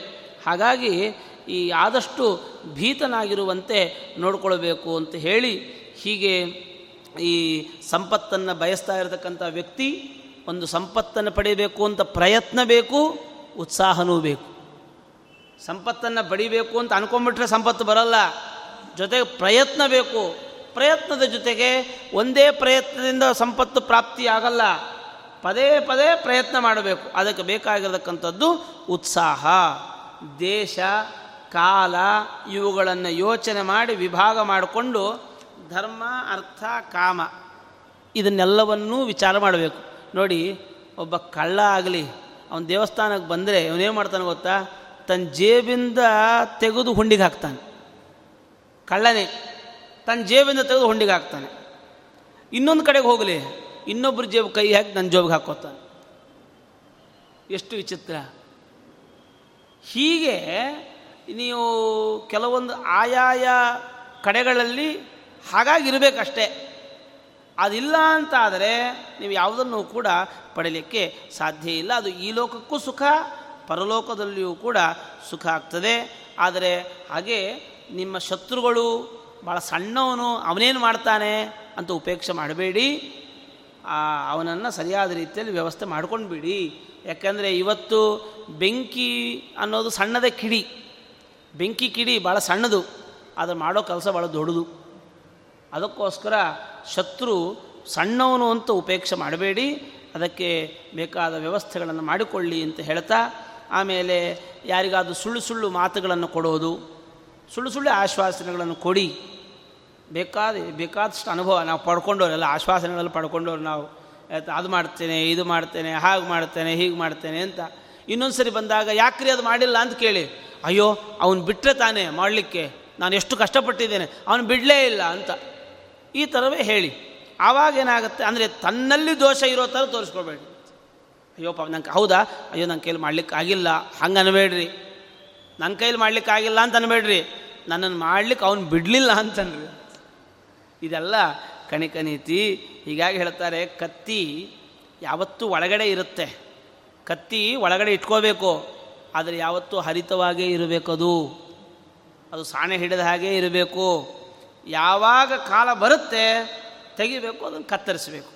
ಹಾಗಾಗಿ, ಈ ಆದಷ್ಟು ಭೀತನಾಗಿರುವಂತೆ ನೋಡಿಕೊಳ್ಬೇಕು ಅಂತ ಹೇಳಿ ಹೀಗೆ ಈ ಸಂಪತ್ತನ್ನು ಬಯಸ್ತಾ ಇರತಕ್ಕಂಥ ವ್ಯಕ್ತಿ ಒಂದು ಸಂಪತ್ತನ್ನು ಪಡೆಯಬೇಕು ಅಂತ ಪ್ರಯತ್ನ ಬೇಕು, ಉತ್ಸಾಹನೂ ಬೇಕು. ಸಂಪತ್ತನ್ನು ಪಡಿಬೇಕು ಅಂತ ಅನ್ಕೊಂಡ್ಬಿಟ್ರೆ ಸಂಪತ್ತು ಬರಲ್ಲ. ಜೊತೆಗೆ ಪ್ರಯತ್ನ ಬೇಕು. ಪ್ರಯತ್ನದ ಜೊತೆಗೆ ಒಂದೇ ಪ್ರಯತ್ನದಿಂದ ಸಂಪತ್ತು ಪ್ರಾಪ್ತಿ ಆಗಲ್ಲ. ಪದೇ ಪದೇ ಪ್ರಯತ್ನ ಮಾಡಬೇಕು. ಅದಕ್ಕೆ ಬೇಕಾಗಿರತಕ್ಕಂಥದ್ದು ಉತ್ಸಾಹ. ದೇಶ, ಕಾಲ ಇವುಗಳನ್ನು ಯೋಚನೆ ಮಾಡಿ ವಿಭಾಗ ಮಾಡಿಕೊಂಡು ಧರ್ಮ, ಅರ್ಥ, ಕಾಮ, ಇದನ್ನೆಲ್ಲವನ್ನೂ ವಿಚಾರ ಮಾಡಬೇಕು. ನೋಡಿ, ಒಬ್ಬ ಕಳ್ಳ ಆಗಲಿ, ಅವನ ದೇವಸ್ಥಾನಕ್ಕೆ ಬಂದರೆ ಅವನೇನು ಮಾಡ್ತಾನೆ ಗೊತ್ತಾ? ತನ್ನ ಜೇಬಿಂದ ತೆಗೆದು ಹುಂಡಿಗೆ ಹಾಕ್ತಾನೆ. ಕಳ್ಳನೇ ತನ್ನ ಜೇಬಿಂದ ತೆಗೆದು ಹುಂಡಿಗೆ ಹಾಕ್ತಾನೆ. ಇನ್ನೊಂದು ಕಡೆಗೆ ಹೋಗಲಿ ಇನ್ನೊಬ್ಬರು ಜೇಬು ಕೈ ಹಾಕಿ ನನ್ನ ಜೋಬಿಗೆ ಹಾಕೋತಾನೆ. ಎಷ್ಟು ವಿಚಿತ್ರ. ಹೀಗೆ, ನೀವು ಕೆಲವೊಂದು ಆಯಾಯ ಕಡೆಗಳಲ್ಲಿ ಹಾಗಾಗಿರಬೇಕಷ್ಟೇ. ಅದಿಲ್ಲ ಅಂತ ಆದರೆ ನೀವು ಯಾವುದನ್ನು ಕೂಡ ಪಡೀಲಿಕ್ಕೆ ಸಾಧ್ಯ ಇಲ್ಲ. ಅದು ಈ ಲೋಕಕ್ಕೂ ಸುಖ, ಪರಲೋಕದಲ್ಲಿಯೂ ಕೂಡ ಸುಖ ಆಗ್ತದೆ. ಆದರೆ ಹಾಗೆ ನಿಮ್ಮ ಶತ್ರುಗಳು ಭಾಳ ಸಣ್ಣವನು, ಅವನೇನು ಮಾಡ್ತಾನೆ ಅಂತ ಉಪೇಕ್ಷೆ ಮಾಡಬೇಡಿ. ಅವನನ್ನು ಸರಿಯಾದ ರೀತಿಯಲ್ಲಿ ವ್ಯವಸ್ಥೆ ಮಾಡ್ಕೊಂಡು ಬಿಡಿ ಯಾಕೆಂದರೆ ಇವತ್ತು ಬೆಂಕಿ ಅನ್ನೋದು ಸಣ್ಣದ ಕಿಡಿ. ಬೆಂಕಿ ಕಿಡಿ ಭಾಳ ಸಣ್ಣದು. ಅದು ಮಾಡೋ ಕೆಲಸ ಭಾಳ ದೊಡ್ಡದು. ಅದಕ್ಕೋಸ್ಕರ ಶತ್ರು ಸಣ್ಣವನು ಅಂತ ಉಪೇಕ್ಷೆ ಮಾಡಬೇಡಿ, ಅದಕ್ಕೆ ಬೇಕಾದ ವ್ಯವಸ್ಥೆಗಳನ್ನು ಮಾಡಿಕೊಳ್ಳಿ ಅಂತ ಹೇಳ್ತಾ, ಆಮೇಲೆ ಯಾರಿಗಾದರೂ ಸುಳ್ಳು ಸುಳ್ಳು ಮಾತುಗಳನ್ನು ಕೊಡೋದು, ಸುಳ್ಳು ಸುಳ್ಳು ಆಶ್ವಾಸನೆಗಳನ್ನು ಕೊಡಿ. ಬೇಕಾದ, ಬೇಕಾದಷ್ಟು ಅನುಭವ ನಾವು ಪಡ್ಕೊಂಡವರೆಲ್ಲ ಆಶ್ವಾಸನೆಗಳಲ್ಲಿ ಪಡ್ಕೊಂಡವ್ರು ನಾವು ಅದು ಮಾಡ್ತೇನೆ, ಇದು ಮಾಡ್ತೇನೆ, ಹಾಗೆ ಮಾಡ್ತೇನೆ, ಹೀಗೆ ಮಾಡ್ತೇನೆ ಅಂತ. ಇನ್ನೊಂದು ಸರಿ ಬಂದಾಗ, ಯಾಕ್ರಿ ಅದು ಮಾಡಿಲ್ಲ ಅಂತ ಕೇಳಿ, ಅಯ್ಯೋ, ಅವನು ಬಿಟ್ಟರೆ ತಾನೇ ಮಾಡಲಿಕ್ಕೆ? ನಾನು ಎಷ್ಟು ಕಷ್ಟಪಟ್ಟಿದ್ದೇನೆ, ಅವನು ಬಿಡಲೇ ಇಲ್ಲ ಅಂತ. ಈ ಥರವೇ ಹೇಳಿ. ಆವಾಗ ಏನಾಗುತ್ತೆ ಅಂದರೆ ತನ್ನಲ್ಲಿ ದೋಷ ಇರೋ ಥರ ತೋರಿಸ್ಕೊಬೇಡಿ. ಅಯ್ಯೋ ಪಾಪ, ನಂಗೆ ಹೌದಾ? ಅಯ್ಯೋ ನನ್ನ ಕೈಲಿ ಮಾಡ್ಲಿಕ್ಕೆ ಆಗಿಲ್ಲ. ಹಂಗೆ ಅನ್ಬೇಡ್ರಿ. ನನ್ನ ಕೈಲಿ ಮಾಡ್ಲಿಕ್ಕೆ ಆಗಿಲ್ಲ ಅಂತ ಅನ್ಬೇಡ್ರಿ. ನನ್ನನ್ನು ಮಾಡ್ಲಿಕ್ಕೆ ಅವನು ಬಿಡಲಿಲ್ಲ ಅಂತನ್ರಿ ಇದೆಲ್ಲ ಕಣಿಕ ನೀತಿ ಹೀಗಾಗಿ ಹೇಳ್ತಾರೆ, ಕತ್ತಿ ಯಾವತ್ತೂ ಒಳಗಡೆ ಇರುತ್ತೆ. ಕತ್ತಿ ಒಳಗಡೆ ಇಟ್ಕೋಬೇಕು. ಆದರೆ ಯಾವತ್ತೂ ಹರಿತವಾಗೇ ಇರಬೇಕದು. ಅದು ಸಾಣೆ ಹಿಡಿದ ಹಾಗೇ ಇರಬೇಕು. ಯಾವಾಗ ಕಾಲ ಬರುತ್ತೆ ತೆಗಿಬೇಕು, ಅದನ್ನು ಕತ್ತರಿಸಬೇಕು.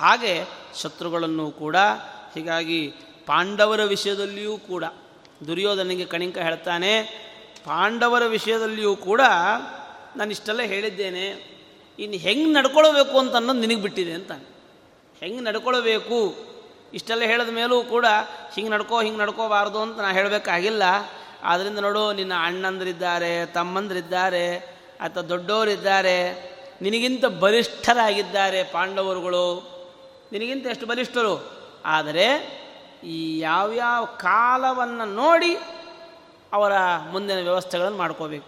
ಹಾಗೆ ಶತ್ರುಗಳನ್ನು ಕೂಡ, ಹೀಗಾಗಿ ಪಾಂಡವರ ವಿಷಯದಲ್ಲಿಯೂ ಕೂಡ, ದುರ್ಯೋಧನಿಗೆ ಕಣಿಂಕ ಹೇಳ್ತಾನೆ, ಪಾಂಡವರ ವಿಷಯದಲ್ಲಿಯೂ ಕೂಡ ನಾನು ಇಷ್ಟೆಲ್ಲ ಹೇಳಿದ್ದೇನೆ, ಇನ್ನು ಹೆಂಗೆ ನಡ್ಕೊಳ್ಬೇಕು ಅಂತ ಅನ್ನೋದು ನಿನಗೆ ಬಿಟ್ಟಿದೆ ಅಂತಾನೆ. ಹೆಂಗೆ ನಡ್ಕೊಳ್ಬೇಕು? ಇಷ್ಟೆಲ್ಲ ಹೇಳಿದ ಮೇಲೂ ಕೂಡ, ಹಿಂಗೆ ನಡ್ಕೋ, ಹಿಂಗೆ ನಡ್ಕೋಬಾರ್ದು ಅಂತ ನಾನು ಹೇಳಬೇಕಾಗಿಲ್ಲ. ಆದ್ದರಿಂದ ನೋಡು, ನಿನ್ನ ಅಣ್ಣಂದ್ರಿದ್ದಾರೆ, ತಮ್ಮಂದ್ರಿದ್ದಾರೆ ಅಥವಾ ದೊಡ್ಡವರಿದ್ದಾರೆ. ನಿನಗಿಂತ ಬಲಿಷ್ಠರಾಗಿದ್ದಾರೆ ಪಾಂಡವರುಗಳು. ನಿನಗಿಂತ ಎಷ್ಟು ಬಲಿಷ್ಠರು? ಆದರೆ ಈ ಯಾವ್ಯಾವ ಕಾಲವನ್ನು ನೋಡಿ ಅವರ ಮುಂದಿನ ವ್ಯವಸ್ಥೆಗಳನ್ನು ಮಾಡ್ಕೋಬೇಕು.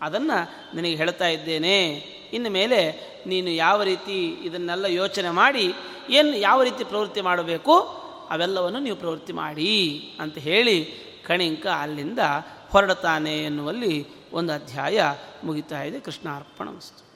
ಅದನ್ನು ನಿನಗೆ ಹೇಳ್ತಾ ಇದ್ದೇನೆ. ಇನ್ನು ಮೇಲೆ ನೀನು ಯಾವ ರೀತಿ ಇದನ್ನೆಲ್ಲ ಯೋಚನೆ ಮಾಡಿ, ಏನು ಯಾವ ರೀತಿ ಪ್ರವೃತ್ತಿ ಮಾಡಬೇಕು, ಅವೆಲ್ಲವನ್ನು ನೀವು ಪ್ರವೃತ್ತಿ ಮಾಡಿ ಅಂತ ಹೇಳಿ ಕಣಿಂಕ ಅಲ್ಲಿಂದ ಹೊರಡ್ತಾನೆ ಎನ್ನುವಲ್ಲಿ ಒಂದು ಅಧ್ಯಾಯ ಮುಗಿತಾ ಇದೆ. ಕೃಷ್ಣಾರ್ಪಣ ವಸ್ತು